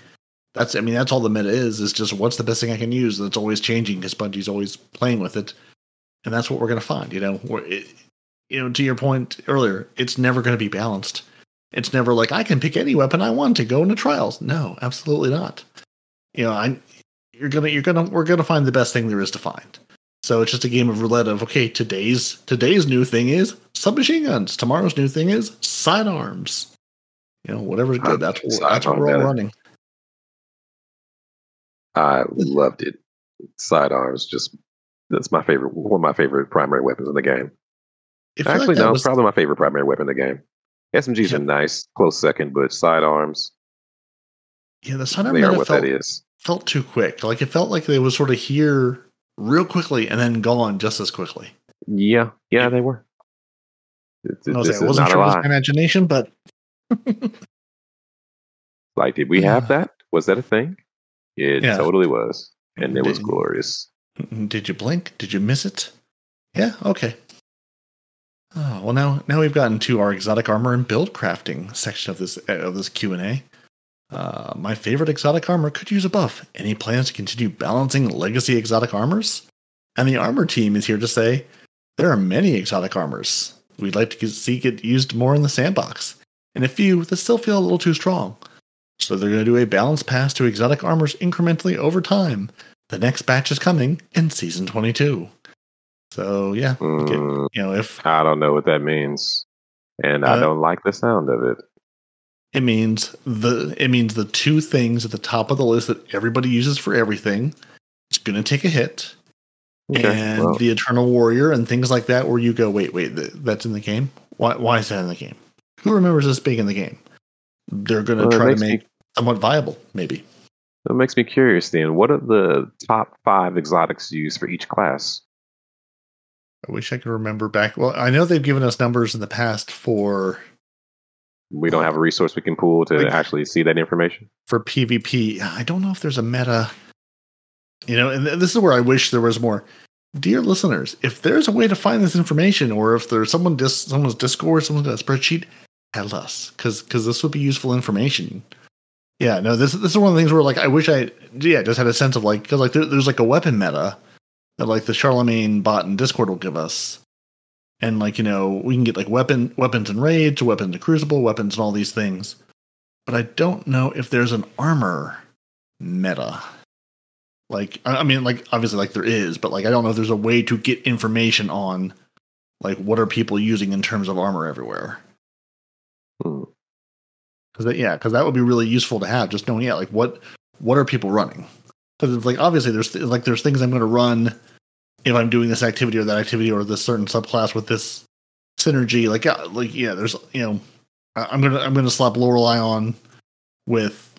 S2: that's I mean that's all the meta is is just what's the best thing I can use that's always changing because Bungie's always playing with it and that's what we're to find. You know, it, you know, to your point earlier, it's never to be balanced. It's never like I can pick any weapon I want to go into trials. No, absolutely not. You know, I you're gonna you're gonna we're gonna find the best thing there is to find. So it's just a game of roulette of okay, today's today's new thing is submachine guns. Tomorrow's new thing is sidearms. You know, whatever's good. That's what, that's what we're all running.
S3: I loved it. Sidearms, just that's my favorite. One of my favorite primary weapons in the game.
S2: Feel like
S3: Actually, no,
S2: was-
S3: probably my favorite primary weapon in the game. SMGs
S2: Yeah.
S3: are nice, close second, but sidearms,
S2: yeah, the sidearm
S3: they are what
S2: felt,
S3: that is.
S2: Felt too quick. Like it felt like they was sort of here real quickly and then gone just as quickly.
S3: Yeah, yeah, they were. It,
S2: I, was like, I wasn't sure it was my imagination, but <laughs>
S3: Like, did we have that? Was that a thing? It
S2: Yeah.
S3: totally was, and it was glorious.
S2: Did you blink? Did you miss it? Yeah. Okay. Oh well, now now we've gotten to our exotic armor and build crafting section of this uh, of this Q and A. Uh, my favorite exotic armor could use a buff. Any plans to continue balancing legacy exotic armors? And the armor team is here to say there are many exotic armors we'd like to see get used more in the sandbox, and a few that still feel a little too strong. So they're going to do a balanced pass to exotic armors incrementally over time. The next batch is coming in season 22. So yeah, get-
S3: Mm,
S2: you know if
S3: I don't know what that means, and I
S2: Uh,
S3: don't like the sound of it.
S2: It means the it means the two things at the top of the list that everybody uses for everything, it's going to take a hit,
S3: Okay,
S2: and
S3: well,
S2: the Eternal Warrior and things like that, where you go, wait, wait, th- that's in the game. Why why is that in the game? Who remembers this being in the game? They're going to
S3: well,
S2: try to
S3: makes me-
S2: make somewhat viable, maybe.
S3: That makes me curious. Then, what are the top five exotics used for each class?
S2: I wish I could remember back. Well, I know they've given us numbers in the past for
S3: We don't have a resource we can pull to
S2: Like-
S3: actually see that information.
S2: for PvP. I don't know if there's a meta. You know, and this is where I wish there was more. Dear listeners, if there's a way to find this information, or if there's someone dis- someone's Discord, someone's got a spreadsheet, tell us because because this would be useful information. Yeah, no, this this is one of the things where like I wish I yeah just had a sense of like because like there, there's like a weapon meta that like the Charlemagne bot in Discord will give us, and like you know we can get like weapon weapons and raids, weapons and crucible, weapons and all these things but I don't know if there's an armor meta. Like, I mean, like obviously, like there is, but like I don't know if there's a way to get information on, like, what are people using in terms of armor everywhere.
S3: Hmm.
S2: Because that, yeah, because that would be really useful to have. Just knowing, yeah, like what what are people running? Because it's like obviously there's like there's things I'm going to run if I'm doing this activity or that activity or this certain subclass with this synergy. Like, yeah, like yeah, there's you know, I'm gonna I'm gonna slap Loreley on with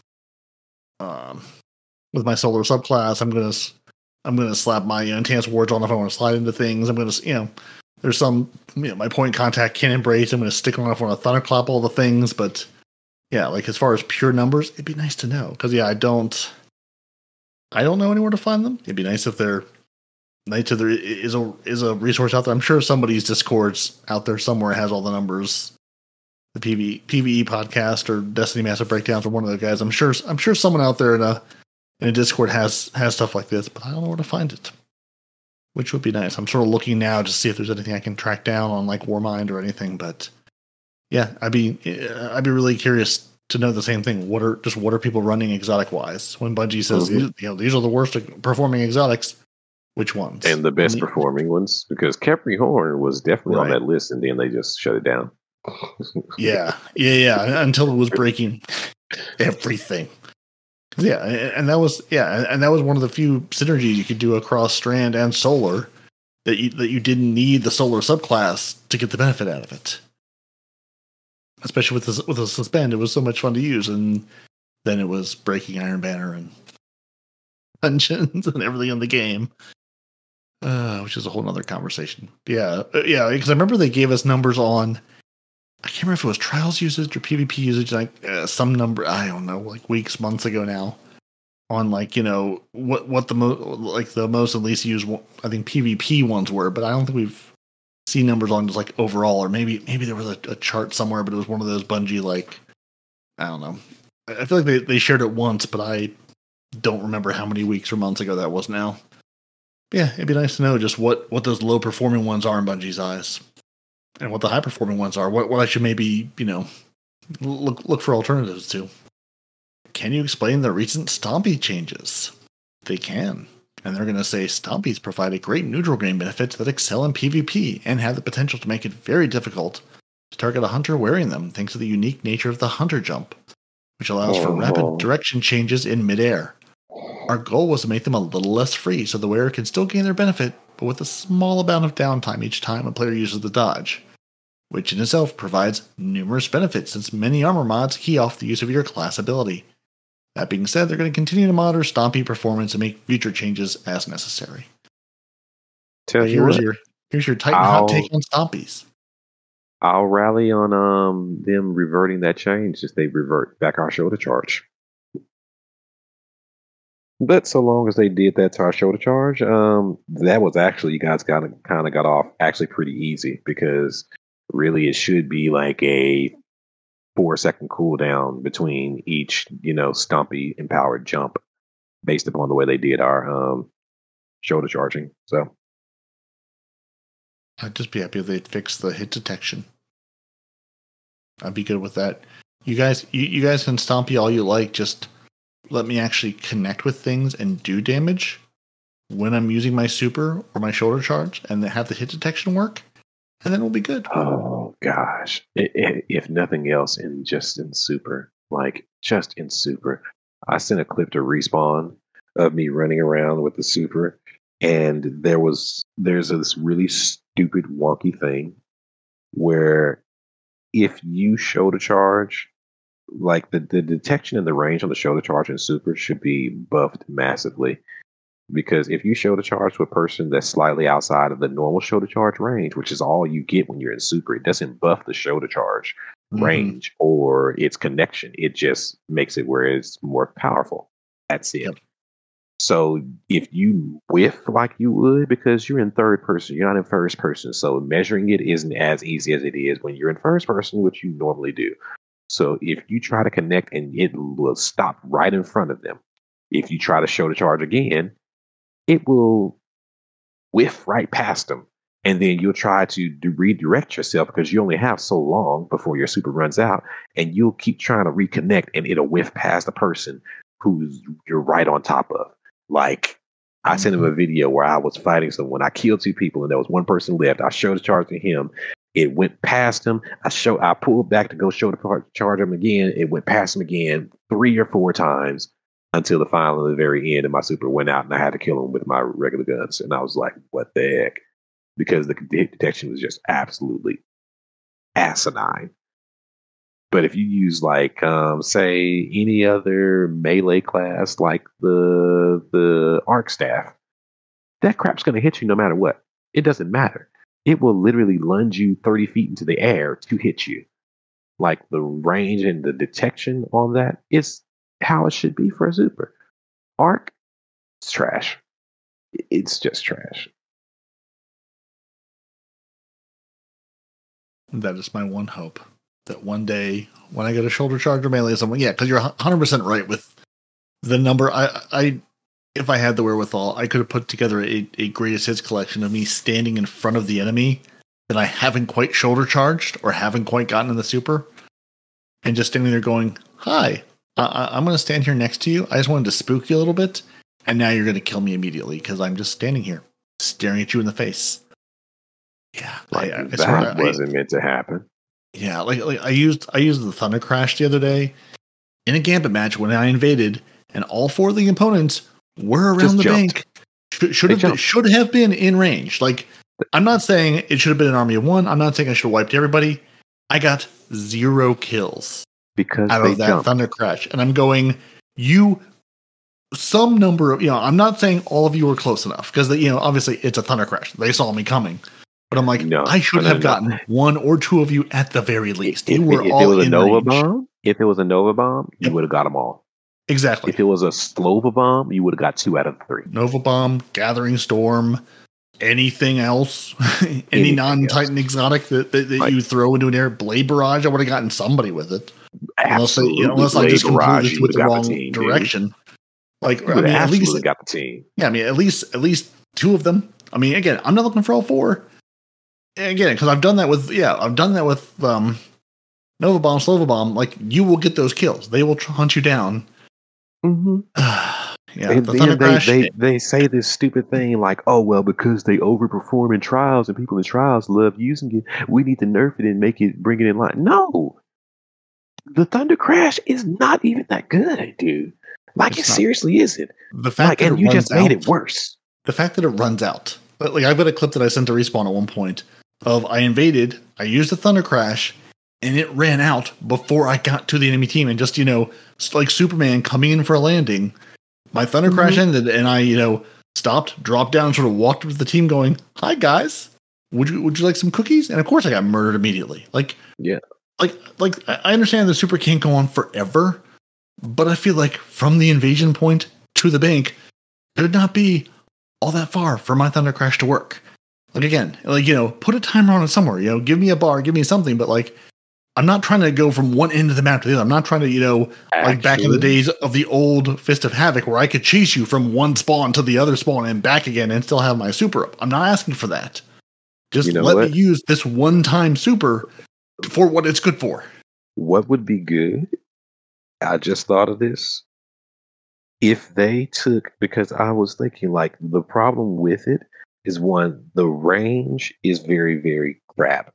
S2: um with my solar subclass. I'm gonna I'm gonna slap my Antaeus Wards on if I want to slide into things. I'm gonna you know, there's some you know my Point-Contact Cannon Brace. I'm gonna stick on if I want to thunderclap all the things, but yeah, like as far as pure numbers, it'd be nice to know because yeah, I don't I don't know anywhere to find them. It'd be nice if there nice if there is a is a resource out there. I'm sure somebody's Discord's out there somewhere has all the numbers. The PV, PVE podcast or Destiny Massive Breakdowns or one of the guys. I'm sure I'm sure someone out there in a in a Discord has has stuff like this, but I don't know where to find it. Which would be nice. I'm sort of looking now to see if there's anything I can track down on like Warmind or anything, but yeah, I'd be I'd be really curious to know the same thing. What are just what are people running exotic wise? When Bungie says
S3: Mhm.
S2: you know these are the worst performing exotics, which ones?
S3: and the best
S2: And the-
S3: performing ones because Khepri's Horn was definitely on that list, and then they just shut it down. <laughs>
S2: Yeah, yeah, yeah. Until it was breaking everything. Yeah, and and that was yeah, and that was one of the few synergies you could do across Strand and Solar that you that you didn't need the Solar subclass to get the benefit out of it. Especially with the with the suspend, it was so much fun to use, and then it was breaking Iron Banner and <laughs> dungeons and everything in the game. Uh, which is a whole nother conversation. Yeah, uh, yeah, because I remember they gave us numbers on I can't remember if it was trials usage or PvP usage, like uh, some number. I don't know, like weeks, months ago now, on like you know what what the most like the most and least used. I think PvP ones were, but I don't think we've seen numbers on just like overall, or maybe maybe there was a, a chart somewhere, but it was one of those Bungie like I don't know. I feel like they they shared it once, but I don't remember how many weeks or months ago that was now. Yeah, it'd be nice to know just what what those low performing ones are in Bungie's eyes and what the high performing ones are. What what I should maybe you know look look for alternatives to. Can you explain the recent Stompy changes? They can, and they're going to say Stompies provide a great neutral game benefits that excel in PvP and have the potential to make it very difficult to target a hunter wearing them, thanks to the unique nature of the hunter jump, which allows for
S3: Oh.
S2: rapid direction changes in midair. Our goal was to make them a little less free so the wearer can still gain their benefit, but with a small amount of downtime each time a player uses the dodge, which in itself provides numerous benefits since many armor mods key off the use of your class ability. That being said, they're going to continue to monitor Stompy performance and make future changes as necessary.
S3: Tell you
S2: Here's your here's your Titan
S3: I'll-
S2: hot take on Stompies.
S3: I'll rally on um them reverting that change if they revert back our shoulder charge. But so long as they did that to our shoulder charge, um, that was actually you guys got kind of got off actually pretty easy because really it should be like a four second cooldown between each you know stumpy empowered jump based upon the way they did our um shoulder charging. So
S2: I'd just be happy if they'd fix the hit detection. I'd be good with that. You guys, you, you guys can stompy all you like. Just let me actually connect with things and do damage when I'm using my super or my shoulder charge, and have the hit detection work, and then we'll be good.
S3: Oh gosh! I- I- if nothing else, in just in super, like just in super, I sent a clip to respawn of me running around with the super, and there was there's this really stupid wonky thing where if you shoulder charge, like the the detection and the range on the shoulder charge and super should be buffed massively because if you shoulder charge to a person that's slightly outside of the normal shoulder charge range, which is all you get when you're in super, it doesn't buff the shoulder charge
S2: Mhm.
S3: range or its connection. It just makes it where it's more powerful. That's it.
S2: Yep.
S3: So if you whiff like you would, because you're in third person, you're not in first person. So measuring it isn't as easy as it is when you're in first person, which you normally do. So if you try to connect and it will stop right in front of them. If you try to show the charge again, it will whiff right past them. And then you'll try to do, redirect yourself because you only have so long before your super runs out. And you'll keep trying to reconnect and it'll whiff past the person who's you're right on top of. Like I sent him a mm-hmm. video where I was fighting someone. I killed two people and there was one person left. I showed the charge to him. It went past him. I show I pulled back to go show the charge him again. It went past him again three or four times. until the final the very end, and my super went out, and I had to kill him with my regular guns, and I was like, "What the heck?" Because the detection was just absolutely asinine. But if you use like, um, say, any other melee class, like the the arc staff, that crap's going to hit you no matter what. It doesn't matter. It will literally lunge you thirty feet into the air to hit you. Like the range and the detection on that is how it should be for a super. Arc, it's trash. It's just trash.
S2: That is my one hope. That one day when I get a shoulder charge or melee someone, yeah, because you're 100 percent right with the number. I, I, if I had the wherewithal, I could have put together a, a greatest hits collection of me standing in front of the enemy that I haven't quite shoulder charged or haven't quite gotten in the super, and just standing there going, "Hi, I, I'm going to stand here next to you. I just wanted to spook you a little bit, and now you're going to kill me immediately because I'm just standing here staring at you in the face." Yeah,
S3: Like
S2: I, I
S3: that
S2: I-
S3: wasn't meant to happen.
S2: yeah, like, like I used I used the Thunder Crash the other day in a gambit match when I invaded, and all four of the opponents were around
S3: Just
S2: the
S3: jumped.
S2: bank. Should, should have been, should have been in range. Like I'm not saying it should have been an army of one. I'm not saying I should have wiped everybody. I got zero kills
S3: because
S2: out
S3: they
S2: of that
S3: jumped.
S2: Thunder Crash, and I'm going you. Some number of you know, I'm not saying all of you were close enough because you know, obviously it's a Thunder Crash. They saw me coming, but I'm like,
S3: No,
S2: I should
S3: no,
S2: have
S3: no.
S2: gotten one or two of you at the very least.
S3: If,
S2: you were
S3: if
S2: all
S3: it was a Nova
S2: range.
S3: bomb, if it was a Nova bomb, you
S2: Yep.
S3: would have got them all.
S2: Exactly.
S3: If it was a Slova bomb, you would have got two out of three.
S2: Nova Bomb, Gathering Storm, anything else, <laughs> any
S3: Anything
S2: non-Titan exotic that, that, that
S3: Like-
S2: you throw into an air, Blade Barrage, I would have gotten somebody with it. Unless, I,
S3: Absolutely,
S2: unless I just completely went the wrong
S3: dude.
S2: direction. Like,
S3: You
S2: I mean, at least,
S3: got the team.
S2: yeah, I mean, at least, at least two of them. I mean, again, I'm not looking for all four. Again, because I've done that with, yeah, I've done that with um, Nova Bomb, Slova Bomb. Like, you will get those kills. They will hunt you down.
S3: Mm-hmm. <sighs>
S2: yeah,
S3: and
S2: the
S3: then they, they, they say this stupid thing like, oh, well, because they overperform in trials and people in trials love using it, we need to nerf it and make it, bring it in line. No. The Thunder Crash is not even that good, dude. Like,
S2: It's
S3: it
S2: not.
S3: seriously isn't.
S2: the fact
S3: Like,
S2: that
S3: and
S2: it
S3: you
S2: runs
S3: just made
S2: out-
S3: it worse.
S2: the fact that it runs out. But, Like I've got a clip that I sent to respawn at one point of I invaded, I used a thunder crash, and it ran out before I got to the enemy team. And just you know, like Superman coming in for a landing, my thunder crash
S3: Mm-hmm.
S2: ended, and I you know stopped, dropped down, sort of walked up to the team, going, "Hi guys, would you would you like some cookies?" And of course, I got murdered immediately. Like
S3: Yeah.
S2: like like I I understand the super can't go on forever, but I feel like from the invasion point to the bank, it would not be all that far for my Thunder Crash to work. Like again, like you know, put a timer on it somewhere. You know, give me a bar, give me something. But like, I'm not trying to go from one end of the map to the other. I'm not trying to, you know, like back in the days of the old Fist of Havoc, where I could chase you from one spawn to the other spawn and back again, and still have my super up. I'm not asking for that. Just
S3: You know
S2: let
S3: what?
S2: me use this one-time super for what it's good for.
S3: what would be good? I just thought of this. If they took, because I was thinking, like, the problem with it is one, the range is very, very crap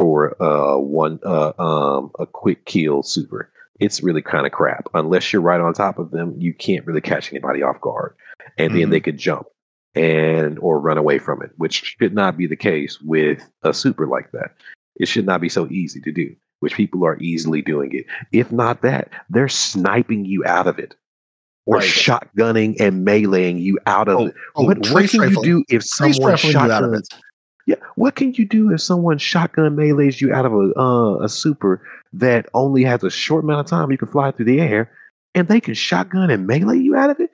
S3: for uh one uh um a quick kill super. It's really kind of crap. Unless you're right on top of them, you can't really catch anybody off guard. And then
S2: Mhm.
S3: they could jump and or run away from it, which should not be the case with a super like that. It should not be so easy to do, which people are easily doing it. If not that, they're sniping you out of it. Or
S2: Right.
S3: shotgunning and meleeing you out of it.
S2: oh,
S3: what, what can
S2: rifling.
S3: you do if someone
S2: rifling you out of
S3: shotguns
S2: it.
S3: Yeah, what can you do if someone shotgun melees you out of a uh, a super that only has a short amount of time you can fly through the air, and they can shotgun and melee you out of it?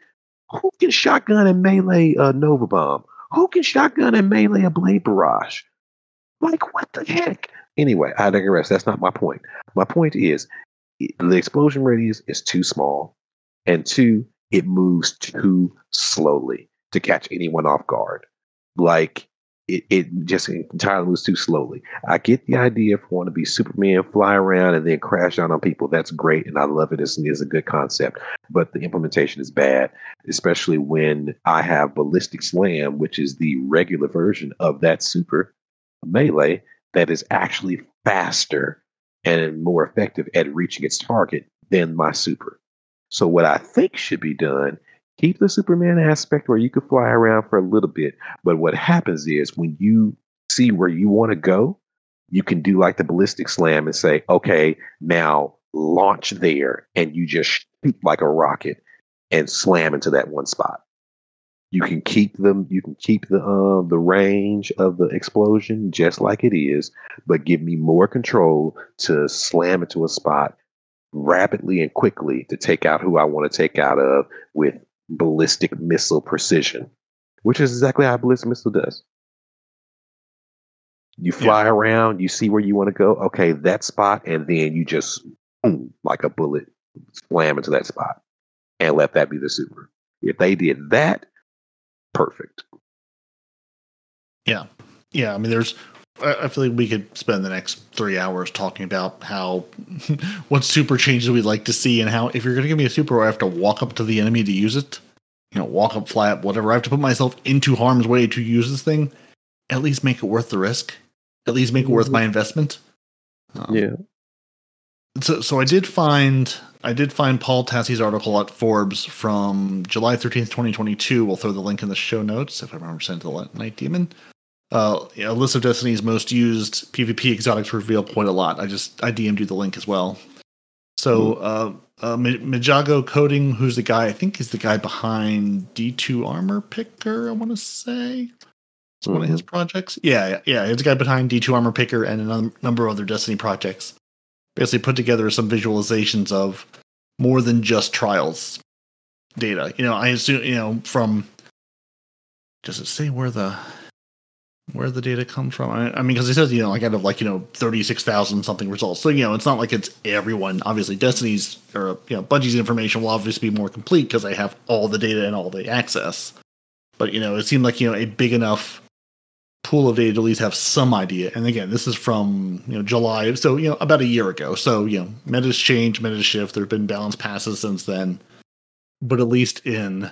S3: Who can shotgun and melee a Nova Bomb? Who can shotgun and melee a Blade Barrage? Like what the heck? Anyway, I digress. That's not my point. My point is the explosion radius is too small, and two, it moves too slowly to catch anyone off guard. Like it, it just entirely moves too slowly. I get the idea if you want to be Superman, fly around and then crash down on people. That's great, and I love it. It's, a good concept, but the implementation is bad, especially when I have Ballistic Slam, which is the regular version of that super melee that is actually faster and more effective at reaching its target than my super. So what I think should be done, keep the Superman aspect where you can fly around for a little bit. But what happens is when you see where you want to go, you can do like the ballistic slam and say, okay, now launch there, and you just shoot like a rocket and slam into that one spot. You can keep them. You can keep the uh, the range of the explosion just like it is, but give me more control to slam into a spot rapidly and quickly to take out who I want to take out of with ballistic missile precision, which is exactly how a ballistic missile does. You fly yeah. around, you see where you want to go. Okay, that spot, and then you just boom, like a bullet slam into that spot, and let that be the super. If they did that, perfect.
S2: Yeah, yeah. I mean, there's. I feel like we could spend the next three hours talking about how <laughs> what super changes we'd like to see, and how if you're going to give me a super, I have to walk up to the enemy to use it. You know, walk up, fly up, whatever. I have to put myself into harm's way to use this thing. At least make it worth the risk at least make it worth my mm-hmm. investment.
S3: Um, yeah.
S2: So, so I did find I did find Paul Tassi's article at Forbes from July thirteenth, twenty twenty two. We'll throw the link in the show notes if I remember to the Nitedemon. Uh, a list of Destiny's most used PvP exotics reveal quite a lot. I just I DM'd you the link as well. So mm-hmm. uh, uh, Mijago Coding, who's the guy? I think he's the guy behind D2 Armor Picker. I want to say it's mm-hmm. one of his mm-hmm. projects. Yeah, yeah, it's a guy behind D2 Armor Picker and a number of other Destiny projects. Basically, put together some visualizations of more than just trials data. You know, I assume you know from. Does it say where the where the data comes from? I, I mean, because it says you know like out of like you know thirty six thousand something results. So you know, it's not like it's everyone. Obviously, Destiny's or you know Bungie's information will obviously be more complete because they have all the data and all the access. But you know, it seemed like you know a big enough pool of data to at least have some idea. And again, this is from you know July, so you know about a year ago. So you know, meta's changed, meta's shift. There have been balance passes since then, but at least in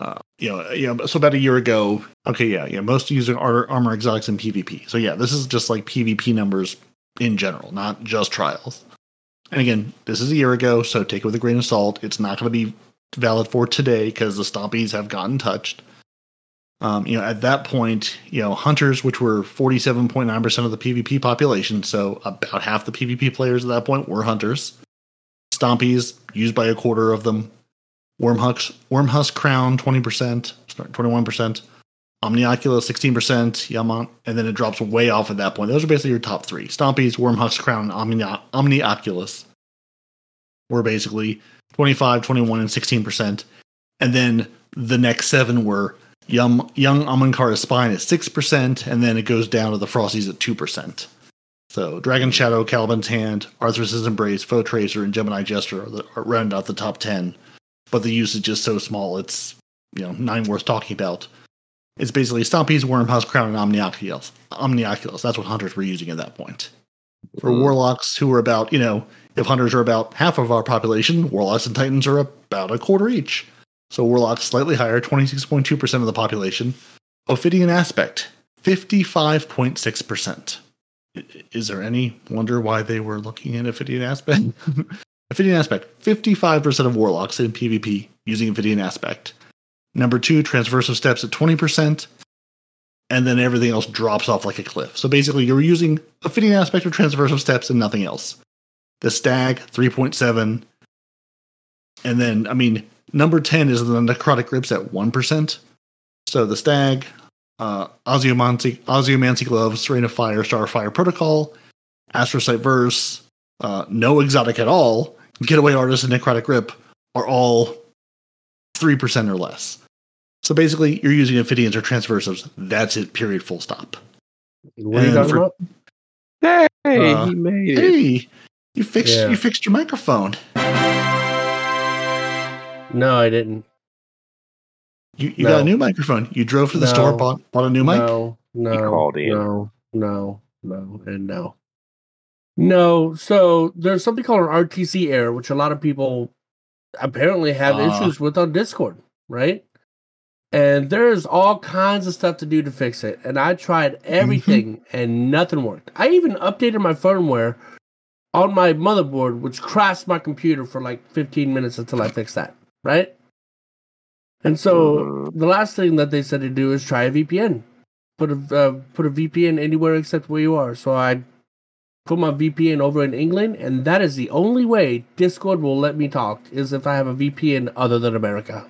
S2: uh, you know, know, so about a year ago. Okay, yeah, yeah. Most using armor, armor exotics in PvP. So yeah, this is just like PvP numbers in general, not just trials. And again, this is a year ago, so take it with a grain of salt. It's not going to be valid for today because the stompies have gotten touched. Um, you know, at that point, you know, hunters, which were 47.9% of the PvP population, so about half the PvP players at that point were hunters. Stompies, used by a quarter of them. Wormhusk, Wormhusk Crown, 20%, 21%. Omnioculus, 16%. Yamant, and then it drops way off at that point. Those are basically your top three. Stompies, Wormhusk Crown, Omni- Omnioculus were basically 25, 21, and 16%. And then the next seven were Young Young Ahamkara's spine at six percent, and then it goes down to the Frosties at two percent. So Dragon Shadow, Caliban's Hand, Athrys's Embrace, Foe Tracer, and Gemini Jester are, the, are round out the top ten. But the usage is so small, it's you know nine worth talking about. It's basically Stompies, Wormhusk, Crown, and Omnioculus. Omnioculus. That's what hunters were using at that point. For mm. warlocks, who are about you know, if hunters are about half of our population, warlocks and titans are about a quarter each. So Warlock's slightly higher, 26.2% of the population. Ophidian Aspect, 55.6%. Is there any wonder why they were looking at Ophidian Aspect? <laughs> Ophidian Aspect, 55% of Warlocks in PvP using Ophidian Aspect. Number two, Transversive Steps at 20%. And then everything else drops off like a cliff. So basically, you're using Ophidian Aspect or Transversive Steps and nothing else. The Stag, 3.7. And then, I mean, Number 10 is the necrotic grips at 1%. So the stag, uh, Osmiomancy gloves, Serene of Fire, Starfire Protocol, Astrocyte Verse, uh, no exotic at all, Getaway Artist, and Necrotic Grip are all 3% or less. So basically, you're using Ophidians or Transversives. That's it, period, full stop.
S1: What are you talking for, about?
S3: Hey, uh, he made it.
S2: Hey, you fixed, yeah. you fixed your microphone.
S1: No, I didn't.
S2: You, you no. got a new microphone. You drove to the no. store, bought, bought a new mic.
S1: No, no, he called in. no, no, no, and no, no. So there's something called an RTC error, which a lot of people apparently have uh. issues with on Discord, right? And there's all kinds of stuff to do to fix it. And I tried mm-hmm. everything mm-hmm. and nothing worked. I even updated my firmware on my motherboard, which crashed my computer for like 15 minutes until I fixed that, right? And so
S3: Mhm.
S1: the last thing that they said to do is try a VPN. Put a uh, put a VPN anywhere except where you are. So I put my VPN over in England, and that is the only way Discord will let me talk is if I have a VPN other than America.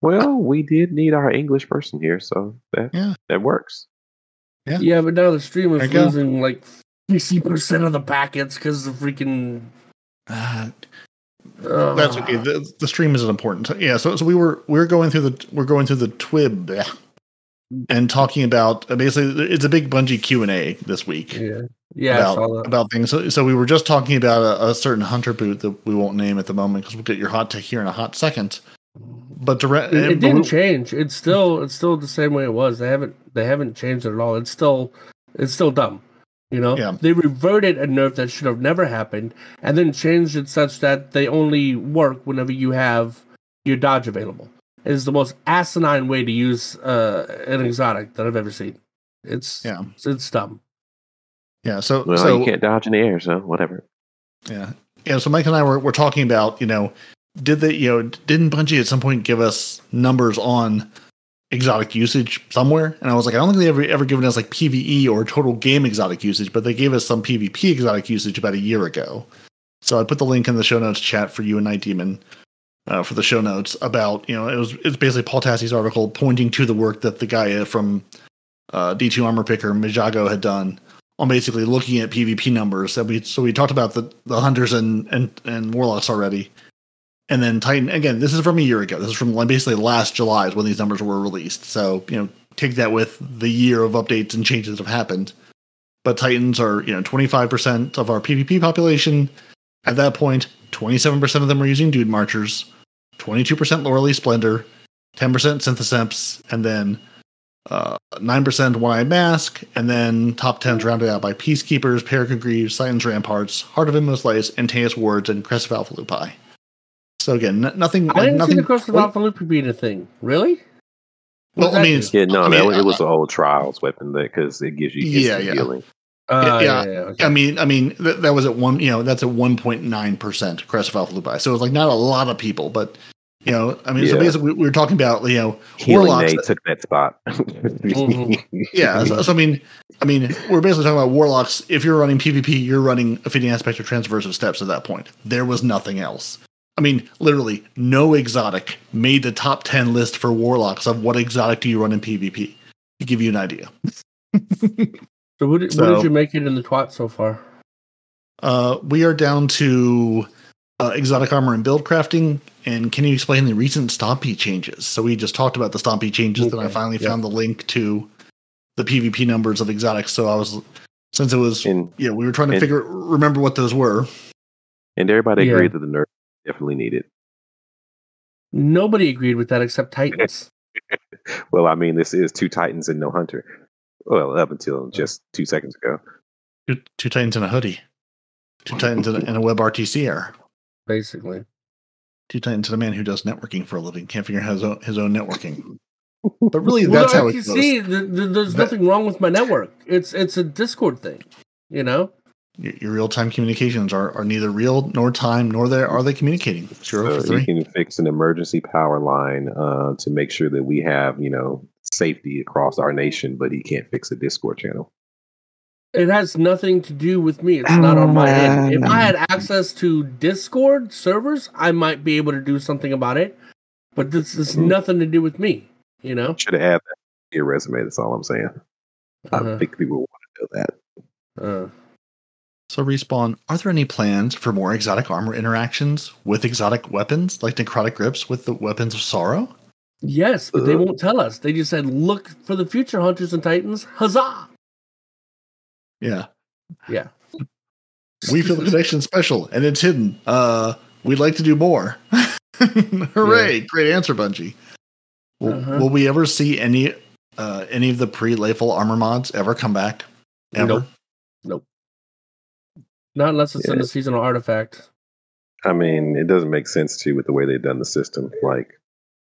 S3: Well, we did need our English person here, so that
S2: Yeah.
S3: that works.
S2: Yeah.
S1: Yeah, but now the stream is
S2: you go.
S1: losing like sixty percent of the packets because the freaking.
S2: Uh,
S1: Uh,
S2: that's okay. The, the stream isn't important. Yeah. So, so we were we were going through the we're going through the TWID and talking about uh, basically it's a big Bungie Q and A this week.
S1: Yeah, yeah,
S2: about, about things. So, so we were just talking about a, a certain hunter boot that we won't name at the moment because we'll get your hot take here in a hot second. But direct,
S1: It, it didn't
S2: we-
S1: change. It's still it's still the same way it was. They haven't they haven't changed it at all. It's still it's still dumb. You know,
S2: Yeah.
S1: they reverted a nerf that should have never happened, and then changed it such that they only work whenever you have your dodge available. It is the most asinine way to use uh, an exotic that I've ever seen. It's
S2: Yeah.
S1: it's, it's dumb.
S2: Yeah. So
S3: Well,
S2: so
S3: you can't dodge in the air, so whatever.
S2: Yeah. Yeah. So Mike and I were, were talking about, you know, did they, you know, didn't Bungie at some point give us numbers on exotic usage somewhere? And I was like, I don't think they ever ever given us like PVE or total game exotic usage, but they gave us some PvP exotic usage about a year ago. So I put the link in the show notes chat for you and Nitedemon uh, for the show notes about, you know, it was it's basically Paul Tassi's article pointing to the work that the guy from uh, D2 Armor Picker, Mijago, had done on basically looking at PvP numbers. That we so we talked about the, the hunters and, and and warlocks already, and then Titan again. This is from a year ago. This is from basically last July is when these numbers were released. So you know, take that with the year of updates and changes that have happened. But Titans are you know twenty five percent of our PvP population. At that point, point, twenty seven percent of them are using Dunemarchers, twenty two percent Loreley Splendor, ten percent Synthoceps, and then uh, nine percent one-eyed mask, and then top tens rounded out by Peacekeepers, Peregrine Greaves, Titans Ramparts, Heart of Inmost Light, Antaeus Wards, and Crest of Alpha Lupi. So again, n- nothing.
S1: I didn't
S2: nothing.
S1: see the Crest of Alpha Lupi being a thing. Really?
S2: Well, I mean.
S3: Yeah, no,
S2: I mean,
S3: it
S2: uh,
S3: was a whole trials weapon because it gives you
S2: Yeah, yeah.
S3: healing.
S1: Uh,
S2: yeah,
S1: yeah, yeah, okay.
S2: I mean, I mean that, that was at one. You know, that's at one point nine percent Crest of Alpha Lupi. So it was like not a lot of people, but you know, I mean, so basically we, we were talking about you know
S3: Healing
S2: warlocks.
S3: Nade took that spot.
S1: Mhm. <laughs>
S2: yeah, so, so I mean, I mean, we're basically talking about warlocks. If you're running PvP, you're running Ophidian Aspect or transversive steps at that point. There was nothing else. I mean, literally, no exotic made the top ten list for warlocks of what exotic do you run in PvP. To give you an idea,
S1: So, what did, what did you make it in the TWID so far?
S2: uh, we are down to uh, exotic armor and build crafting. And can you explain the recent Stompy changes? So we just talked about the Stompy changes, then I finally
S1: yeah.
S2: found the link to the PvP numbers of exotics. So I was, since it was
S3: and
S2: yeah, we were trying to
S3: And-
S2: figure remember what those were.
S3: and everybody
S1: Yeah.
S3: agreed that the nerf definitely needed.
S1: Nobody agreed with that except Titans. <laughs>
S3: Well, I mean, this is two Titans and no Hunter. Well, up until just two seconds ago.
S2: Two, two titans and a hoodie, two titans and a, in a web RTC error,
S1: basically.
S2: two titans and a man who does networking for a living can't figure out his own, his own networking. <laughs> But really,
S1: Well,
S2: that's how it
S1: you
S2: goes.
S1: see, th- th- there's
S2: That-
S1: nothing wrong with my network. It's it's a Discord thing, you know.
S2: Your, your real time communications are, are neither real nor time nor they are they communicating. Zero for
S3: So you can fix an emergency power line uh, to make sure that we have, you know, safety across our nation, but he can't fix a Discord channel.
S1: It has nothing to do with me. It's not on my end. If
S3: Um,
S1: I had access to Discord servers, I might be able to do something about it. But this is
S3: Mhm.
S1: nothing to do with me, you know.
S3: Should have added that to your resume. That's all I'm saying. I
S1: Uh-huh.
S3: think people want to know that.
S1: Uh,
S2: So respawn. Are there any plans for more exotic armor interactions with exotic weapons like necrotic grips with the weapons of sorrow?
S1: yes, but they
S3: Uh.
S1: won't tell us. They just said, "Look for the future hunters and titans." Huzzah!
S2: Yeah.
S1: Yeah.
S2: We feel the connection special and it's hidden. Uh, we'd like to do more. <laughs> Hooray! Great answer, Bungie. Will,
S1: Uh-huh.
S2: will we ever see any uh, any of the pre-Lightfall armor mods ever come back? Ever?
S1: Nope. Not unless it's in the seasonal artifact.
S3: I mean, it doesn't make sense to you with the way they've done the system. Like,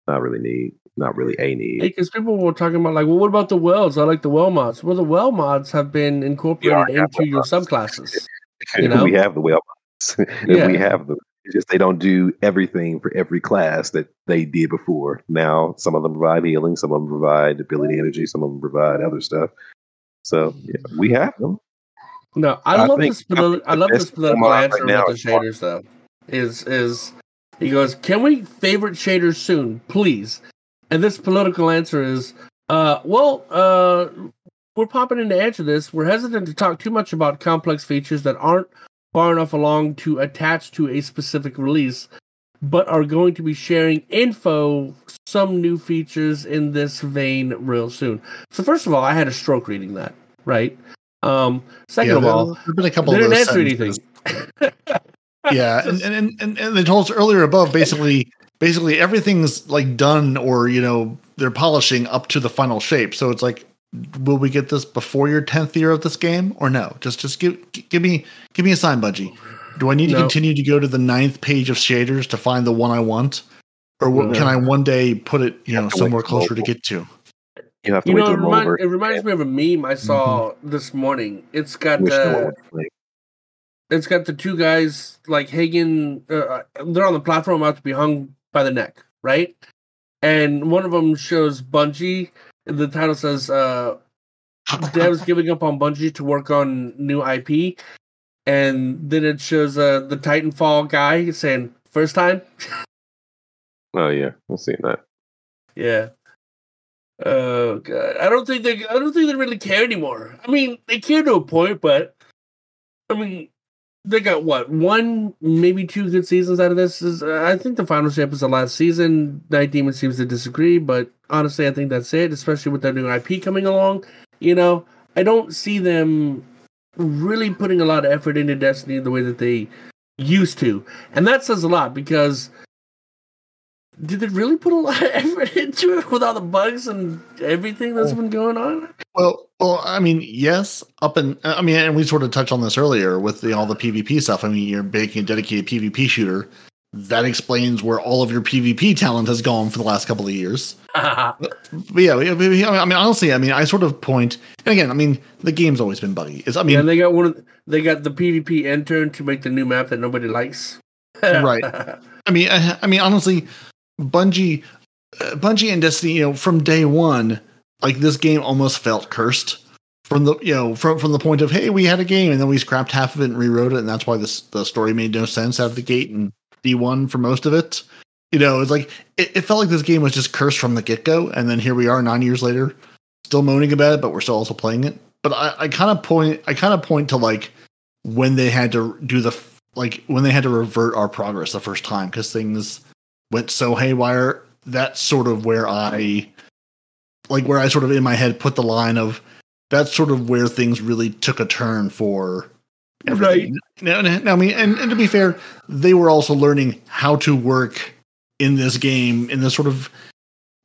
S3: not really need, not really a need.
S1: Because people were talking about like, well, what about the wells? I like the well mods. Well, the well mods have been incorporated
S3: I
S1: into your
S3: mods.
S1: subclasses. <laughs> You know?
S3: we have the whale <laughs> yeah. we have them. It's just they don't do everything for every class that they did before. Now, some of them provide healing, some of them provide ability energy, some of them provide other stuff. So yeah, we have them.
S1: No, I, I love this. Politi- I love this political answer right with the shaders, though. Is is he goes? Can we favorite shaders soon, please? And this political answer is, uh, well, uh, we're popping in to answer this. We're hesitant to talk too much about complex features that aren't far enough along to attach to a specific release, but are going to be sharing info, some new features in this vein real soon. So first of all, I had a stroke reading that, right? Um, second yeah, of all,
S2: there've been a couple. They didn't answer anything. <laughs> yeah, <laughs> and, and and and they told us earlier above basically basically everything's like done or you know they're polishing up to the final shape. So it's like will we get this before your 10th year of this game or no just just give give me give me a sign Bungie do i need no. to continue to go to the ninth page of shaders to find the one i want or no. can i one day put it you, you know somewhere closer to get to
S3: you have to you know,
S1: it, remind, it, reminds me of a meme i saw mm-hmm. this morning it's got uh, it's got the two guys like hagen uh, uh, they're on the platform about to be hung by the neck right and one of them shows bungie the title says uh devs giving up on Bungie to work on new IP, and then it shows uh the Titanfall guy saying first time. <laughs>
S3: oh yeah, I've seen that.
S1: Yeah. Oh god, I don't think they. I don't think they really care anymore. I mean, they care to a point, but I mean, they got what one, maybe two good seasons out of this. Is uh, I think the final shape is the last season. Nitedemon seems to disagree, but honestly, I think that's it. Especially with their new IP coming along, you know, I don't see them really putting a lot of effort into Destiny the way that they used to, and that says a lot because did they really put a lot of <laughs> effort into it with all the bugs and everything that's oh. been going on?
S2: Well, well, I mean, yes, up and I mean, and we sort of touched on this earlier with the, all the PvP stuff. I mean, you're making a dedicated PvP shooter. That explains where all of your PvP talent has gone for the last couple of years. <laughs> but yeah, I mean, honestly, I mean, I sort of point, and again, I mean, the game's always been buggy. It's, I mean,
S1: yeah, they got one. Of, they got the PvP intern to make the new map that nobody likes. <laughs>
S2: right. I mean, I, I mean, honestly, Bungie, uh, Bungie and Destiny, you know, from day one, like this game almost felt cursed from the you know from from the point of hey we had a game and then we scrapped half of it and rewrote it and that's why this the story made no sense out of the gate and D one for most of it. You know, it's like it, it felt like this game was just cursed from the get go, and then here we are nine years later, still moaning about it, but we're still also playing it. But I, I kind of point I kind of point to like when they had to do the like when they had to revert our progress the first time because things went so haywire. That's sort of where I like where I sort of in my head put the line of that's sort of where things really took a turn for everything. Right. Now, now, I mean, and, and to be fair, they were also learning how to work in this game in this sort of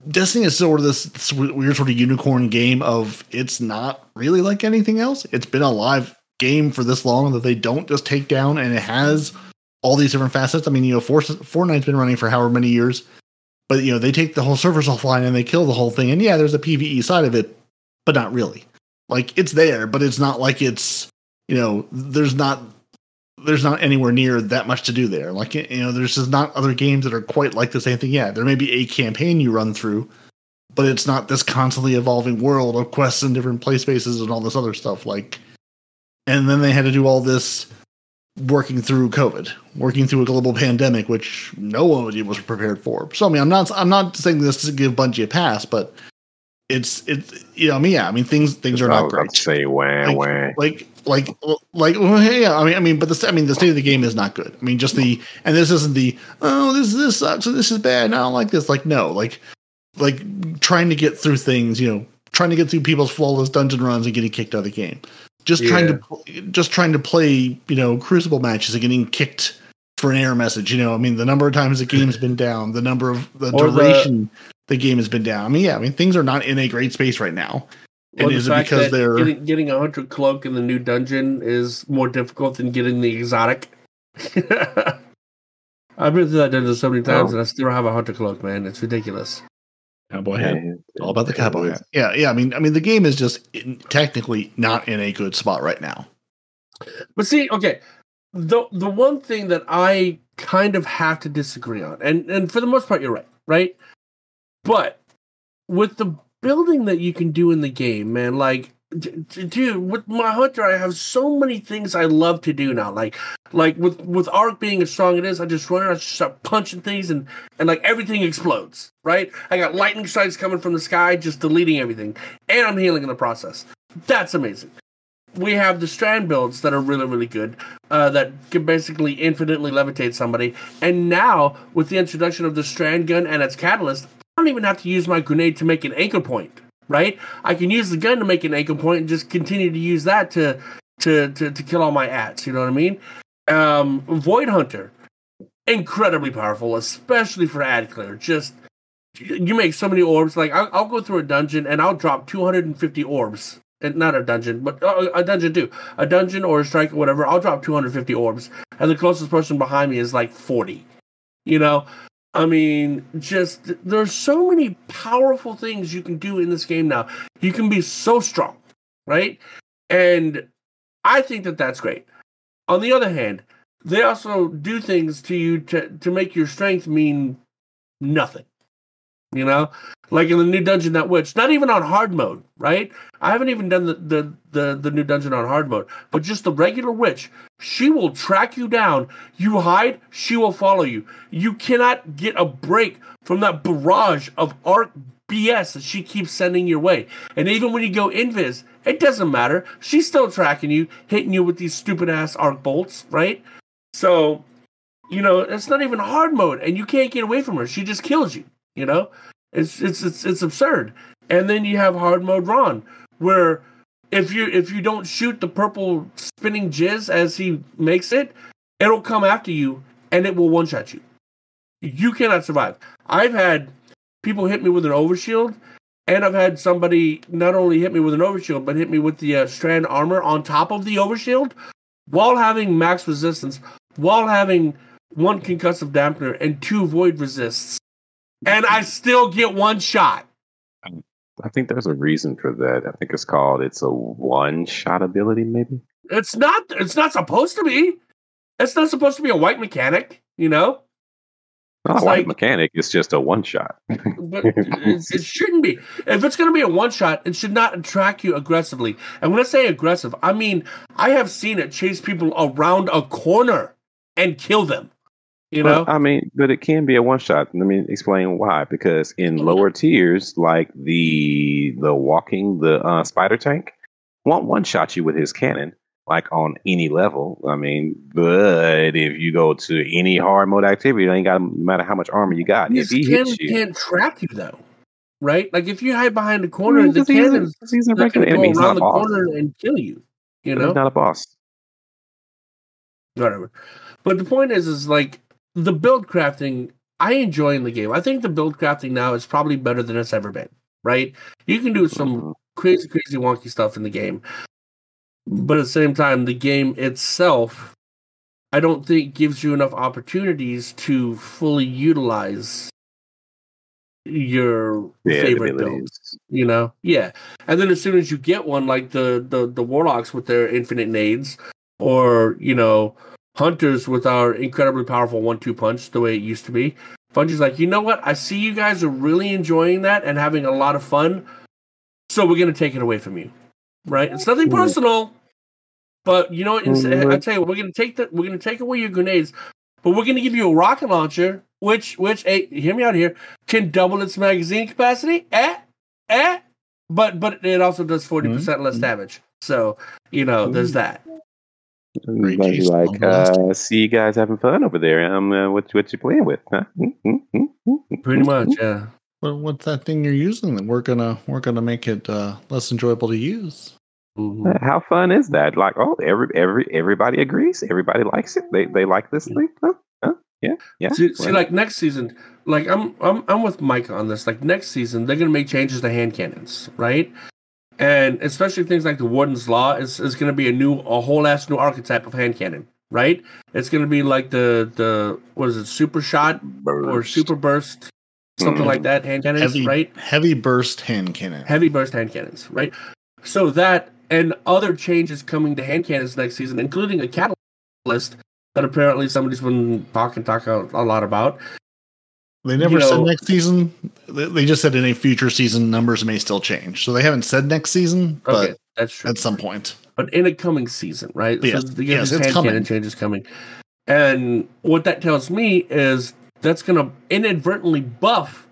S2: Destiny is sort of this, this weird sort of unicorn game of it's not really like anything else. It's been a live game for this long that they don't just take down, and it has all these different facets. I mean, you know, Fortnite's been running for however many years, but you know, they take the whole servers <laughs> offline and they kill the whole thing. And yeah, there's a PVE side of it, but not really. Like it's there, but it's not like it's you know, there's not there's not anywhere near that much to do there. Like you know, there's just not other games that are quite like the same thing. Yeah, there may be a campaign you run through, but it's not this constantly evolving world of quests and different play spaces and all this other stuff. Like, and then they had to do all this working through COVID, working through a global pandemic, which no one was prepared for. So I mean, I'm not I'm not saying this to give Bungie a pass, but it's it's you know I mean yeah I mean things things are not great.
S3: Say wah
S2: like,
S3: wah.
S2: Like like like well, yeah I mean I mean but the I mean the state of the game is not good. I mean just the and this isn't the oh this this sucks this is bad I don't like this like no like like trying to get through things you know trying to get through people's flawless dungeon runs and getting kicked out of the game just yeah. trying to just trying to play you know crucible matches and getting kicked for an error message you know i mean the number of times the game's been <laughs> down the number of the or duration the, the, game has been down i mean yeah i mean things are not in a great space right now
S1: and is it because they're getting, getting a hunter cloak in the new dungeon is more difficult than getting the exotic <laughs> I've been through that dungeon so many times, oh. and I still don't have a hunter cloak, man. It's ridiculous.
S2: Cowboy hat. All about the cowboy hat. Yeah, yeah. I mean, I mean, the game is just technically not in a good spot right now.
S1: But see, okay, the the one thing that I kind of have to disagree on, and and for the most part, you're right, right? But with the building that you can do in the game, man, like dude with my hunter i have so many things i love to do now. Like like with with arc being as strong as it is i just run around I just start punching things and and like everything explodes right? I got lightning strikes coming from the sky just deleting everything and i'm healing in the process. That's amazing. We have the strand builds that are really really good uh, that can basically infinitely levitate somebody. And now with the introduction of the strand gun and its catalyst i don't even have to use my grenade to make an anchor point right? I can use the gun to make an anchor point and just continue to use that to to to, to kill all my ats. You know what I mean? Um, Void Hunter, incredibly powerful, especially for ad clear. Just you make so many orbs. Like I'll, I'll go through a dungeon and I'll drop 250 orbs. And not a dungeon, but uh, a dungeon too. A dungeon or a strike or whatever. I'll drop 250 orbs, and the closest person behind me is like 40. You know, I mean, just there's so many powerful things you can do in this game now. You can be so strong, right? And I think that that's great. On the other hand, they also do things to you to to make your strength mean nothing. You know, like in the new dungeon that witch, not even on hard mode, right? I haven't even done the, the the the new dungeon on hard mode, but just the regular witch, she will track you down. You hide, she will follow you. You cannot get a break from that barrage of arc BS that she keeps sending your way. And even when you go invis, it doesn't matter. She's still tracking you, hitting you with these stupid ass arc bolts, right? So, you know, it's not even hard mode, and you can't get away from her. She just kills you. You know, it's it's it's it's absurd. And then you have hard mode Ron, where if you if you don't shoot the purple spinning jizz as he makes it, it'll come after you and it will one shot you. You cannot survive. I've had people hit me with an overshield, and I've had somebody not only hit me with an overshield, but hit me with the uh, strand armor on top of the overshield, while having max resistance, while having one concussive dampener and two void resists and I still get one shot.
S3: I think there's a reason for that. I think it's called it's a one shot ability, maybe.
S1: It's not. It's not supposed to be. It's not supposed to be a white mechanic. You know.
S3: Not a white like, mechanic. It's just a one shot.
S1: but it, it, shouldn't be. If it's going to be a one shot, it should not attract you aggressively. And when I say aggressive, I mean I have seen it chase people around a corner and kill them. You know,
S3: I mean, but it can be a one shot. Let me explain why. Because in mm-hmm. lower tiers, like the the walking the uh, spider tank, won't one shot you with his cannon, like on any level. I mean, but if you go to any hard mode activity, it ain't got no matter how much armor you got.
S1: His if he cannon hits you, can't trap you though, right? Like if you hide behind a corner, I mean, the cannon he's a regular enemy. Go around the boss. corner and kill you. You know,
S3: he's not a boss.
S1: Whatever. But the point is, is like the build crafting I enjoy in the game. I think the build crafting now is probably better than it's ever been. Right? You can do some mm-hmm. crazy, crazy wonky stuff in the game, but at the same time, the game itself, I don't think gives you enough opportunities to fully utilize your yeah, favorite builds. You know, yeah. And then as soon as you get one, like the the the warlocks with their infinite nades, or you know hunters with our incredibly powerful one-two punch the way it used to be. Bungie's like, you know what? I see you guys are really enjoying that and having a lot of fun, so we're gonna take it away from you, right? It's nothing personal, but you know what? Mm-hmm. I tell you, what, we're gonna take that. We're gonna take away your grenades, but we're gonna give you a rocket launcher, which, which, hey, hear me out here, can double its magazine capacity. Eh, eh, but but it also does 40 percent mm-hmm. less damage. So you know, mm-hmm. there's that.
S3: Great like, uh, see you guys having fun over there. Um, uh, what what you playing with? Huh?
S1: Pretty much, yeah.
S5: Well, what's that thing you're using? That we're gonna we're gonna make it uh, less enjoyable to use.
S3: Mm-hmm. How fun is that? Like, oh, every every everybody agrees. Everybody likes it. They they like this thing. Huh? Huh? Yeah, yeah.
S1: See, see, like next season, like I'm I'm I'm with Mike on this. Like next season, they're gonna make changes to hand cannons, right? And especially things like the Warden's Law is, is going to be a new, a whole ass new archetype of hand cannon, right? It's going to be like the the what is it, super shot burst. or super burst, something mm. like that. Hand cannons,
S5: heavy,
S1: right?
S5: Heavy burst hand cannon.
S1: Heavy burst hand cannons, right? So that and other changes coming to hand cannons next season, including a catalyst list that apparently somebody's been talking talking a lot about.
S2: They never you know, said next season. They just said in a future season numbers may still change. So they haven't said next season, but okay, that's true. At some point,
S1: but in a coming season, right? Yes, so yes, it's hand coming. cannon change is coming, and what that tells me is that's going to inadvertently buff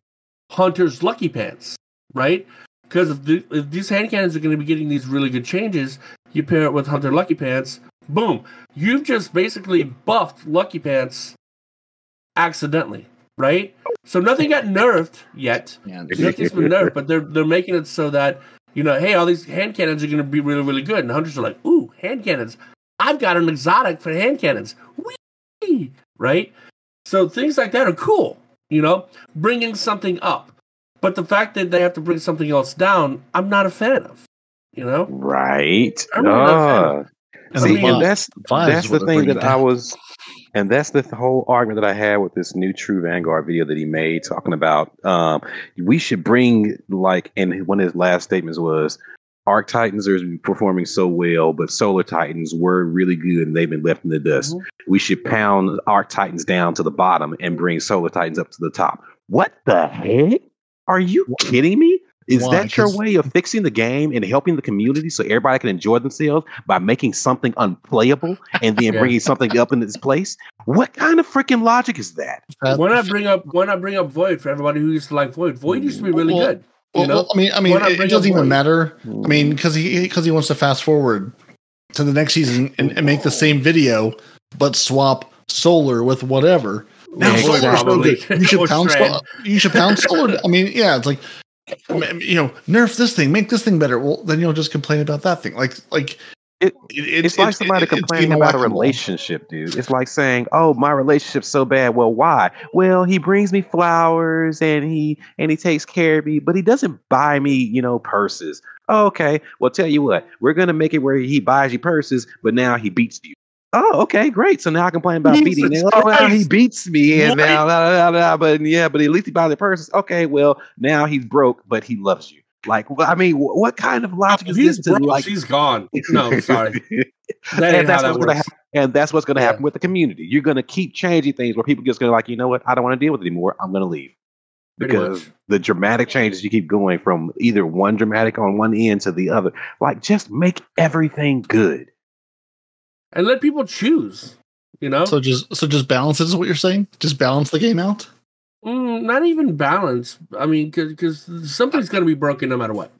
S1: Hunter's Lucky Pants, right? Because if, the, if these hand cannons are going to be getting these really good changes, you pair it with Hunter Lucky Pants, boom, you've just basically buffed Lucky Pants accidentally, right? So nothing got nerfed yet. Nothing's been nerfed, but they're they're making it so that you know, hey, all these hand cannons are going to be really really good, and hunters are like, ooh, hand cannons. I've got an exotic for hand cannons, Whee! right? So things like that are cool, you know, bringing something up. But the fact that they have to bring something else down, I'm not a fan of. You know,
S3: right? I'm uh, see, and that's that's the thing that I was and that's the whole argument that I had with this new True Vanguard video that he made, talking about um, we should bring like, and one of his last statements was, Arc Titans are performing so well, but Solar Titans were really good and they've been left in the dust. Mm-hmm. We should pound Arc Titans down to the bottom and bring Solar Titans up to the top. What the heck? Are you kidding me? Is Why? that your way of fixing the game and helping the community so everybody can enjoy themselves by making something unplayable and then yeah. bringing something up in its place? What kind of freaking logic is that?
S1: Why not bring up Why not bring up Void for everybody who used to like Void? Void used to be really well, good.
S2: You know? Well, I mean, I mean, it, it doesn't even matter. I mean, mm. because he because he wants to fast forward to the next season and, and make the same video, but swap solar with whatever. Now yeah, so good. You should <laughs> pound. You should pound solar. I mean, yeah, it's like you know, nerf this thing, make this thing better. Well, then you'll just complain about that thing. Like, like
S3: it, it, it's, like somebody it, complaining about a relationship, dude. It's like saying, "Oh, my relationship's so bad." Well, why? Well, he brings me flowers and he and he takes care of me, but he doesn't buy me, you know, purses. Oh, okay. Well, tell you what, we're gonna make it where he buys you purses, but now he beats you. Oh, okay, great. So now I complain about Jesus beating. Now, oh, well, he beats me, and now, blah, blah, blah, but yeah, but at least he buys the purses. Okay, well, now he's broke, but he loves you. Like, I mean, what kind of oh, logic is
S1: he's
S3: this?
S1: Broke, like, she's gone. No, sorry. <laughs>
S3: That and, that's that that and that's what's going to yeah. happen with the community. You're going to keep changing things where people just going to like, you know what? I don't want to deal with it anymore. I'm going to leave because the dramatic changes you keep going from either one dramatic on one end to the other. Like, just make everything good
S1: and let people choose. You know,
S2: so just so just balance is what you're saying. Just balance the game out.
S1: Mm, not even balance. I mean, because something's going to be broken no matter what,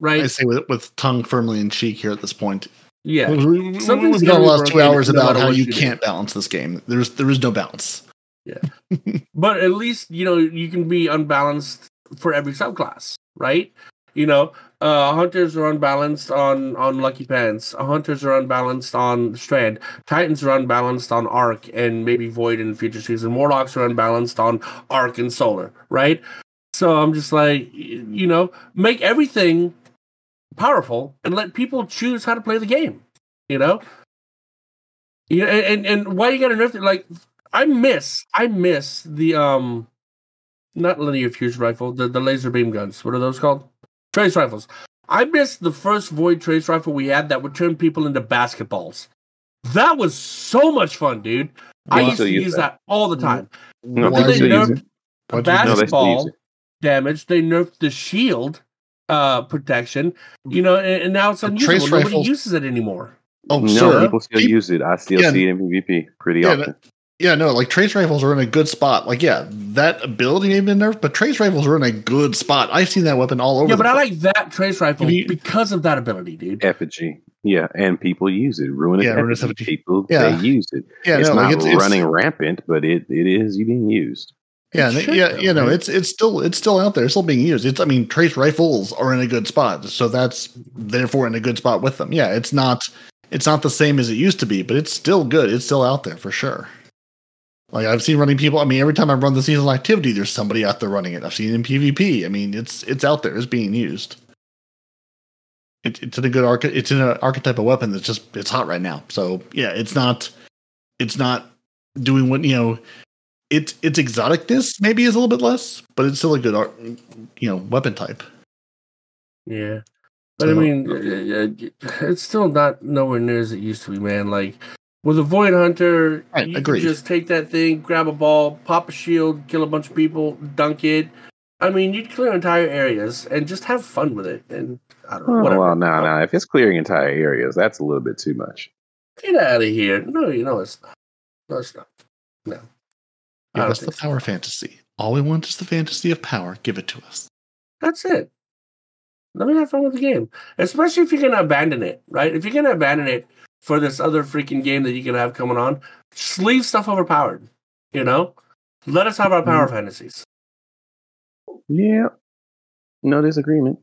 S1: right?
S2: I say with, with tongue firmly in cheek here at this point.
S1: Yeah,
S2: something's we've got the last two hours about how you can't do. balance this game. There's there is no balance.
S1: Yeah, but at least you know you can be unbalanced for every subclass, right? You know, uh, hunters are unbalanced on on Lucky Pants. Hunters are unbalanced on Strand. Titans are unbalanced on Arc and maybe Void in future season. Warlocks are unbalanced on Arc and Solar, right? So I'm just like, you know, make everything powerful and let people choose how to play the game. You know, yeah, and and why you gotta nerf it? Like, I miss, I miss the um, not linear fuse rifle, the the laser beam guns. What are those called? Trace rifles. I missed the first Void trace rifle we had that would turn people into basketballs. That was so much fun, dude. I used to use that. that. all the time. No, then they nerfed basketball no, damage. They nerfed the shield uh, protection. You know, and, and now it's unusable. Nobody rifles. uses it anymore.
S3: Oh, no, sure. people still use it. I still yeah. see it in PvP pretty yeah, often.
S2: Yeah, no, like trace rifles are in a good spot. Like, yeah, that ability may have been nerfed, but trace rifles are in a good spot. I've seen that weapon all over.
S1: Yeah, but I like that trace rifle because of that ability, dude.
S3: Effigy. Yeah, and people use it. Ruinous yeah, effigy. effigy. People yeah. they use it. Yeah, it's no, not like it's, running it's, rampant, but it, it is being used.
S2: Yeah, should, yeah, though, you know, it's it's still it's still out there, it's still being used. It's I mean, trace rifles are in a good spot, so that's therefore in a good spot with them. Yeah, it's not it's not the same as it used to be, but it's still good. It's still out there for sure. Like I've seen running people. I mean, every time I run the seasonal activity, there's somebody out there running it. I've seen it in PvP. I mean, it's it's out there. It's being used. It, it's in a good arch. It's in an archetype of weapon that's just it's hot right now. So yeah, it's not it's not doing what you know. It's its exoticness maybe is a little bit less, but it's still a good art, you know, weapon type.
S1: Yeah, but so, I mean, it's still not nowhere near as it used to be, man. Like With a Void Hunter,
S2: Right,
S1: you
S2: agreed.
S1: can just take that thing, grab a ball, pop a shield, kill a bunch of people, dunk it. I mean, you'd clear entire areas and just have fun with it. And I don't oh, know,
S3: Oh,
S1: whatever.
S3: well, no, no. If it's clearing entire areas, that's a little bit too much.
S1: Get out of here. No, you know it's not. No, it's not. No. I
S2: Give us the
S1: think so.
S2: power fantasy. All we want is the fantasy of power. Give it to us.
S1: That's it. Let me have fun with the game. Especially if you're gonna abandon it, right? If you're gonna abandon it for this other freaking game that you can have coming on, just leave stuff overpowered. You know? Let us have our power fantasies.
S3: Yeah. No disagreement.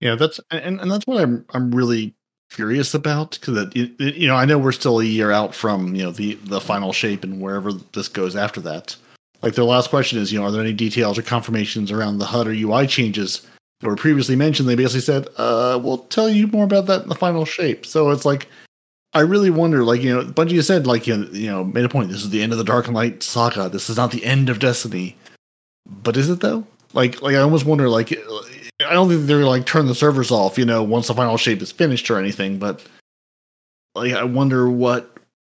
S2: Yeah, that's and, and that's what I'm I'm really curious about because that, you know I know we're still a year out from you know the the final shape and wherever this goes after that. Like their last question is, you know, are there any details or confirmations around the HUD or UI changes that were previously mentioned? They basically said, uh, we'll tell you more about that in the final shape. So it's like I really wonder, like, you know, Bungie said, like, you know, you know, made a point, this is the end of the Dark and Light saga. This is not the end of Destiny. But is it though? Like like I almost wonder, like I don't think they're like turn the servers off, you know, once the final shape is finished or anything, but like I wonder what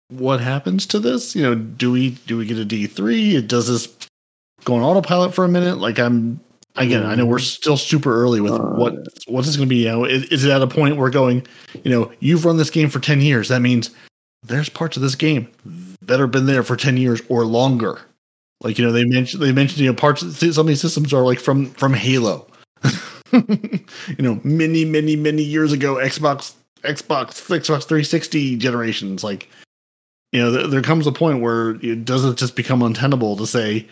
S2: what happens to this? You know, do we do we get a D three? Does this go on autopilot for a minute? Like I'm again, I know we're still super early with
S3: Uh,
S2: what what is going to be. You know, is, is it at a point where going, you know, you've run this game for ten years? That means there's parts of this game that have been there for ten years or longer. Like you know, they mentioned they mentioned you know parts of some of these systems are like from from Halo. <laughs> you know, many many many years ago, Xbox Xbox Xbox 360 generations. Like you know, there, there comes a point where it doesn't just become untenable to say,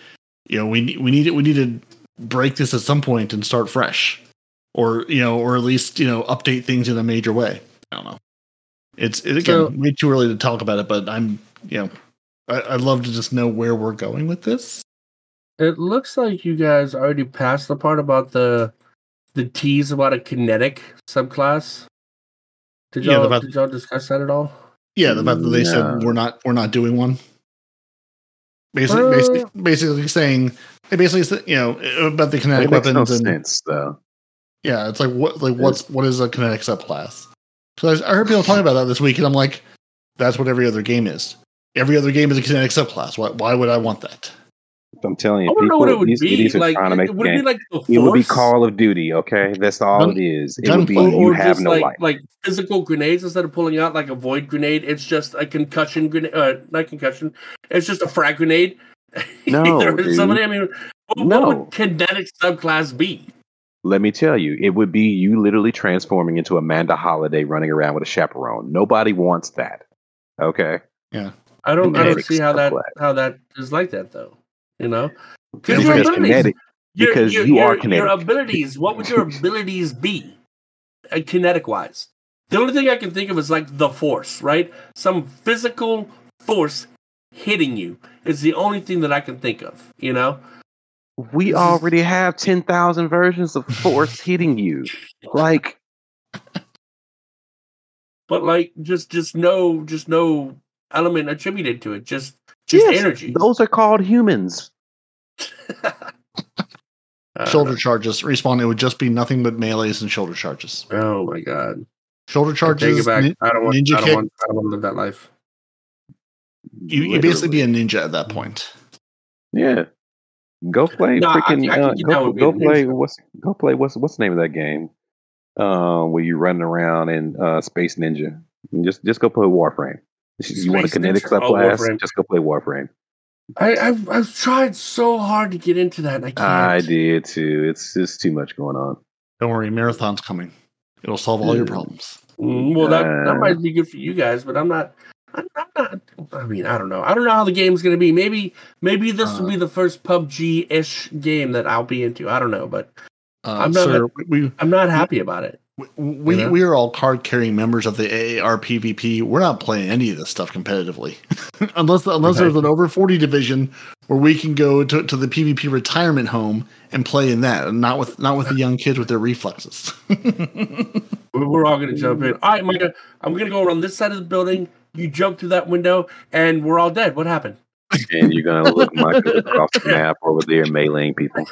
S2: you know, we we need it. We need to break this at some point and start fresh, or you know, or at least you know, update things in a major way. I don't know. It's it, again
S1: So-
S2: way too early to talk about it, but I'm you know, I, I'd love to just know where we're going with this.
S1: It looks like you guys already passed the part about the the tease about a kinetic subclass. Did y'all
S2: the fact-
S1: did y'all discuss that at all?
S2: Yeah, the fact that they
S3: No.
S2: said we're not we're not doing one. Basically,
S1: Uh,
S2: basically, basically saying they basically said, you know about the kinetic
S3: It makes no
S2: weapons and
S3: sense, though.
S2: yeah, it's like what like what's what is a kinetic subclass? So I, I heard people talking about that this week, and I'm like, that's what every other game is. Every other game is a kinetic subclass. Why why would I want that?
S3: I'm telling
S1: I
S3: you,
S1: want to know
S3: people,
S1: what it would
S3: these
S1: be.
S3: idiots are
S1: Like,
S3: trying to make
S1: it would it be like the
S3: It would be Call of Duty, okay? That's all
S2: Gun-
S3: it is. It would be
S2: play.
S3: you
S1: or
S3: have no
S1: like
S3: life.
S1: like physical grenades instead of pulling out like a void grenade. It's just a concussion grenade, uh, not concussion. It's just a frag grenade. <laughs>
S3: No, dude.
S1: somebody. I mean, what,
S3: No.
S1: what would kinetic subclass be?
S3: Let me tell you, it would be you literally transforming into Amanda Holliday running around with a chaperone. Nobody wants that. Okay. Yeah.
S1: I don't. I don't see how that how that is like that though. You know,
S3: Because
S1: your
S3: you're
S1: abilities-
S3: kinetic.
S1: Your-
S3: Because
S1: your,
S3: you
S1: your,
S3: are kinetic.
S1: Your abilities. What would your <laughs> abilities be, uh, kinetic wise? The only thing I can think of is like the force, right? Some physical force hitting you is the only thing that I can think of. You know,
S3: We
S1: This is-
S3: already have 10,000 versions of force hitting you. Like, <laughs>
S1: but like just just no just no element attributed to it. Just just
S3: yes,
S1: energy.
S3: Those are called humans. <laughs>
S1: Uh,
S2: shoulder charges respawn. It would just be nothing but melees and shoulder charges.
S1: Oh my god!
S2: Shoulder
S1: I take
S2: charges.
S1: it back.
S2: nin-
S1: I don't want.
S2: ninja
S1: I don't
S2: kick.
S1: want. I don't want to live that life.
S2: You you basically be a ninja at that point.
S3: Yeah. Go play
S1: No,
S3: freaking.
S1: I can
S3: uh, go, go play. What's go play? What's what's the name of that game? Um, where you're running around in uh, Space Ninja. And Just just go play Warframe. You want a
S1: Space
S3: kinetic
S1: Ninja? Oh,
S3: subclass? Just go play Warframe.
S1: I, I've I've tried so hard to get into that. And I can't.
S3: I did too. It's just too much going on.
S2: Don't worry, marathon's coming. It'll solve all your problems.
S1: Mm, well, that that
S3: Uh,
S1: might be good for you guys, but I'm not. I'm, I'm not. I mean, I don't know. I don't know how the game's going to be. Maybe maybe this will
S2: Uh.
S1: be the first PUBG ish game that I'll be into. I don't know, but
S2: Uh,
S1: I'm not-
S2: sir, we
S1: I'm not happy about it.
S2: We we, we are all card carrying members of the AAR PvP. We're not playing any of this stuff competitively, <laughs> unless unless
S1: Okay.
S2: there's an over forty division where we can go to, to the PvP retirement home and play in that, and not with not with the young kids with their reflexes. <laughs>
S1: We're, all going to jump in. All right, Micah, I'm going to go around this side of the building. You jump through that window, and we're all dead. What happened?
S3: And you're gonna look Michael across the map over there meleeing people.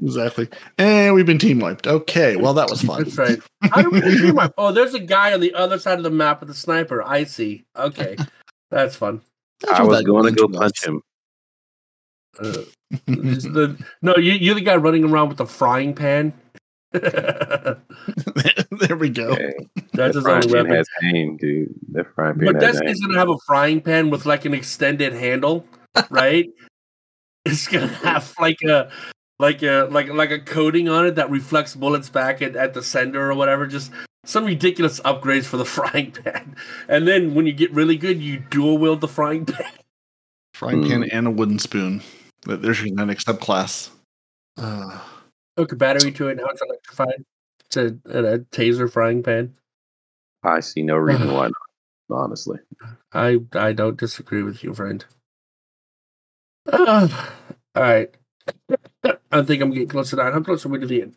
S2: exactly. And we've been team wiped. Okay, well that was fun.
S1: That's right. How do we do my? Oh, there's a guy on the other side of the map with a sniper. I see. Okay. That's fun.
S3: I was going to go punch him.
S1: Uh, the, no, you, you're the guy running around with the frying pan. <laughs> <laughs>
S2: there we go.
S3: Okay.
S1: That's his
S3: frying
S1: only
S3: pan
S1: weapon.
S3: has aim, dude. That frying pan
S1: But
S3: has
S1: Destiny's gonna have a frying pan with like an extended handle, <laughs> right? it's gonna have like a like a like like a coating on it that reflects bullets back at, at the sender or whatever. Just some ridiculous upgrades for the frying pan. And then when you get really good, you dual wield the frying pan.
S2: Frying pan
S3: Hmm.
S2: and a wooden spoon. But There's your next subclass. Uh,
S1: Hook a battery to it, now it's electrified. It's a, a, a taser frying pan.
S3: I see no reason why not. Honestly,
S1: I I don't disagree with you, friend. Uh, all right. <coughs> I think I'm getting close to that. How close are we to the end?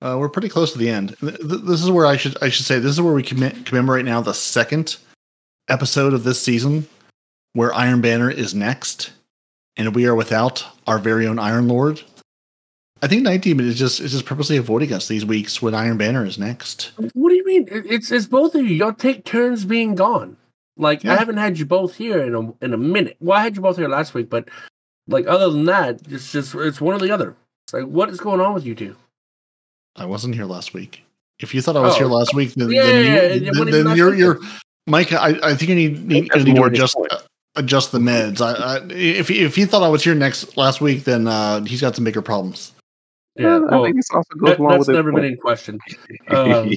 S2: Uh, we're pretty close to the end. Th- th- This is where I should I should say this is where we commit, commemorate now the second episode of this season, where Iron Banner is next, and we are without our very own Iron Lord. I think Nitedemon is just is just purposely avoiding us these weeks when Iron Banner is next.
S1: What do you mean? It's it's both of you. Y'all take turns being gone. Like I haven't had you both here in a in a minute. Well, I had you both here last week, but like other than that, it's just it's one or the other. It's like what is going on with you two?
S2: I wasn't here last week. If you thought I was
S1: Oh.
S2: here last week, then,
S1: Yeah,
S2: then,
S1: yeah,
S2: you,
S1: yeah, it
S2: then,
S1: wouldn't
S2: then
S1: be last
S2: you're
S1: week
S2: you're Mike. I, I think you need need, you need to
S3: more his
S2: adjust uh, adjust the meds. I, I if he- if he thought I was here next last week, then uh, he's got some bigger problems.
S1: Yeah,
S3: Well, I think this also goes
S1: that,
S3: along
S1: that's
S3: with
S1: never been in question. <laughs> Um,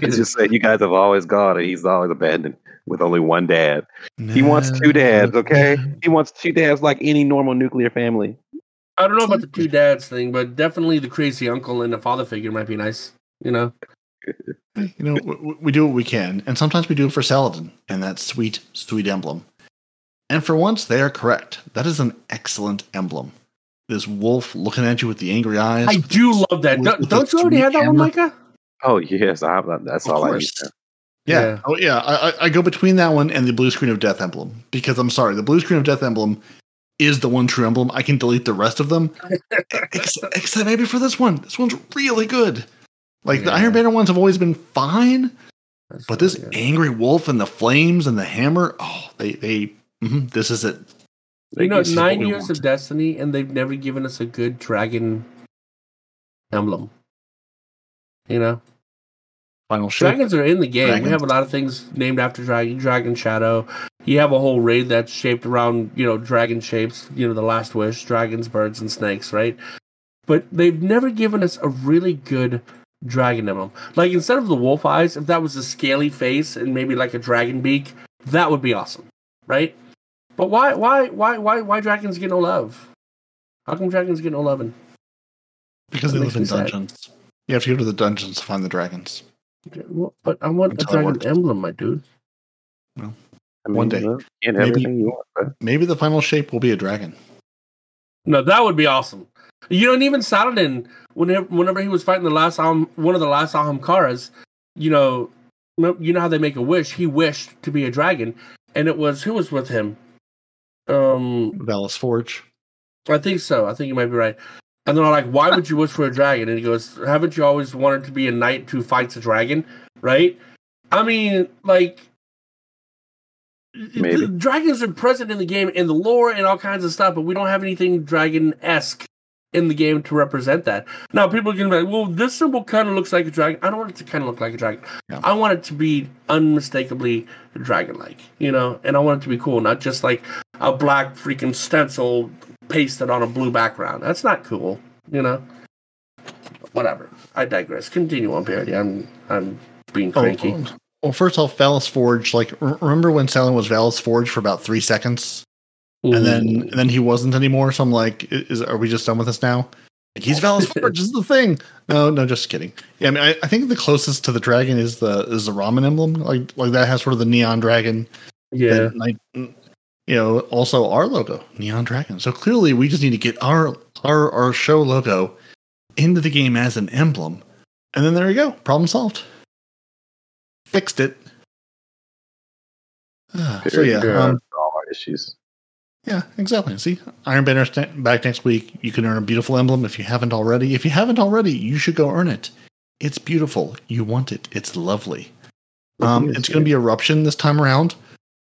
S3: He's just saying you guys have always gone and he's always abandoned with only one dad. He wants two dads, okay? He wants two dads like any normal nuclear family.
S1: I don't know about the two dads thing, but definitely the crazy uncle and the father figure might be nice. You know,
S2: You know, we, we do what we can, and sometimes we do it for Saladin and that sweet, sweet emblem. And for once, they are correct. That is an excellent emblem. This wolf looking at you with the angry eyes.
S1: I do love that.
S2: with-
S1: Don't,
S2: with
S1: don't you already have that one. Micah?
S3: Oh yes, I, have. that's
S2: Of
S3: all I need.
S2: Yeah.
S1: Yeah.
S2: Oh, yeah. I, I- I go between that one and the blue screen of death emblem because I'm sorry, the blue screen of death emblem is the one true emblem. I can delete the rest of them, <laughs> except, except maybe for this one. This one's really good. Like the Iron Banner ones have always been fine,
S1: That's
S2: but this
S1: good.
S2: angry wolf and the flames and the hammer, oh, they they. mhm, this is it.
S1: You know,
S2: this is what
S1: nine years of Destiny, and they've never given us a good dragon emblem. You know,
S2: Final shape.
S1: dragons are in the game. We have a lot of things named after dragon. Dragon Shadow. You have a whole raid that's shaped around you know dragon shapes. You know, the Last Wish, dragons, birds, and snakes, right? But they've never given us a really good dragon emblem. Like instead of the wolf eyes, if that was a scaly face and maybe like a dragon beak, that would be awesome, right? But why, why, why, why, why dragons get no love? How come dragons get no loving?
S2: because
S1: that
S2: they live in
S1: me sad.
S2: dungeons. You have to go to the dungeons to find the dragons.
S1: Well, But I want a
S2: That's how it
S1: dragon emblem, my dude.
S3: I mean,
S2: One day.
S3: well, and
S2: Maybe-
S3: everything you want. But
S2: Maybe the final shape will be a dragon.
S1: No, that would be awesome. You know, and even Saladin, whenever whenever he was fighting the last Aham, one of the last Ahamkaras, you know, you know how they make a wish. He wished to be a dragon, and it was who was with him. Um,
S2: Valus Forge.
S1: I think so. I think you might be right. And they're like, "Why would you wish for a dragon?" And he goes, "Haven't you always wanted to be a knight who fights a dragon?" Right? I mean, like,
S3: Maybe.
S1: dragons are present in the game in the lore and all kinds of stuff, but we don't have anything dragon esque in the game to represent that. Now, people can be like, "Well, this symbol kind of looks like a dragon." I don't want it to kind of look like a dragon.
S2: Yeah.
S1: I want it to be unmistakably dragon-like, you know, and I want it to be cool, not just like a black freaking stencil pasted on a blue background. That's not cool, you know. Whatever. I digress. Continue on, Peroty. I'm I'm being oh, cranky.
S2: Oh, well, first off, Valus Forge. Like, remember when Saladin was Valus Forge for about three seconds, and then and then he wasn't anymore. So I'm like, is are we just done with this now? Like, he's Valus <laughs> Forge is the thing. No, no, just kidding. Yeah, I mean, I, I think the closest to the dragon is the is the ramen emblem. Like, like that has sort of the neon dragon.
S1: yeah.
S2: that, like, you know, also our logo, neon dragon. So clearly, we just need to get our our our show logo into the game as an emblem, and then there you go, problem solved. Fixed it. Ah, so yeah,
S3: Very
S2: um,
S3: good. all our issues.
S2: Yeah, exactly. See, Iron Banner st- back next week. You can earn a beautiful emblem if you haven't already. If you haven't already, you should go earn it. It's beautiful. You want it. It's lovely. Um, it's going to be eruption this time around.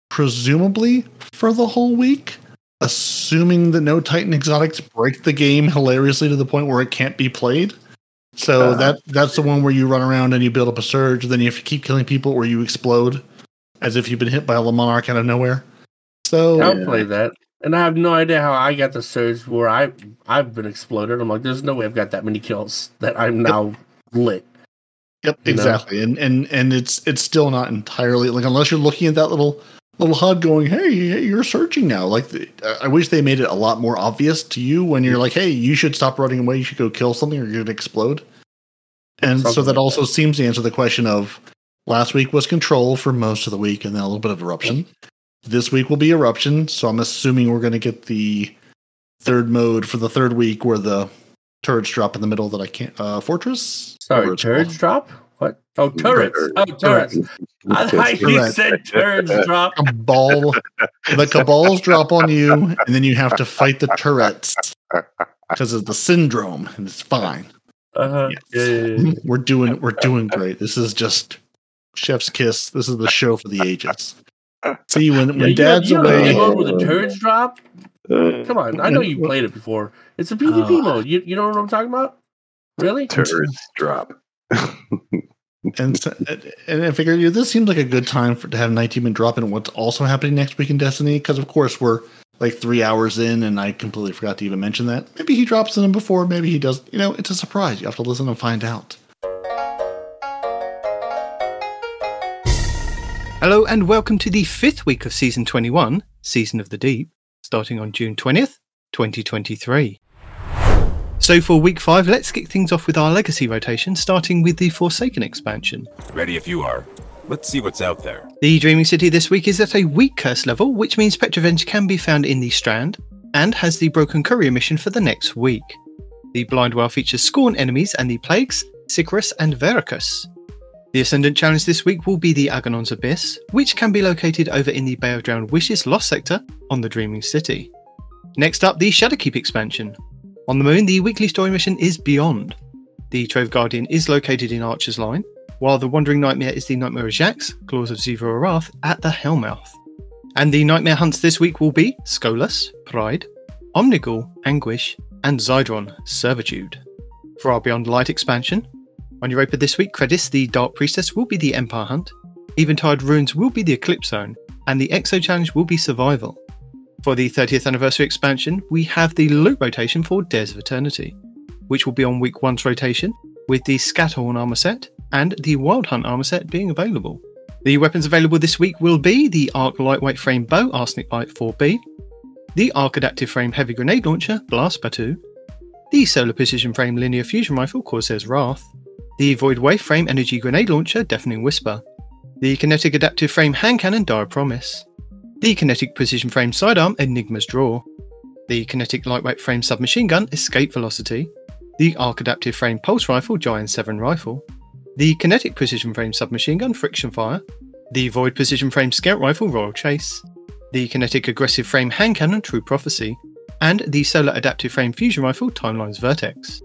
S2: presumably for the whole week, assuming that no Titan exotics break the game hilariously to the point where it can't be played. So uh, that that's the one where you run around and you build up a surge, then you have to keep killing people or you explode as if you've been hit by a Monarque out of nowhere. So
S1: I'll play that. And I have no idea how I got the surge where I I've been exploded. I'm like, there's no way I've got that many kills that I'm now yep. lit.
S2: Yep, exactly. Know? And and and it's it's still not entirely like unless you're looking at that little little HUD going, "Hey, hey you're searching now." Like the, I wish they made it a lot more obvious to you when you're like, "Hey, you should stop running away. You should go kill something, or you're gonna explode." And something so that like also that. seems to answer the question of last week was control for most of the week, and then a little bit of eruption. This week will be eruption, so I'm assuming we're going to get the third mode for the third week where the turrets drop in the middle that I can't. Uh, fortress.
S1: Sorry, turrets drop. What? Oh, turrets. Oh, turrets. I thought you said turrets drop.
S2: a Cabal. the cabals drop on you, and then you have to fight the turrets because of the syndrome, and it's fine.
S1: Uh-huh. Yes. Yeah, yeah, yeah.
S2: We're doing. We're doing great. This is just chef's kiss. This is the show for the ages. <laughs> See, when, when dad's
S1: you
S2: away.
S1: mode where the turds drop? Come on. I know you <laughs> played it before. It's a PvP uh, mode. You, you know what I'm talking about? Really?
S3: Turds drop. <laughs>
S2: and so, and I figured this seems like a good time for to have Nitedemon drop in what's also happening next week in Destiny because of course we're like three hours in and I completely forgot to even mention that. Maybe he drops in them before, maybe he does. You know, it's a surprise. You have to listen and find out.
S6: Hello and welcome to the fifth week of season 21, Season of the Deep, starting on June 20th, 2023. So for week five, let's kick things off with our legacy rotation, starting with the Forsaken expansion.
S7: Ready if you are. Let's see what's out there.
S6: The Dreaming City this week is at a weak curse level, which means Petra Venj can be found in the Strand, and has the Broken Courier mission for the next week. The Blind Well features Scorn enemies and the Plagues, Sikariis, and Varkuuriis. The Ascendant challenge this week will be the Agonarch Abyss, which can be located over in the Bay of Drowned Wishes Lost sector on the Dreaming City. Next up, the Shadowkeep expansion. On the moon, the weekly story mission is Beyond. The Trove Guardian is located in Archer's Line, while the Wandering Nightmare is the Nightmare of Jaxx, Claws of Xivu Arath, at the Hellmouth. And the Nightmare hunts this week will be Skolas, Pride, Omnigul, Anguish, and Zydron, Servitude. For our Beyond Light expansion, on Europa this week, Kridis, the Dark Priestess, will be the Empire Hunt, Eventide Ruins will be the Eclipse Zone, and the Exo Challenge will be Survival. For the 30th anniversary expansion, we have the loot rotation for Dares of Eternity, which will be on week one's rotation, with the Scatterhorn armor set and the Wild Hunt armor set being available. The weapons available this week will be the Arc Lightweight Frame Bow Arsenic Bite 4B, the Arc Adaptive Frame Heavy Grenade Launcher Blast Battue, the Solar Precision Frame Linear Fusion Rifle Corsair's Wrath, the Void Wave Frame Energy Grenade Launcher Deafening Whisper, the Kinetic Adaptive Frame Hand Cannon Dire Promise, the Kinetic Precision Frame Sidearm Enigma's Draw, the Kinetic Lightweight Frame Submachine Gun Escape Velocity, the Arc Adaptive Frame Pulse Rifle Giant 7 Rifle, the Kinetic Precision Frame Submachine Gun Friction Fire, the Void Precision Frame Scout Rifle Royal Chase, the Kinetic Aggressive Frame Hand Cannon True Prophecy, and the Solar Adaptive Frame Fusion Rifle Timeline's Vertex.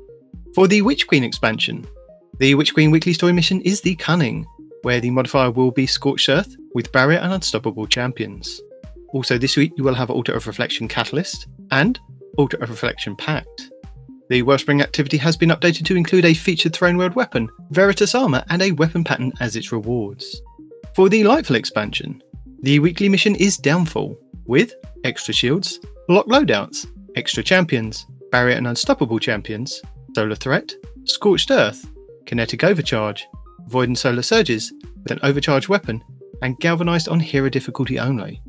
S6: For the Witch Queen expansion, the Witch Queen weekly story mission is the Cunning, where the modifier will be Scorched Earth with Barrier and Unstoppable champions. Also, this week you will have Altar of Reflection Catalyst and Altar of Reflection Pact. The Wellspring activity has been updated to include a featured Throne World weapon, Veritas Armor, and a weapon pattern as its rewards. For the Lightfall expansion, the weekly mission is Downfall, with extra shields, lock loadouts, extra champions, Barrier and Unstoppable champions, Solar Threat, Scorched Earth, kinetic overcharge, void and solar surges with an overcharged weapon, and galvanized on hero difficulty only.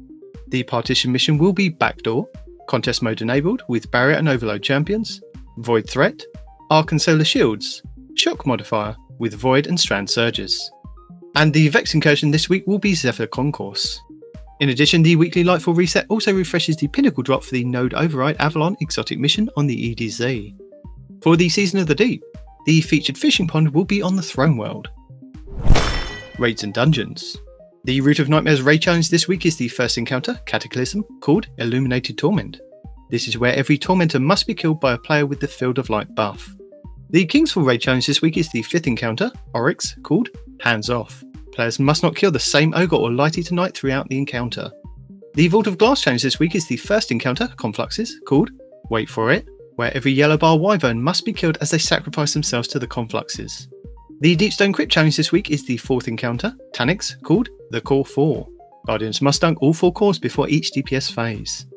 S6: The partition mission will be backdoor, contest mode enabled with barrier and overload champions, void threat, arc and solar shields, shock modifier with void and strand surges. And the Vex incursion this week will be Zephyr Concourse. In addition, the weekly Lightfall reset also refreshes the pinnacle drop for the Node Override Avalon exotic mission on the EDZ. For the Season of the Deep, the featured fishing pond will be on the Throne World. Raids and Dungeons. The Root of Nightmares raid challenge this week is the first encounter, Cataclysm, called Illuminated Torment. This is where every Tormentor must be killed by a player with the Field of Light buff. The Kingsfall raid challenge this week is the fifth encounter, Oryx, called Hands Off. Players must not kill the same Ogre or Light Eater Knight throughout the encounter. The Vault of Glass challenge this week is the first encounter, Confluxes, called Wait for It, where every yellow bar wyvern must be killed as they sacrifice themselves to the Confluxes. The Deepstone Crypt challenge this week is the fourth encounter, Taniks, called The Core 4. Guardians must dunk all four cores before each DPS phase.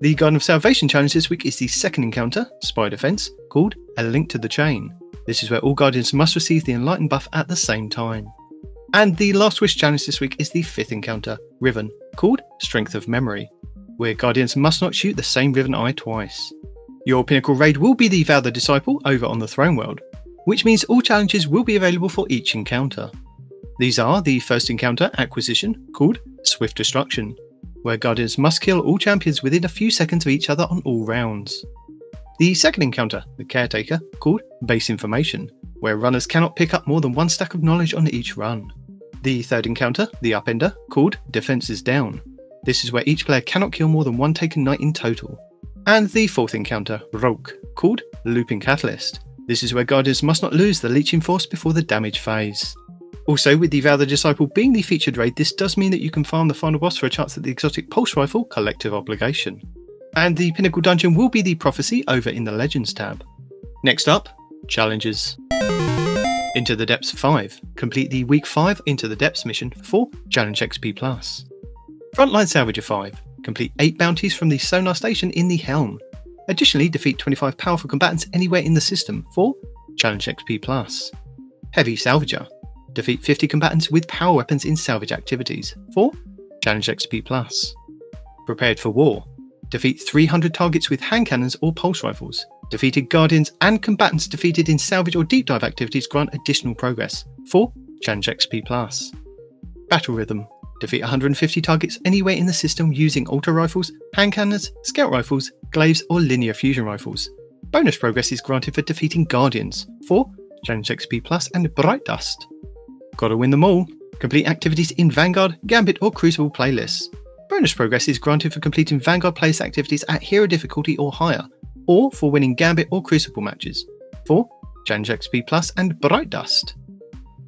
S6: The Garden of Salvation challenge this week is the second encounter, Spider Fence, called A Link to the Chain. This is where all Guardians must receive the Enlightened buff at the same time. And the Last Wish challenge this week is the fifth encounter, Riven, called Strength of Memory, where Guardians must not shoot the same Riven Eye twice. Your pinnacle raid will be the Vow the Disciple over on the Throne World, which means all challenges will be available for each encounter. These are the first encounter acquisition, called Swift Destruction, where Guardians must kill all champions within a few seconds of each other on all rounds. The second encounter, the Caretaker, called Base Information, where runners cannot pick up more than one stack of knowledge on each run. The third encounter, the Upender, called Defenses Down. This is where each player cannot kill more than one taken knight in total. And the fourth encounter, Rhulk, called Looping Catalyst, this is where Guardians must not lose the leeching force before the damage phase. Also, with the Vow the Disciple being the featured raid, this does mean that you can farm the final boss for a chance at the exotic pulse rifle collective obligation. And the pinnacle dungeon will be the prophecy over in the Legends tab. Next up, challenges. Into the Depths 5. Complete the Week 5 Into the Depths mission for Challenge XP. Plus. Frontline Salvager 5. Complete 8 bounties from the sonar station in the Helm. Additionally, defeat 25 powerful combatants anywhere in the system for Challenge XP. Plus. Heavy Salvager. Defeat 50 combatants with power weapons in salvage activities for Challenge XP. Plus. Prepared for War. Defeat 300 targets with hand cannons or pulse rifles. Defeated guardians and combatants defeated in salvage or deep dive activities grant additional progress for Challenge XP. Plus. Battle Rhythm. Defeat 150 targets anywhere in the system using auto rifles, hand cannons, scout rifles, glaives, or linear fusion rifles. Bonus progress is granted for defeating Guardians 4, Challenge XP Plus and Bright Dust. Gotta win them all. Complete activities in Vanguard, Gambit, or Crucible playlists. Bonus progress is granted for completing Vanguard playlist activities at hero difficulty or higher, or for winning Gambit or Crucible matches. 4. Challenge XP Plus and Bright Dust.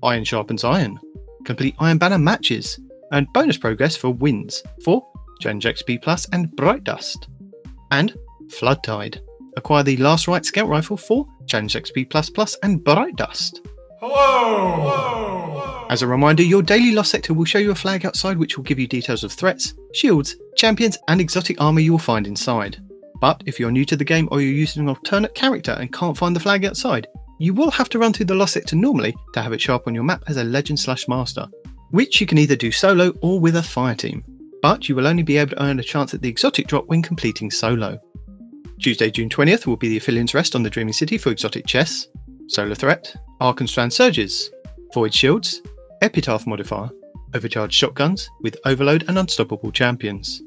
S6: Iron sharpens iron. Complete Iron Banner matches and bonus progress for wins for Challenge XP Plus and Bright Dust. And Flood Tide. Acquire the Last Rite Scout Rifle for Challenge XP Plus Plus and Bright Dust. Hello! Hello! As a reminder, your daily Lost Sector will show you a flag outside which will give you details of threats, shields, champions, and exotic armor you will find inside. But if you're new to the game or you're using an alternate character and can't find the flag outside, you will have to run through the Lost Sector normally to have it show up on your map as a legend slash master which you can either do solo or with a fire team, but you will only be able to earn a chance at the exotic drop when completing solo. Tuesday, June 20th will be the Aphelion's Rest on the Dreaming City for exotic chests, Solar Threat, Arkenstrand Surges, Void Shields, Epitaph Modifier, Overcharged Shotguns with Overload and Unstoppable Champions.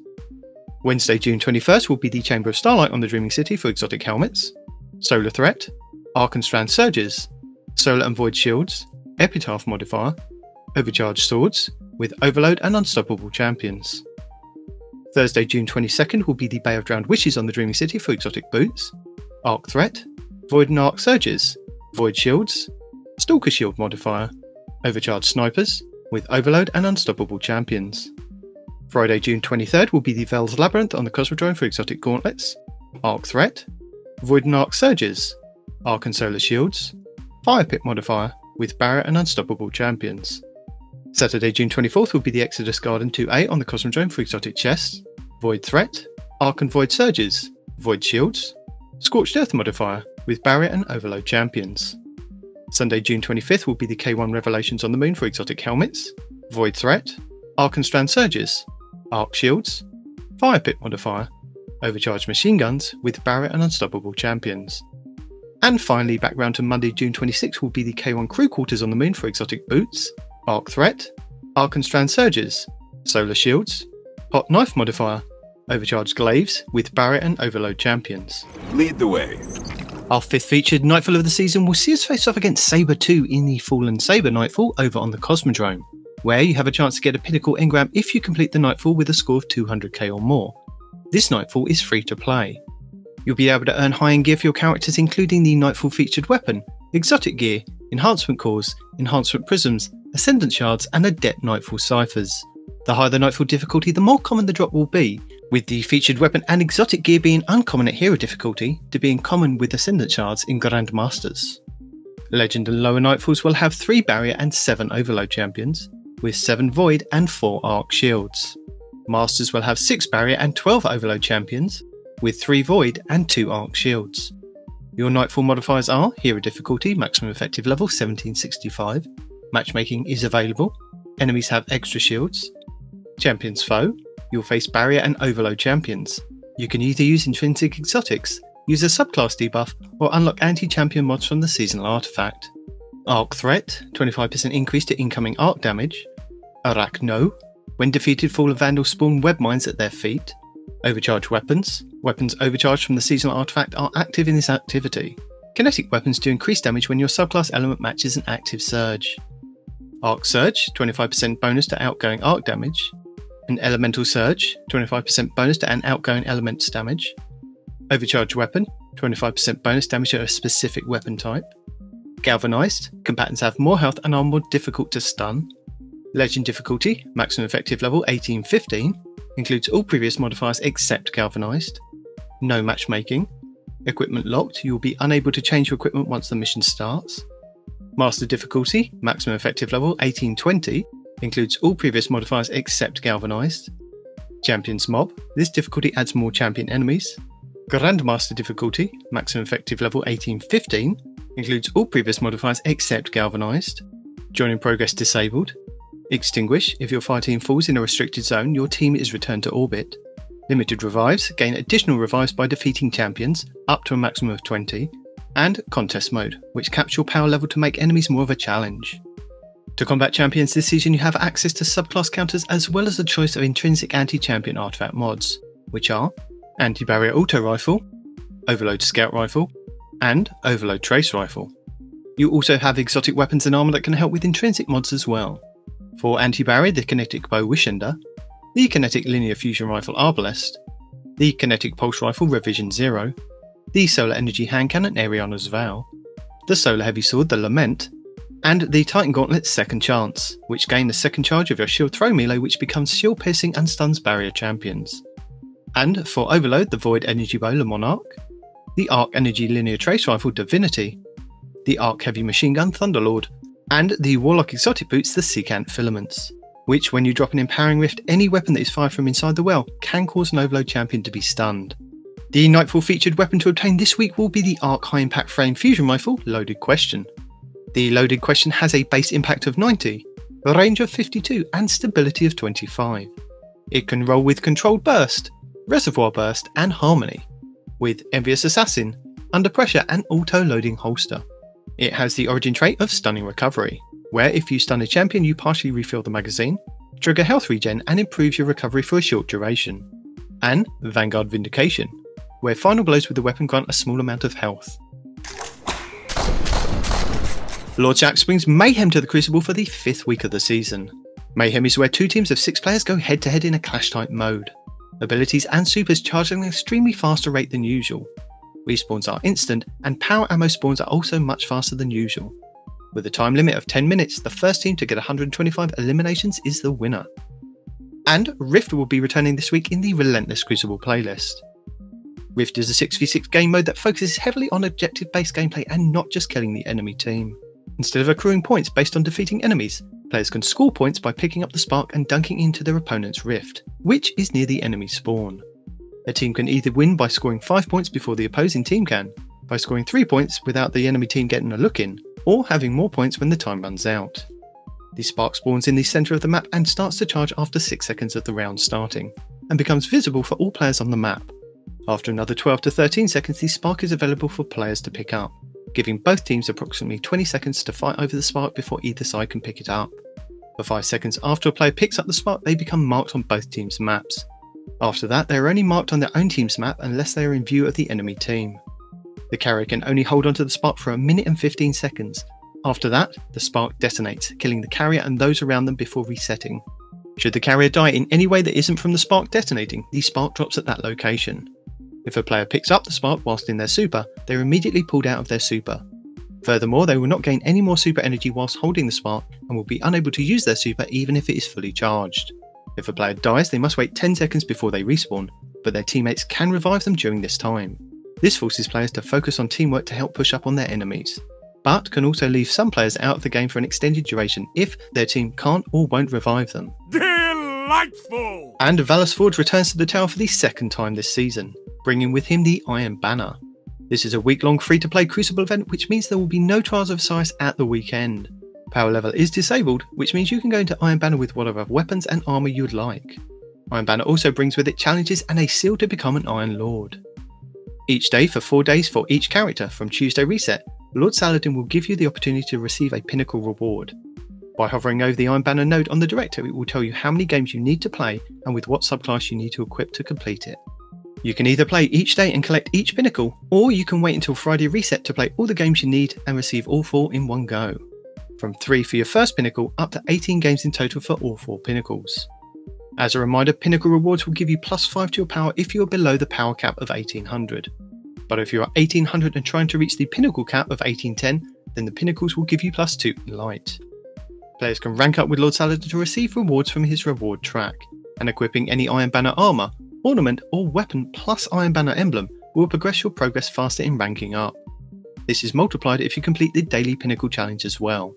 S6: Wednesday, June 21st will be the Chamber of Starlight on the Dreaming City for exotic helmets, Solar Threat, Arkenstrand Surges, Solar and Void Shields, Epitaph Modifier, Overcharged Swords, with Overload and Unstoppable Champions. Thursday, June 22nd, will be the Bay of Drowned Wishes on the Dreaming City for exotic boots, Arc Threat, Void and Arc Surges, Void Shields, Stalker Shield modifier, Overcharged Snipers, with Overload and Unstoppable Champions. Friday, June 23rd, will be the Veil's Labyrinth on the Cosmodrome for exotic gauntlets, Arc Threat, Void and Arc Surges, Arc and Solar Shields, Fire Pit modifier, with Barrier and Unstoppable Champions. Saturday, June 24th will be the Exodus Garden 2A on the Cosmodrome for exotic chests, Void Threat, Arc and Void Surges, Void Shields, Scorched Earth modifier with Barrier and Overload champions. Sunday, June 25th will be the K1 Revelations on the Moon for exotic helmets, Void Threat, Arc and Strand Surges, Arc Shields, Fire Pit modifier, Overcharged Machine Guns with Barrier and Unstoppable champions. And finally, back round to Monday, June 26th will be the K1 Crew Quarters on the Moon for exotic boots, Arc Threat, Arc and Strand Surges, Solar Shields, Hot Knife Modifier, Overcharged Glaives with Barrier and Overload champions.
S7: Lead the way.
S6: Our fifth featured Nightfall of the season will see us face off against Sabre 2 in the Fallen Sabre Nightfall over on the Cosmodrome, where you have a chance to get a pinnacle engram if you complete the Nightfall with a score of 200k or more. This Nightfall is free to play. You'll be able to earn high end gear for your characters, including the Nightfall featured weapon, exotic gear, enhancement cores, enhancement prisms, Ascendant Shards, and Adept Nightfall Ciphers. The higher the Nightfall difficulty, the more common the drop will be, with the featured weapon and exotic gear being uncommon at hero difficulty to being common with Ascendant shards in Grandmasters. Legend and lower Nightfalls will have 3 barrier and 7 overload champions, with 7 void and 4 arc shields. Masters will have 6 barrier and 12 overload champions, with 3 void and 2 arc shields. Your Nightfall modifiers are Hero difficulty, maximum effective level 1765. Matchmaking is available. Enemies have extra shields. Champions foe, you'll face barrier and overload champions. You can either use intrinsic exotics, use a subclass debuff, or unlock anti champion mods from the seasonal artifact. Arc threat, 25% increase to incoming arc damage. Arachno, when defeated, Fall of Vandal spawn web mines at their feet. Overcharged weapons. Weapons overcharged from the seasonal artifact are active in this activity. Kinetic weapons do increased damage when your subclass element matches an active surge. Arc Surge, 25% bonus to outgoing arc damage. An Elemental Surge, 25% bonus to an outgoing element's damage. Overcharged Weapon, 25% bonus damage to a specific weapon type. Galvanized, combatants have more health and are more difficult to stun. Legend difficulty, maximum effective level 1815, includes all previous modifiers except Galvanized. No matchmaking. Equipment locked, you will be unable to change your equipment once the mission starts. Master difficulty, maximum effective level 1820, includes all previous modifiers except Galvanized. Champions Mob, this difficulty adds more champion enemies. Grandmaster difficulty, maximum effective level 1815, includes all previous modifiers except Galvanized. Joining progress disabled. Extinguish, if your fire team falls in a restricted zone, your team is returned to orbit. Limited revives, gain additional revives by defeating champions, up to a maximum of 20. And contest mode, which caps your power level to make enemies more of a challenge. To combat champions this season, you have access to subclass counters as well as a choice of intrinsic anti champion artifact mods, which are Anti Barrier Auto Rifle, Overload Scout Rifle, and Overload Trace Rifle. You also have exotic weapons and armor that can help with intrinsic mods as well. For Anti Barrier, the Kinetic Bow Wishender, the Kinetic Linear Fusion Rifle Arbalest, the Kinetic Pulse Rifle Revision Zero, the Solar Energy Hand Cannon Eriana's Vow, the Solar Heavy Sword the Lament, and the Titan Gauntlet Second Chance, which gain the second charge of your shield throw melee, which becomes shield piercing and stuns barrier champions. And for Overload, the Void Energy Bow Le Monarque, the Arc Energy Linear Trace Rifle Divinity, the Arc Heavy Machine Gun Thunderlord, and the Warlock Exotic Boots the Secant Filaments, which, when you drop an Empowering Rift, any weapon that is fired from inside the well can cause an Overload champion to be stunned. The Nightfall featured weapon to obtain this week will be the Arc High Impact Frame Fusion Rifle Loaded Question. The loaded question has a base impact of 90, a range of 52, and stability of 25. It can roll with Controlled Burst, Reservoir Burst, and Harmony, with Envious Assassin, Under Pressure, and Auto Loading Holster. It has the origin trait of Stunning Recovery, where if you stun a champion, you partially refill the magazine, trigger health regen, and improve your recovery for a short duration. And Vanguard Vindication, where final blows with the weapon grant a small amount of health. Lord Shaxx brings Mayhem to the Crucible for the fifth week of the season. Mayhem is where two teams of six players go head to head in a clash type mode. Abilities and supers charge at an extremely faster rate than usual. Respawns are instant, and power ammo spawns are also much faster than usual. With a time limit of 10 minutes, the first team to get 125 eliminations is the winner. And Rift will be returning this week in the Relentless Crucible playlist. Rift is a 6v6 game mode that focuses heavily on objective based gameplay and not just killing the enemy team. Instead of accruing points based on defeating enemies, players can score points by picking up the spark and dunking into their opponent's rift, which is near the enemy spawn. A team can either win by scoring 5 points before the opposing team can, by scoring 3 points without the enemy team getting a look in, or having more points when the time runs out. The spark spawns in the centre of the map and starts to charge after 6 seconds of the round starting, and becomes visible for all players on the map. After another 12 to 13 seconds, the spark is available for players to pick up giving both teams approximately 20 seconds to fight over the spark before either side can pick it up. For 5 seconds after a player picks up the spark, they become marked on both teams' maps. After that, they are only marked on their own team's map unless they are in view of the enemy team. The carrier can only hold onto the spark for a minute and 15 seconds. After that, the spark detonates, killing the carrier and those around them before resetting. Should the carrier die in any way that isn't from the spark detonating, the spark drops at that location. If a player picks up the spark whilst in their super, they are immediately pulled out of their super. Furthermore, they will not gain any more super energy whilst holding the spark and will be unable to use their super even if it is fully charged. If a player dies, they must wait 10 seconds before they respawn, but their teammates can revive them during this time. This forces players to focus on teamwork to help push up on their enemies, but can also leave some players out of the game for an extended duration if their team can't or won't revive them.
S7: Delightful!
S6: And Valus Forge returns to the tower for the second time this season, bringing with him the Iron Banner. This is a week long free to play Crucible event, which means there will be no Trials of Osiris at the weekend. Power level is disabled, which means you can go into Iron Banner with whatever weapons and armour you would like. Iron Banner also brings with it challenges and a seal to become an Iron Lord. Each day for four days for each character from Tuesday Reset, Lord Saladin will give you the opportunity to receive a pinnacle reward. By hovering over the Iron Banner node on the director, it will tell you how many games you need to play and with what subclass you need to equip to complete it. You can either play each day and collect each pinnacle, or you can wait until Friday Reset to play all the games you need and receive all four in one go. From 3 for your first pinnacle, up to 18 games in total for all 4 pinnacles. As a reminder, pinnacle rewards will give you plus 5 to your power if you are below the power cap of 1800. But if you are 1800 and trying to reach the pinnacle cap of 1810, then the pinnacles will give you plus 2 in light. Players can rank up with Lord Saladin to receive rewards from his reward track, and equipping any Iron Banner armour, ornament, or weapon plus Iron Banner emblem will progress your progress faster in ranking up. This is multiplied if you complete the daily pinnacle challenge as well.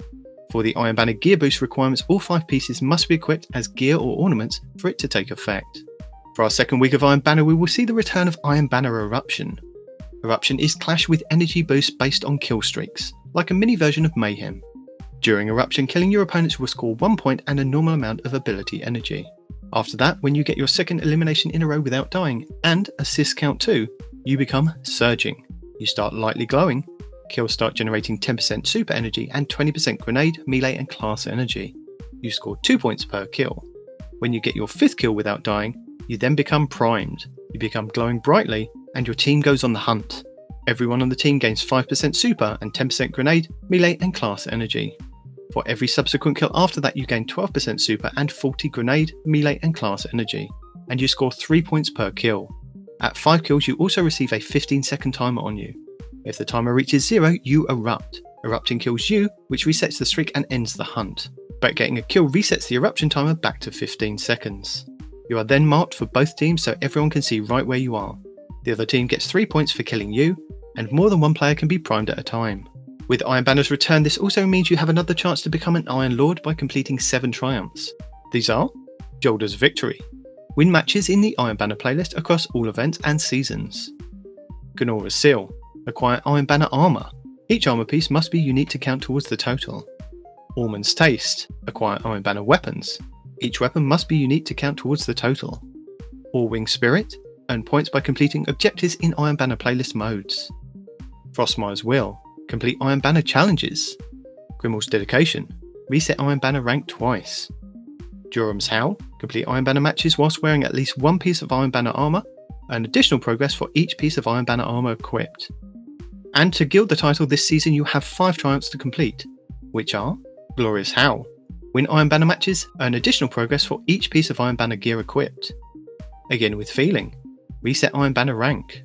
S6: For the Iron Banner gear boost requirements, all five pieces must be equipped as gear or ornaments for it to take effect. For our second week of Iron Banner, we will see the return of Iron Banner Eruption. Eruption is clash with energy boost based on kill streaks, like a mini version of Mayhem. During Eruption, killing your opponents will score one point and a normal amount of ability energy. After that, when you get your second elimination in a row without dying and assist count 2, you become Surging. You start lightly glowing, kills start generating 10% super energy and 20% grenade, melee, and class energy. You score 2 points per kill. When you get your fifth kill without dying, you then become primed. You become glowing brightly, and your team goes on the hunt. Everyone on the team gains 5% super and 10% grenade, melee, and class energy. For every subsequent kill after that, you gain 12% super and 40 grenade, melee, and class energy, and you score 3 points per kill. At 5 kills, you also receive a 15 second timer on you. If the timer reaches zero, you erupt. Erupting kills you, which resets the streak and ends the hunt. But getting a kill resets the eruption timer back to 15 seconds. You are then marked for both teams so everyone can see right where you are. The other team gets 3 points for killing you, and more than one player can be primed at a time. With Iron Banner's return, this also means you have another chance to become an Iron Lord by completing 7 triumphs. These are Jolder's Victory, win matches in the Iron Banner playlist across all events and seasons. Ganora's Seal, acquire Iron Banner armor. Each armor piece must be unique to count towards the total. Allman's Taste. Acquire Iron Banner weapons. Each weapon must be unique to count towards the total. All Wing Spirit. Earn points by completing objectives in Iron Banner playlist modes. Frostmire's Will. Complete Iron Banner challenges. Grimmel's Dedication. Reset Iron Banner rank twice. Durham's Howl. Complete Iron Banner matches whilst wearing at least one piece of Iron Banner armor. Earn additional progress for each piece of Iron Banner armor equipped. And to gild the title this season, you have five triumphs to complete, which are Glorious Howl. Win Iron Banner matches, earn additional progress for each piece of Iron Banner gear equipped. Again with Feeling. Reset Iron Banner rank.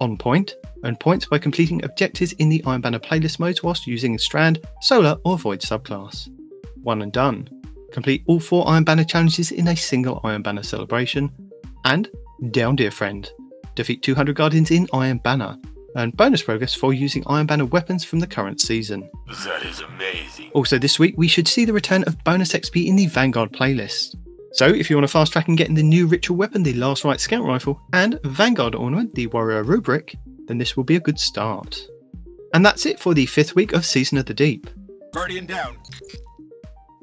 S6: On Point. Earn points by completing objectives in the Iron Banner playlist modes whilst using Strand, Solar, or Void subclass. One and Done. Complete all four Iron Banner challenges in a single Iron Banner celebration. And Down Dear Friend. Defeat 200 Guardians in Iron Banner earn bonus progress for using Iron Banner weapons from the current season.
S7: That is amazing.
S6: Also, this week we should see the return of bonus XP in the Vanguard playlist. So, if you want to fast track and get in the new ritual weapon, the Last Rite Scout Rifle, and Vanguard ornament, the Warrior Rubric, then this will be a good start. And that's it for the fifth week of Season of the Deep.
S7: Guardian down.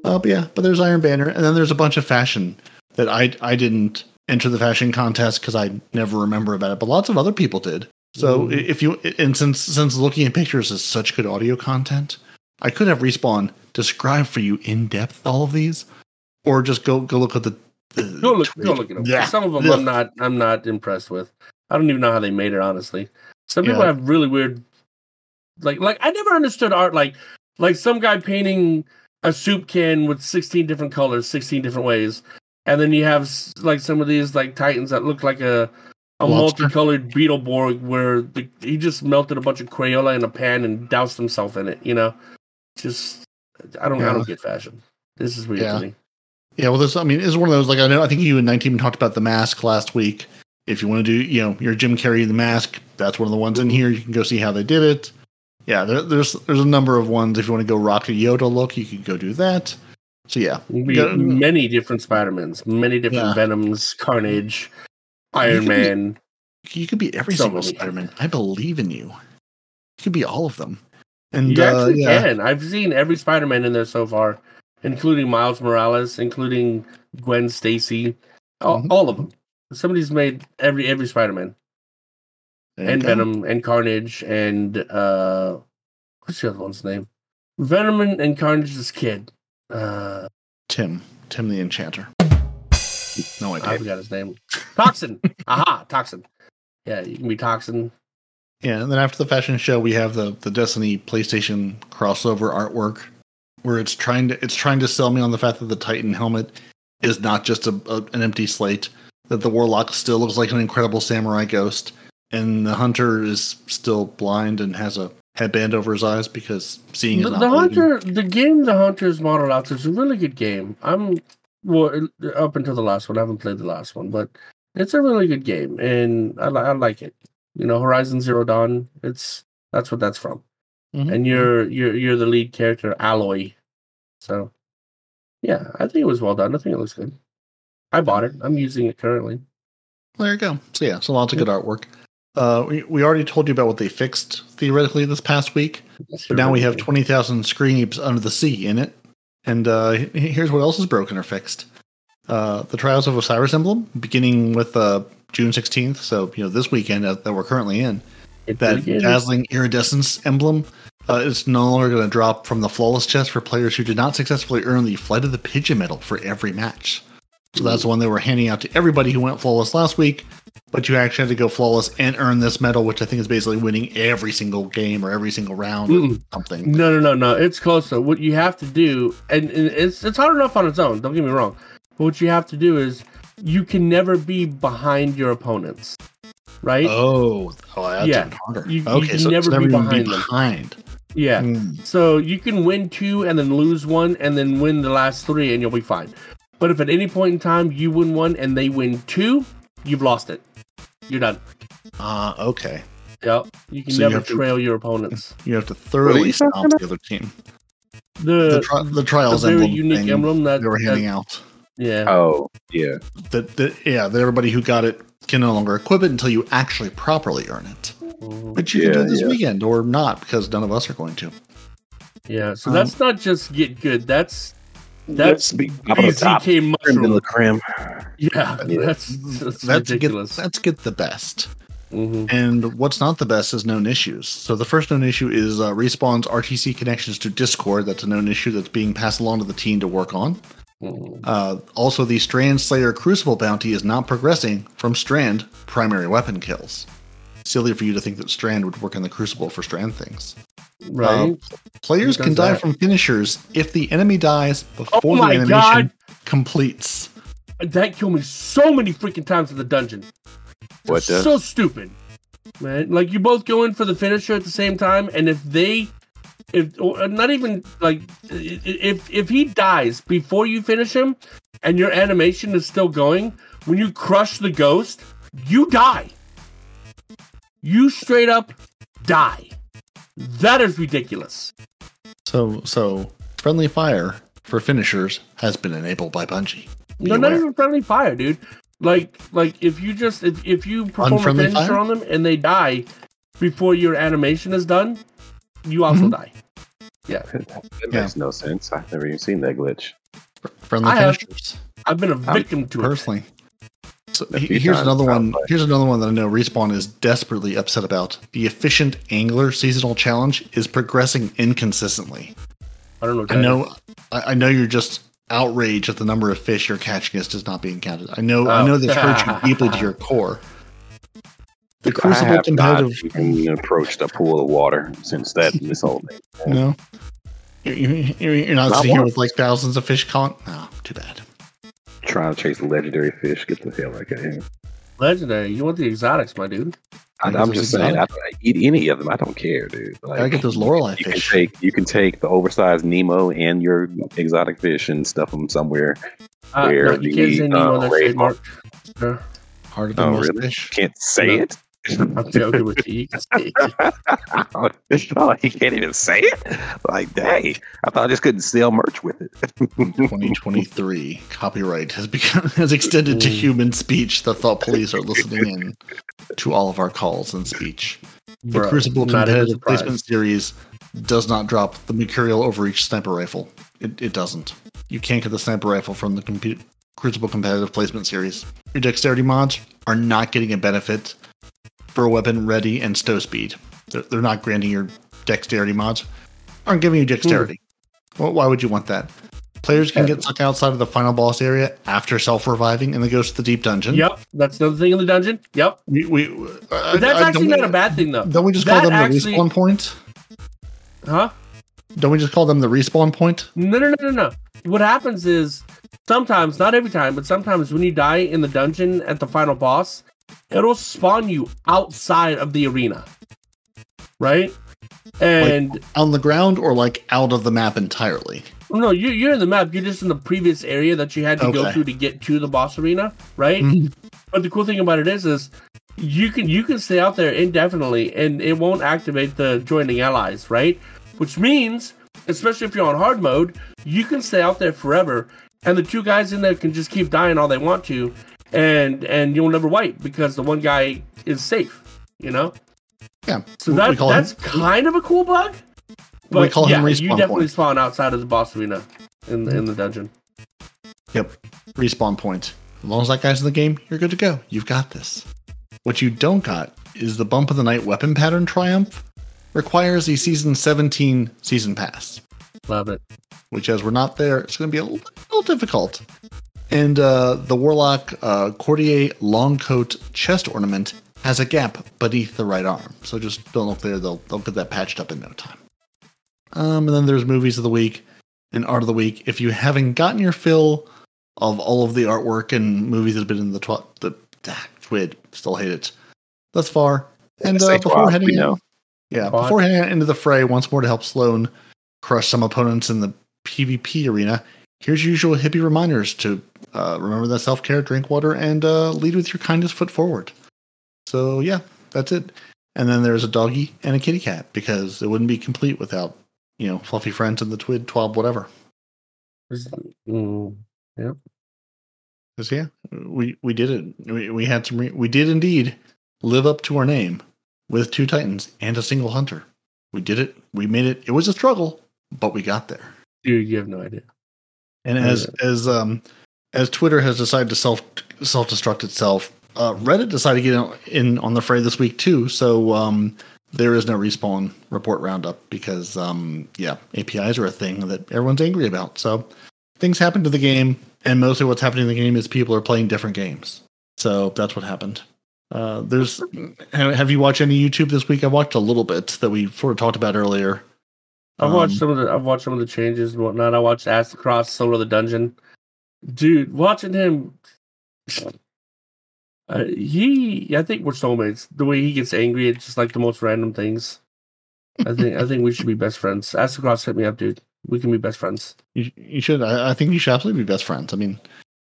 S2: Oh, but yeah, but there's Iron Banner, and then there's a bunch of fashion that I I didn't enter the fashion contest because I never remember about it, but lots of other people did. So mm. if you and since since looking at pictures is such good audio content, I could have respawn describe for you in depth all of these, or just go go look at the. the <laughs>
S1: go look, go look at them. Yeah. Some of them yeah. I'm <laughs> not I'm not impressed with. I don't even know how they made it. Honestly, some people yeah. have really weird, like like I never understood art like like some guy painting a soup can with 16 different colors, 16 different ways, and then you have like some of these like titans that look like a a Lobster. multicolored Beetleborg where the, he just melted a bunch of Crayola in a pan and doused himself in it. You know, just I don't yeah. I don't get fashion. This is weird yeah. to me.
S2: Yeah, well, this I mean, it's one of those like I know I think you and 19 talked about the mask last week. If you want to do, you know, your Jim Carrey the mask, that's one of the ones in here. You can go see how they did it. Yeah, there, there's there's a number of ones. If you want to go Rocket Yoda look, you could go do that. So yeah,
S1: We
S2: got-
S1: many different Spider-Mans, many different
S2: Yeah.
S1: Venoms, Carnage, Iron
S2: be-
S1: Man.
S2: you could be every single. Spider-Man. I believe in you. You could be all of them. And
S1: You
S2: uh,
S1: actually
S2: yeah,
S1: can. I've seen every Spider-Man in there so far, including Miles Morales, including Gwen Stacy, all,
S2: Mhm.
S1: all of them. Somebody's made every every Spider-Man
S2: there you
S1: and. Venom and Carnage and uh, what's the other one's name? Venom and, and Carnage's kid. Uh,
S2: Tim, Tim the Enchanter. No
S1: I
S2: idea.
S1: forgot his name. Toxin. <laughs> Aha, Toxin. Yeah, you can be Toxin.
S2: Yeah, and then after the fashion show, we have the the Destiny PlayStation crossover artwork, where it's trying to it's trying to sell me on the fact that the Titan helmet is not just a, a an empty slate. That the Warlock still looks like an incredible samurai ghost, and the Hunter is still blind and has a headband over his eyes because seeing
S1: The,
S2: is not
S1: the. Hunter, the game, the Hunter's modeled out is a really good game. I'm well up until the last one. I haven't played the last one, but it's a really good game, and I, li- I like it. You know, Horizon Zero Dawn. It's that's what that's from,
S2: Mhm.
S1: and you're you're you're the lead character, Aloy. So, yeah, I think it was well done. I think it looks good. I bought it. I'm using it currently.
S2: There you go. So yeah, so lots of good artwork. Uh, we, we already told you about what they fixed theoretically this past week. But now we have 20,000 screams under the sea in it. And uh, here's what else is broken or fixed. Uh, the Trials of Osiris emblem, beginning with uh, June 16th, so you know this weekend that that we're currently in,
S1: It
S2: that
S1: begins-
S2: dazzling iridescence emblem uh, is no longer going to drop from the flawless chest for players who did not successfully earn the Flight of the Pigeon medal for every match. So that's the one they were handing out to everybody who went flawless last week. But you actually had to go flawless and earn this medal, which I think is basically winning every single game or every single round or
S1: Mm-mm.
S2: something.
S1: No, no, no, no. It's closer. What you have to do, and, and it's it's hard enough on its own. Don't get me wrong. But what you have to do is you can never be behind your opponents, right?
S2: Oh, oh, that's
S1: Yeah.
S2: even harder.
S1: You- you
S2: okay,
S1: can
S2: so
S1: never be
S2: never even
S1: behind them.
S2: behind.
S1: yeah.
S2: Mm.
S1: So you can win two and then lose one and then win the last three and you'll be fine. But if at any point in time you win one and they win two, you've lost it. You're done.
S2: Ah, okay.
S1: Yep. You can
S2: So you
S1: never
S2: to-
S1: trail your opponents.
S2: You have to thoroughly
S3: you talking
S2: stomp the other team.
S1: The,
S2: The, tri- the trials
S1: the very
S2: emblem
S1: unique
S2: thing
S1: emblem that,
S2: they were
S1: that-
S2: handing out.
S1: yeah.
S3: Oh, yeah.
S2: That, that yeah, that everybody who got it can no longer equip it until you actually properly earn it.
S1: Mhm.
S2: But you can do it this
S3: yeah.
S2: weekend or not because none of us are going to.
S1: Yeah, so
S2: Um,
S1: that's not just get good. That's that's
S3: be top of the top.
S1: BZK
S3: Creme de
S1: mushroom.
S3: creme.
S1: Yeah,
S3: Yeah. <laughs>
S1: that's that's,
S2: That's
S1: ridiculous.
S2: get that's get the best.
S1: Mhm.
S2: And what's not the best is known issues. So the first known issue is uh, Respawn's RTC connections to Discord. That's a known issue that's being passed along to the team to work on.
S1: Mhm.
S2: Uh, also, the Strand Slayer Crucible bounty is not progressing from Strand primary weapon kills. Silly for you to think that Strand would work in the Crucible for Strand things.
S1: Uh, right.
S2: Players can die
S1: that?
S2: from finishers if the enemy dies before
S1: oh
S2: the
S1: my
S2: animation
S1: god,
S2: completes.
S1: that killed me so many freaking times in the dungeon.
S3: What
S1: It's
S3: does?
S1: so stupid, man. Like you both go in for the finisher at the same time, and if they, if or uh, not even like, i- i- if if he dies before you finish him, and your animation is still going, when you crush the ghost, you die. You straight up die. That is ridiculous.
S2: So, so friendly fire for finishers has been enabled by Bungie. Be
S1: No, not even friendly fire, dude. Like, like if you just if, if you perform
S2: Unfriendly
S1: a finisher
S2: fire?
S1: on them and they die before your animation is done, you also
S2: Mhm.
S1: die. Yeah, <laughs>
S3: That
S2: Yeah.
S3: makes no sense. I've never even seen that glitch.
S2: Friendly
S1: I have.
S2: finishers.
S1: I've been a victim to it.
S2: personally. So he- here's
S3: times,
S2: another one.
S3: sounds.
S2: Here's another one that I know Respawn is desperately upset about. The efficient angler seasonal challenge is progressing inconsistently.
S1: I don't know.
S2: I know. I, I know you're just outraged at the number of fish you're catching is just not being counted. I know. I
S1: Oh.
S2: know this hurts you <laughs> deeply to your core. The
S3: I
S2: Crucible
S3: have not
S2: competitive.
S3: even approached a pool of water since that this whole thing.
S2: No. You're, you're, you're not,
S3: Not
S2: sitting here with like thousands of fish caught. No, too bad.
S3: Trying to chase legendary fish. Get the hell out of here.
S1: Legendary. You want the exotics, my dude?
S3: I,
S2: I
S3: I'm just
S2: it's
S3: saying, I
S2: exotic.
S3: don't eat any of them. I don't care, dude.
S2: I get those Lorelei
S3: you can
S2: fish.
S3: take you can take the oversized Nemo and your exotic fish and stuff them somewhere.
S1: Uh,
S3: Where
S1: no, you can't
S3: the,
S1: say Nemo.
S3: uh,
S1: that's
S3: raid
S1: trademark. Sure.
S2: Harder than
S3: Oh,
S2: most
S3: really?
S2: fish.
S3: Can't say
S1: No.
S3: it.
S1: I'm joking with you. You can say it.
S3: oh, you can't even say it. Like, dang! I thought I just couldn't sell merch with it.
S2: 2023 copyright has become has extended to human speech. The thought police are listening in to all of our calls and speech. The
S1: Bro,
S2: Crucible
S1: not even
S2: competitive placement series does not drop the Mercurial Overreach sniper rifle. It, it doesn't. You can't get the sniper rifle from the compu- Crucible competitive placement series. Your dexterity mods are not getting a benefit for weapon ready and stow speed. They're, they're not granting your dexterity mods. Aren't giving you dexterity. Well, why would you want that? Players can get stuck outside of the final boss area after self reviving and then goes to the deep dungeon.
S1: Yep, that's another thing in the dungeon. Yep,
S2: We, we, uh,
S1: that's
S2: uh,
S1: actually
S2: don't we-
S1: a bad thing though.
S2: Don't we just call
S1: That
S2: them the respawn point?
S1: Huh?
S2: Don't we just call them the respawn point?
S1: No, no, no, no, no. What happens is sometimes, not every time, but sometimes when you die in the dungeon at the final boss, it'll spawn you outside of the arena, right? And
S2: On the ground or like out of the map entirely?
S1: no, you, you're in the map. You're just in the previous area that you had to go through to get to the boss arena, right?
S2: Mhm.
S1: But the cool thing about it is, is you can you can stay out there indefinitely, and it won't activate the joining allies, right? Which means, especially if you're on hard mode, you can stay out there forever, and the two guys in there can just keep dying all they want to, and and you'll never wipe because the one guy is safe, you know.
S2: Yeah.
S1: So that that's
S2: him,
S1: kind of a cool bug. But
S2: We call
S1: yeah,
S2: him
S1: you definitely
S2: point.
S1: spawn outside of the boss arena in the, in the dungeon.
S2: Yep. Respawn point. As long as that guy's in the game, you're good to go. You've got this. What you don't got is the bump of the night weapon pattern triumph requires a season 17 season pass.
S1: Love it.
S2: which as we're not there, it's going to be a little difficult. And uh, the Warlock uh, Courtier long coat chest ornament has a gap beneath the right arm. So just don't look there; they'll they'll get that patched up in no time. Um, and then there's movies of the week and art of the week. If you haven't gotten your fill of all of the artwork and movies that have been in the tw- the ah, TWID, still hate it thus far. And uh, before
S3: twat,
S2: heading out,
S3: know.
S2: yeah,
S1: Twat.
S2: before heading out into the fray once more to help Sloane crush some opponents in the PvP arena, here's your usual hippie reminders to uh, remember that self care, drink water, and uh, lead with your kindest foot forward. So, yeah, that's it. And then there's a doggy and a kitty cat because it wouldn't be complete without, you know, fluffy friends and the TWID, twab, whatever.
S1: Mm,
S2: Because, yeah, we, we did it. We, we had some, re- we did indeed live up to our name with two Titans and a single Hunter. We did it. We made it. It was a struggle, but we got there.
S1: dude, you have no idea.
S2: And as as um as Twitter has decided to self self destruct itself, uh, Reddit decided to get in on the fray this week too. So um, there is no respawn report roundup because um, yeah, APIs are a thing that everyone's angry about. So things happen to the game, and mostly what's happening in the game is people are playing different games. So that's what happened. Uh, there's have you watched any YouTube this week? I watched a little bit that we sort of talked about earlier.
S1: I've watched
S2: Um,
S1: some of the I've watched some of the changes and whatnot. I watched Aztecross Solo of the Dungeon. Dude, watching him uh, he I think we're soulmates. The way he gets angry at just like the most random things. I think I think we should be best friends. Aztecross hit me up, dude. We can be best friends.
S2: You, you should. I, I think you should absolutely be best friends. I mean,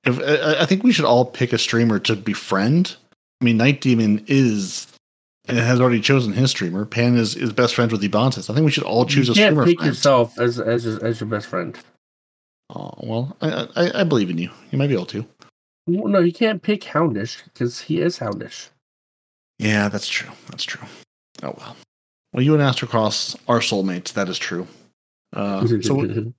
S2: if I, I think we should all pick a streamer to befriend. I mean, Nitedemon is and has already chosen his streamer. Pan is, is best friends with Ebontis. I think we should all choose
S1: you
S2: a
S1: can't
S2: streamer.
S1: pick
S2: friend.
S1: yourself as as as your best friend.
S2: Oh, well, I, I I believe in you. You might be able to.
S1: Well, No, you can't pick Houndish because he is Houndish.
S2: Yeah, that's true. That's true. Oh well. Well, you and Aztecross are soulmates. That is true. Uh, so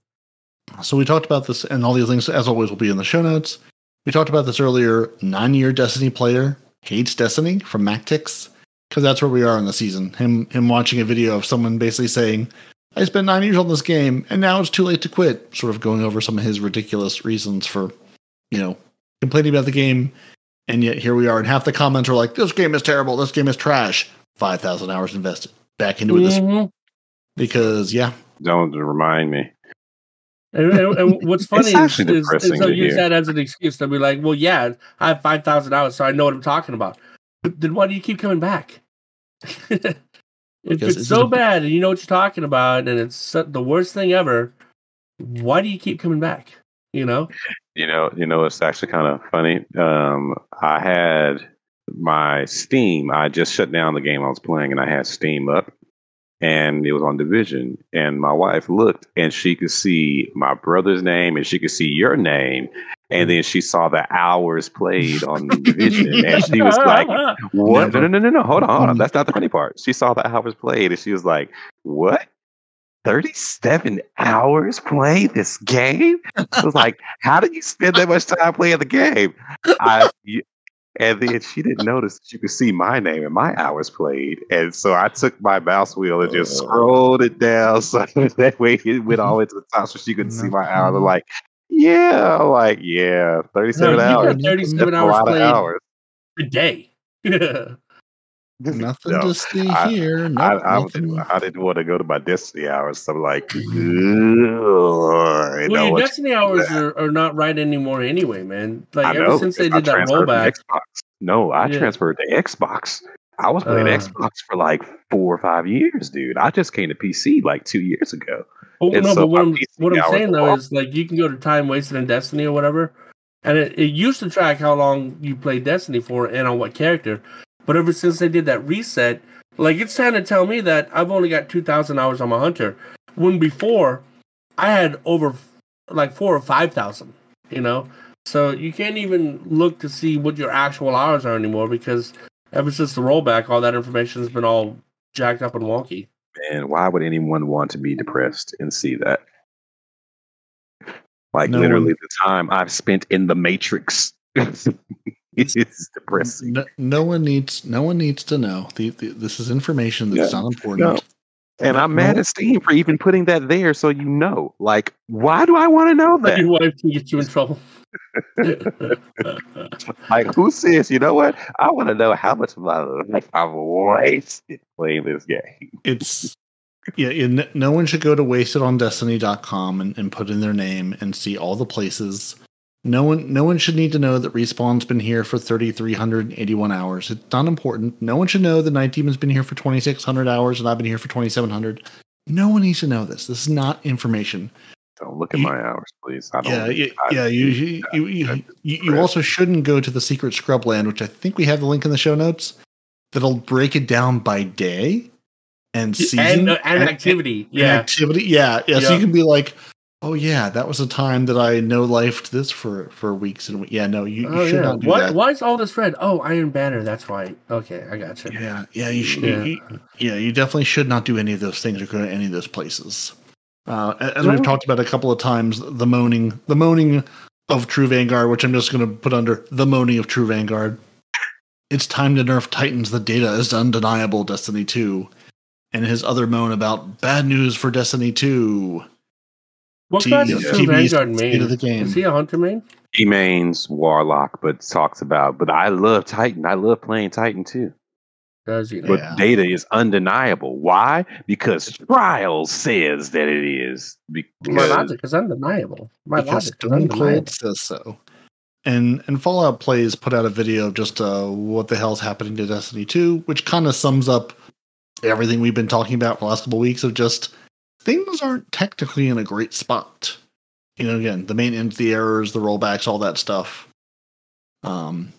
S2: So we talked about this, and all these links, as always, will be in the show notes. We talked about this earlier. Nine-year Destiny player hates Destiny from Mactix because that's where we are in the season. Him, him watching a video of someone basically saying, "I spent nine years on this game, and now it's too late to quit." Sort of going over some of his ridiculous reasons for, you know, complaining about the game, and yet here we are, and half the comments are like, "This game is terrible. This game is trash." Five thousand hours invested back into it this
S1: mm-hmm.
S2: because yeah,
S3: Don't remind me.
S1: And, and, and <laughs> what's funny is,
S3: actually
S1: is, is they'll use
S3: hear.
S1: that as an excuse. They'll be like, "Well, yeah, I have five thousand hours, so I know what I'm talking about." But then why do you keep coming back? <laughs> if
S2: Because
S1: it's
S2: it's
S1: so
S2: a-
S1: bad and you know what you're talking about, and it's the worst thing ever, why do you keep coming back? You know,
S3: You know, you know, it's actually kind of funny. Um, I had my Steam. I just shut down the game I was playing, and I had Steam up, and it was on Division. And my wife looked, and she could see my brother's name, and she could see your name, and then she saw the hours played on the Division, and <laughs> she was like, "What? No, no, no, no, no! Hold on, hold on. That's not the funny part." She saw the hours played, and she was like, "What?" 37 hours playing this game? I was like, how did you spend that much time playing the game? I y- and then she didn't notice that you could see my name and my hours played. And so I took my mouse wheel and just scrolled it down <laughs> so that way it went all the way to the top so she couldn't see my hours. I'm like, yeah, like, yeah, 37
S1: No, you
S3: hours.
S1: 37
S3: That's a
S1: hours
S3: lot
S1: played.
S3: of hours.
S1: a day. <laughs> yeah,
S2: Nothing
S3: No,
S2: to see
S3: I-
S2: here. No,
S3: I, I,
S2: nothing.
S3: didn't, I didn't want to go to my Destiny hours. So I'm like, <laughs>
S1: well,
S3: know
S1: your
S3: what?
S1: Destiny hours are, are not right anymore anyway, man. Like
S3: I
S1: ever
S3: know,
S1: since they
S3: I
S1: did that rollback,
S3: Xbox. No, I
S1: Yeah.
S3: transferred to Xbox. I was playing
S1: Uh.
S3: Xbox for like four or five years, dude. I just came to PC like two years ago.
S1: Oh
S3: And
S1: no, but what I'm what I'm saying though is like you can go to time wasted in Destiny or whatever, and it, it used to track how long you played Destiny for and on what character. But ever since they did that reset, like it's trying to tell me that I've only got two thousand hours on my hunter, when before I had over like four or five thousand. You know, so you can't even look to see what your actual hours are anymore because ever since the rollback, all that information has been all jacked up and wonky.
S3: And why would anyone want to be depressed and see that? Like
S2: No
S3: literally
S2: one-
S3: the time I've spent in the Matrix. <laughs> it's depressing.
S2: No, no one needs. No one needs to know. The, the, this is information that's
S3: Yeah.
S2: not important.
S3: No. And I'm mad at Steam for even putting that there so you know. Like, why do I want to know that?
S1: Your wife can get you in trouble. <laughs>
S3: Like, who says, you know what? I want to know how much of my life I've wasted playing this game.
S2: It's yeah. yeah, n- no one should go to wastedondestiny.com and, and put in their name and see all the places. No one, no one should need to know that respawn's been here for thirty three hundred eighty one hours. It's not important. No one should know that Nitedemon's been here for twenty six hundred hours and I've been here for twenty seven hundred. No one needs to know this. This is not information.
S3: Don't look at
S2: You-
S3: my hours, please. I don't.
S2: Yeah, yeah,
S3: I-
S2: yeah. You, you, you, you, you, you also shouldn't go to the secret scrubland, which I think we have the link in the show notes. That'll break it down by day and season
S1: and, uh, and activity.
S2: and
S1: Yeah.
S2: activity. Yeah, yeah. So you can be like, oh yeah, that was a time that I no lifed this for for weeks and yeah. No, you, you
S1: Oh
S2: should
S1: yeah.
S2: not do
S1: Why,
S2: that.
S1: why is all this red? Oh, Iron Banner. That's why. Okay, I got you.
S2: Yeah, yeah. You should.
S1: Yeah.
S2: You, yeah, you definitely should not do any of those things or go to any of those places. Uh, as we've talked about a couple of times, the moaning, the moaning of True Vanguard, which I'm just going to put under the moaning of True Vanguard. It's time to nerf Titans. The data is undeniable. Destiny 2, and his other moan about bad news for Destiny 2.
S1: What
S2: T-
S1: class is
S3: yeah.
S1: True
S2: TV's
S1: Vanguard main?
S2: of the game.
S1: Is he a hunter main?
S3: He mains Warlock, but talks about. But I love Titan. I love playing Titan too.
S1: Does he?
S3: But
S2: Yeah.
S3: data is undeniable. Why? Because Trials says that it is.
S1: My
S3: Because
S1: logic is undeniable. My
S2: because
S1: logic is
S2: Stone
S1: undeniable.
S2: Cold says so. And and Fallout Plays put out a video of just uh, what the hell's happening to Destiny 2, which kind of sums up everything we've been talking about for the last couple of weeks of just things aren't technically in a great spot. You know, again, the maintenance, the errors, the rollbacks, all that stuff. Um,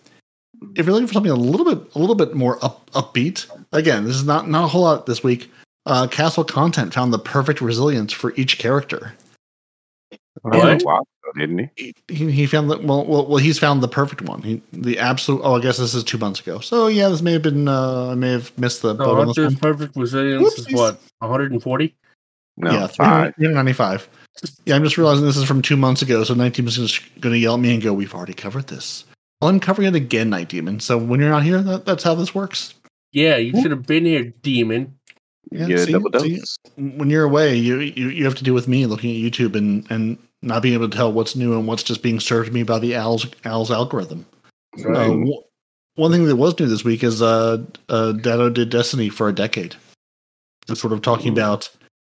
S2: if you're looking for something a little bit a little bit more up upbeat, again, this is not not a whole lot this week. Uh, Castle Content found the perfect resilience for each character.
S3: That was
S1: What?
S3: a while ago, didn't he?
S2: he, he found that well, well well he's found the perfect one he, the absolute oh i guess this is two months ago so yeah this may have been uh i may have missed the
S1: No,
S2: boat on this one.
S1: perfect resilience is what 140.
S3: No,
S2: yeah
S3: five.
S2: 395 yeah i'm just realizing this is from two months ago so Nitedemon is going to yell at me and go we've already covered this well i'm covering it again Nitedemon so when you're not here that, that's how this works
S1: Yeah, you should have been here, demon.
S2: Yeah,
S3: Get a
S2: see-
S3: double
S2: see?
S3: dose.
S2: when you're away you, you you have to deal with me looking at youtube and and not being able to tell what's new and what's just being served to me by the owl's owl's algorithm
S1: Right.
S2: Uh, wh- one thing that was new this week is uh, uh, Datto did Destiny for a decade. Just sort of talking
S3: Ooh.
S2: about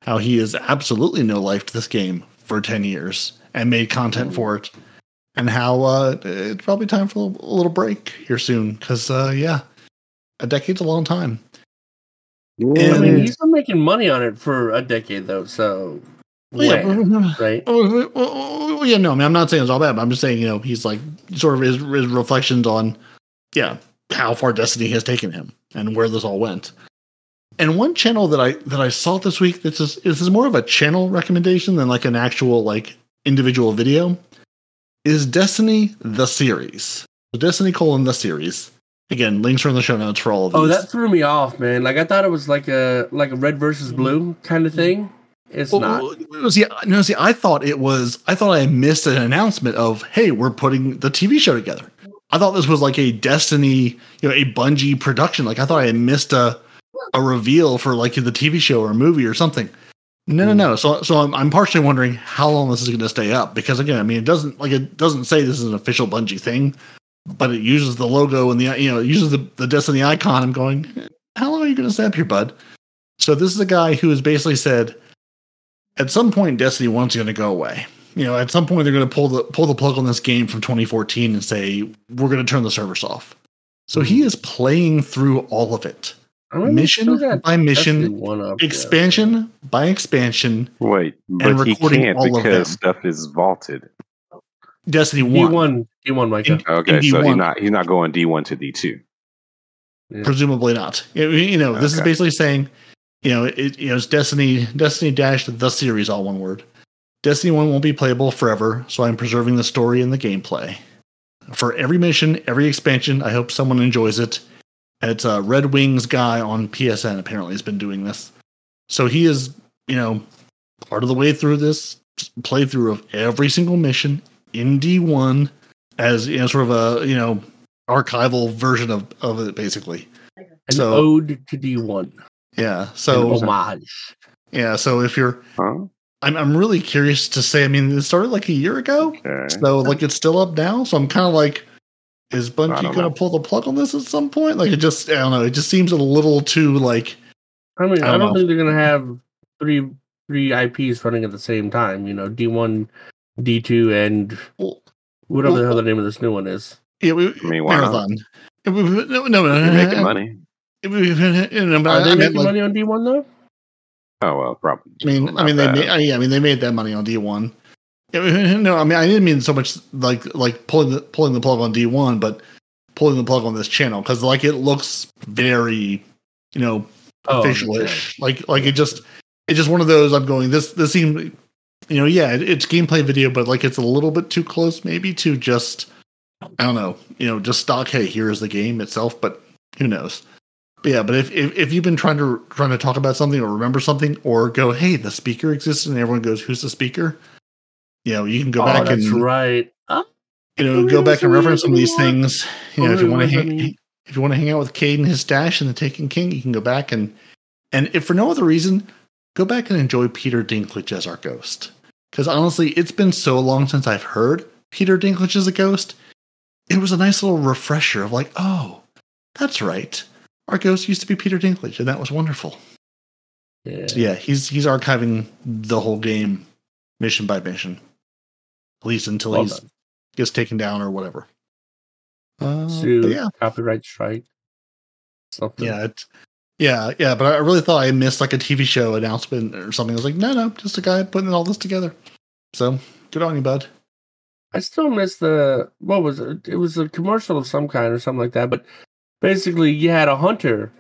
S2: how he is absolutely no life to this game for 10 years and made content for it and how uh, it's probably time for a little, a little break here soon because uh, yeah a decade's a long time
S1: I mean, he's been making money on it for a decade though, so
S2: Well, yeah,
S1: right?
S2: Oh, well, well, well, yeah, no, I mean, I'm not saying it's all bad, but I'm just saying, you know, he's like sort of his, his reflections on, yeah, how far Destiny has taken him and where this all went. And one channel that I that I saw this week, this is this is more of a channel recommendation than like an actual like individual video, is Destiny the series. The Destiny colon the series. Again, links are in the show notes for all of oh, these.
S1: Oh, that threw me off, man. Like I thought it was like a like a red versus blue kind of thing. It's
S2: Well,
S1: not.
S2: see, no, see, I thought it was. I thought I missed an announcement of, "Hey, we're putting the TV show together." I thought this was like a Destiny, you know, a Bungie production. Like I thought I had missed a a reveal for like the TV show or a movie or something. No, no, no. So, so I'm, I'm partially wondering how long this is going to stay up because again, I mean, it doesn't like it doesn't say this is an official Bungie thing, but it uses the logo and the you know it uses the the Destiny icon. I'm going, how long are you going to stay up here, bud? So this is a guy who has basically said, at some point, Destiny One's going to go away. You know, at some point they're going to pull the pull the plug on this game from 2014 and say we're going to turn the servers off. So he hmm. is playing through all of it,
S1: I mean, we still
S2: mission
S1: got
S2: by mission,
S1: one up, yeah.
S2: expansion by expansion.
S3: Wait, but he can't
S2: all of them.
S3: because stuff is vaulted.
S2: Destiny
S1: D
S2: One,
S1: one, D one, Micah.
S2: In-
S3: Okay, so he's not he's not going D one to D two.
S1: Yeah.
S2: presumably not. You you know, this is basically saying, you know, it, you know, it's Destiny, Destiny dash the series, all one word. Destiny One won't be playable forever, so I'm preserving the story and the gameplay. For every mission, every expansion, I hope someone enjoys it. And it's a Red Wings guy on PSN apparently has been doing this, so he is, you know, part of the way through this playthrough of every single mission in D1 as you know, sort of a you know archival version of of it, basically.
S1: An
S2: so-
S1: ode to D one.
S2: Yeah.
S1: An
S2: So
S1: homage.
S2: yeah. So if you're,
S3: Huh?
S2: I'm I'm really curious to say. I mean, it started like a year ago,
S3: Okay.
S2: so like it's still up now. So I'm kind of like, is
S3: I
S2: Bungie going to pull the plug on this at some point? Like it just, I don't know. It just seems a little too like.
S1: I mean,
S2: I
S1: I
S2: don't
S1: don't, think they're gonna have three three IPs running at the same time. You know, D one, D two, and
S2: Well,
S1: whatever the hell the name of this new one is.
S2: yeah, we,
S3: I mean, why not?
S2: marathon. No, no, no, no,
S3: You're making money.
S2: no, but
S1: Are
S2: I-
S1: they
S2: I
S1: making
S2: like-
S1: money on D one though?
S3: Oh well, probably.
S2: I mean, I
S3: not
S2: mean, they made, uh, yeah, I mean, they made that money on D one. No, I mean, I didn't mean so much like like pulling the pulling the plug on D one, but pulling the plug on this channel because like it looks very, you know,
S1: Oh,
S2: official-ish. Like like it just it's just one of those. I'm going this this seems, you know, yeah, it, it's gameplay video, but like it's a little bit too close, maybe to just I don't know, you know, just stock. Hey, here is the game itself, but who knows? But yeah, but if, if if you've been trying to trying to talk about something or remember something or go, hey, the speaker exists, and everyone goes, who's the speaker? You know, you can go
S1: oh,
S2: back
S1: that's
S2: and
S1: right.
S2: You know go back and reference some of these things. You know, if you want to hang, if you want to hang out with Cayde and his stash and the Taken King, you can go back and and if for no other reason, go back and enjoy Peter Dinklage as our ghost. Because honestly, it's been so long since I've heard Peter Dinklage as a ghost. It was a nice little refresher of like, oh, that's right. Our ghost used to be Peter Dinklage, and that was wonderful.
S1: yeah.
S2: So yeah, he's he's archiving the whole game, mission by mission, at least until
S1: Well
S2: he's
S1: done.
S2: gets taken down or whatever. Uh,
S1: Sue,
S2: but yeah,
S1: copyright strike. Something.
S2: yeah, it, yeah, yeah. But I really thought I missed like a TV show announcement or something. I was like, no, no, just a guy putting all this together. So good on you, bud.
S1: I still miss the what was it? It was a commercial of some kind or something like that. But basically, you had a hunter.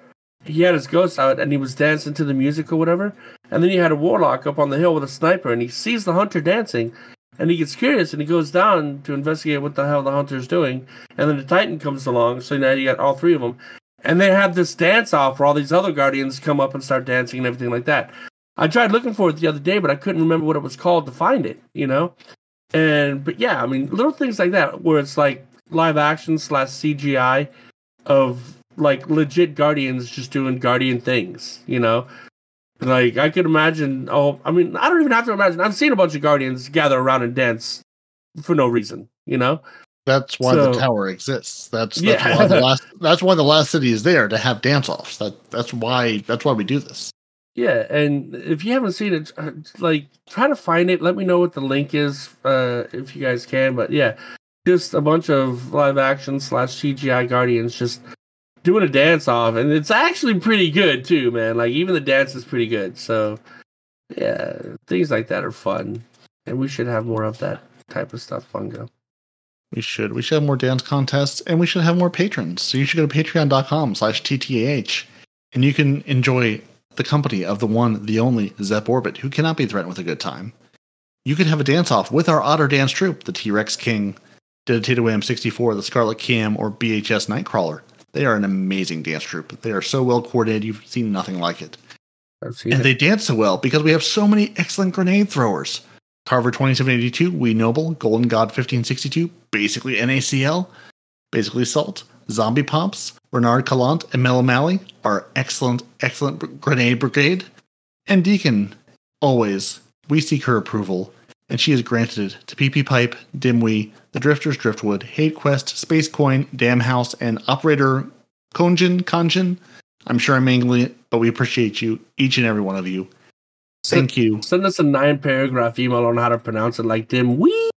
S1: He had his ghost out and he was dancing to the music or whatever. And then you had a warlock up on the hill with a sniper, and he sees the hunter dancing, and he gets curious and he goes down to investigate what the hell the hunter's is doing. And then the Titan comes along, so now you got all three of them, and they have this dance off where all these other guardians come up and start dancing and everything like that. I tried looking for it the other day, but I couldn't remember what it was called to find it. You know. And but yeah, I mean little things like that where it's like live action slash CGI of like legit guardians just doing guardian things, you know? Like I could imagine oh I mean I don't even have to imagine. I've seen a bunch of guardians gather around and dance for no reason, you know?
S2: That's why the tower exists. That's that's
S1: Yeah.
S2: why the <laughs> last that's why the last city is there to have dance offs. That that's why that's why we do this.
S1: Yeah, and if you haven't seen it, uh, like try to find it. Let me know what the link is, uh, if you guys can. But yeah, just a bunch of live action slash CGI Guardians just doing a dance off, and it's actually pretty good too, man. Like even the dance is pretty good. So yeah, things like that are fun, and we should have more of that type of stuff. Bungo.
S2: We should. We should have more dance contests, and we should have more patrons. So you should go to patreon.com/slash ttah, and you can enjoy the company of the one, the only Zep Orbit, who cannot be threatened with a good time. You can have a dance off with our Otter Dance troupe, the T Rex King, Dedicated Wham 64, the Scarlet Cam, or BHS Nightcrawler. They are an amazing dance troupe. They are so well coordinated, you've seen nothing like it. And
S1: it.
S2: they dance so well because we have so many excellent grenade throwers. Carver 2782, We Noble, Golden God 1562, basically NACL, basically Salt, Zombie Pops, Bernard Calant, and Mel O'Malley are excellent, excellent grenade brigade. And Deacon, always, we seek her approval, and she is granted it to PP Pipe, Dimwee, The Drifters Driftwood, Hate Quest, Space Coin, Dam House, and Operator Konjin Kanjin. I'm sure I'm mangling it, but we appreciate you, each and every one of you. Thank you.
S1: Send us a nine paragraph email on how to pronounce it like Dim we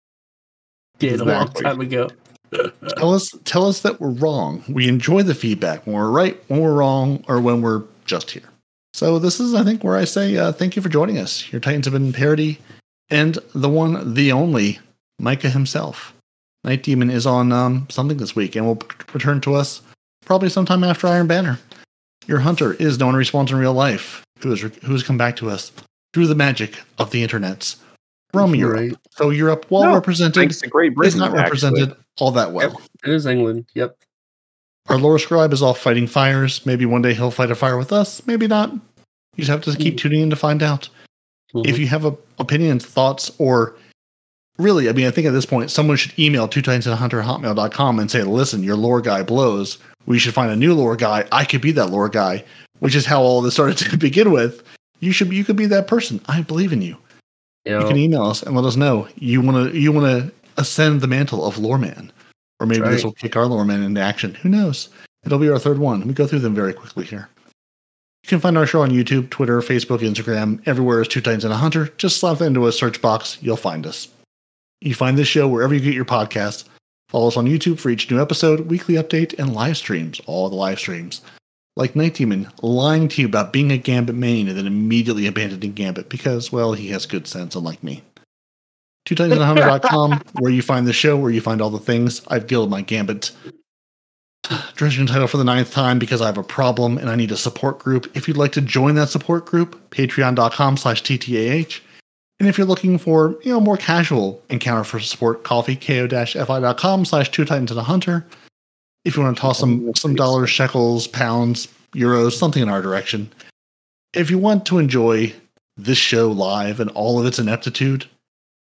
S1: did a long
S2: Exactly.
S1: time ago. <laughs>
S2: Tell us tell us that we're wrong. We enjoy the feedback when we're right, when we're wrong, or when we're just here. So this is, I think, where I say uh, thank you for joining us. Your Titans have been Peroty, and the one, the only, Micah himself. Nitedemon is on um, something this week, and will return to us probably sometime after Iron Banner. Your hunter is no one respawns in real life, who has who has come back to us through the magic of the internets from Europe.
S1: Right.
S2: So Europe, well
S3: No,
S2: represented,
S3: Thanks to Great
S2: is not represented
S3: actually.
S2: all that well.
S1: It is England. Yep.
S2: Our lore scribe is off fighting fires. Maybe one day he'll fight a fire with us. Maybe not. You just have to keep tuning in to find out. If you have a, opinions, thoughts, or really, I mean, I think at this point, someone should email two times at hunter hotmail.com and say, listen, your lore guy blows. We should find a new lore guy. I could be that lore guy, which is how all this started <laughs> to begin with. You should you could be that person. I believe in you.
S1: you
S2: You can email us and let us know you want to you want to ascend the mantle of lore man, or maybe
S1: That's
S2: this will kick our lore man into action. Who knows? It'll be our third one. We go through them very quickly here. You can find our show on YouTube, Twitter, Facebook, Instagram, everywhere is Two Titans and a Hunter. Just slap that into a search box, you'll find us. You find this show wherever you get your podcast. Follow us on YouTube for each new episode, weekly update, and live streams. All the live streams. Like Nitedemon lying to you about being a Gambit main and then immediately abandoning Gambit because, well, he has good sense, unlike me. Two times and a hundred.com, <laughs> where you find the show, where you find all the things. I've guilded my Gambit Dredgen title for the ninth time because I have a problem and I need a support group. If you'd like to join that support group, patreon.com slash TTAH. And if you're looking for, you know, more casual encounter for support, coffee, ko-fi.com slash two titans and a hunter. If you want to toss some some dollars, shekels, pounds, euros, something in our direction. If you want to enjoy this show live and all of its ineptitude,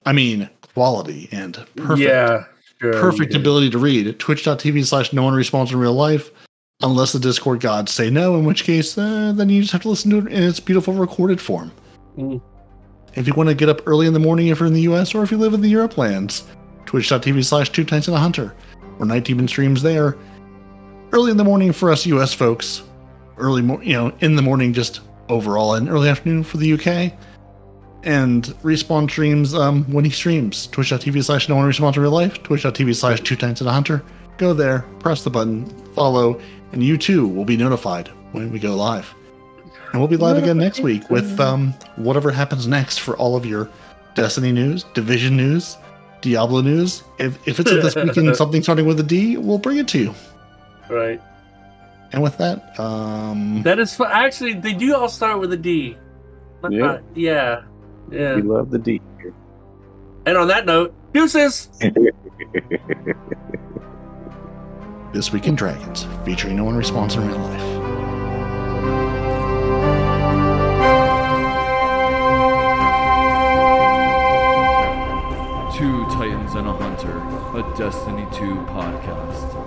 S2: I mean quality and perfect
S1: Yeah. Sure,
S2: perfect ability to read. Twitch.tv slash no one respawns in real life. Unless the Discord gods say no, in which case, uh, then you just have to listen to it in its beautiful recorded form.
S1: Mm.
S2: If you want to get up early in the morning if you're in the US or if you live in the Europe lands, twitch.tv slash two titans and a hunter, or Nitedemon streams there. Early in the morning for us US folks, early, mo- you know, in the morning just overall, and early afternoon for the UK. And Respawn streams um, when he streams. Twitch.tv slash no one respawns in real life. Twitch.tv slash two titans and a hunter. Go there, press the button, follow, and you too will be notified when we go live. And we'll be live again next week with um, whatever happens next for all of your Destiny news, Division news, Diablo news. If, if it's this weekend <laughs> something starting with a D, we'll bring it to you.
S1: Right.
S2: And with that, um,
S1: That is fu- actually they do all start with a D.
S3: Yeah.
S1: not- yeah. Yeah.
S3: We love the D.
S1: And on that note, deuces. <laughs>
S2: This Week in Dragons, featuring No One Respawns in Real Life.
S8: A Destiny 2 podcast.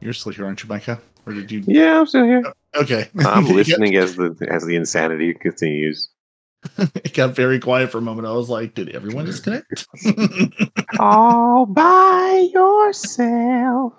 S2: You're still here, aren't you, Micah? Or did you?
S3: Yeah, I'm still here.
S2: Oh, okay. <laughs>
S3: I'm <laughs> listening as the as the insanity continues. <laughs>
S2: it got very quiet for a moment. I was like, did everyone disconnect?
S3: All by yourself.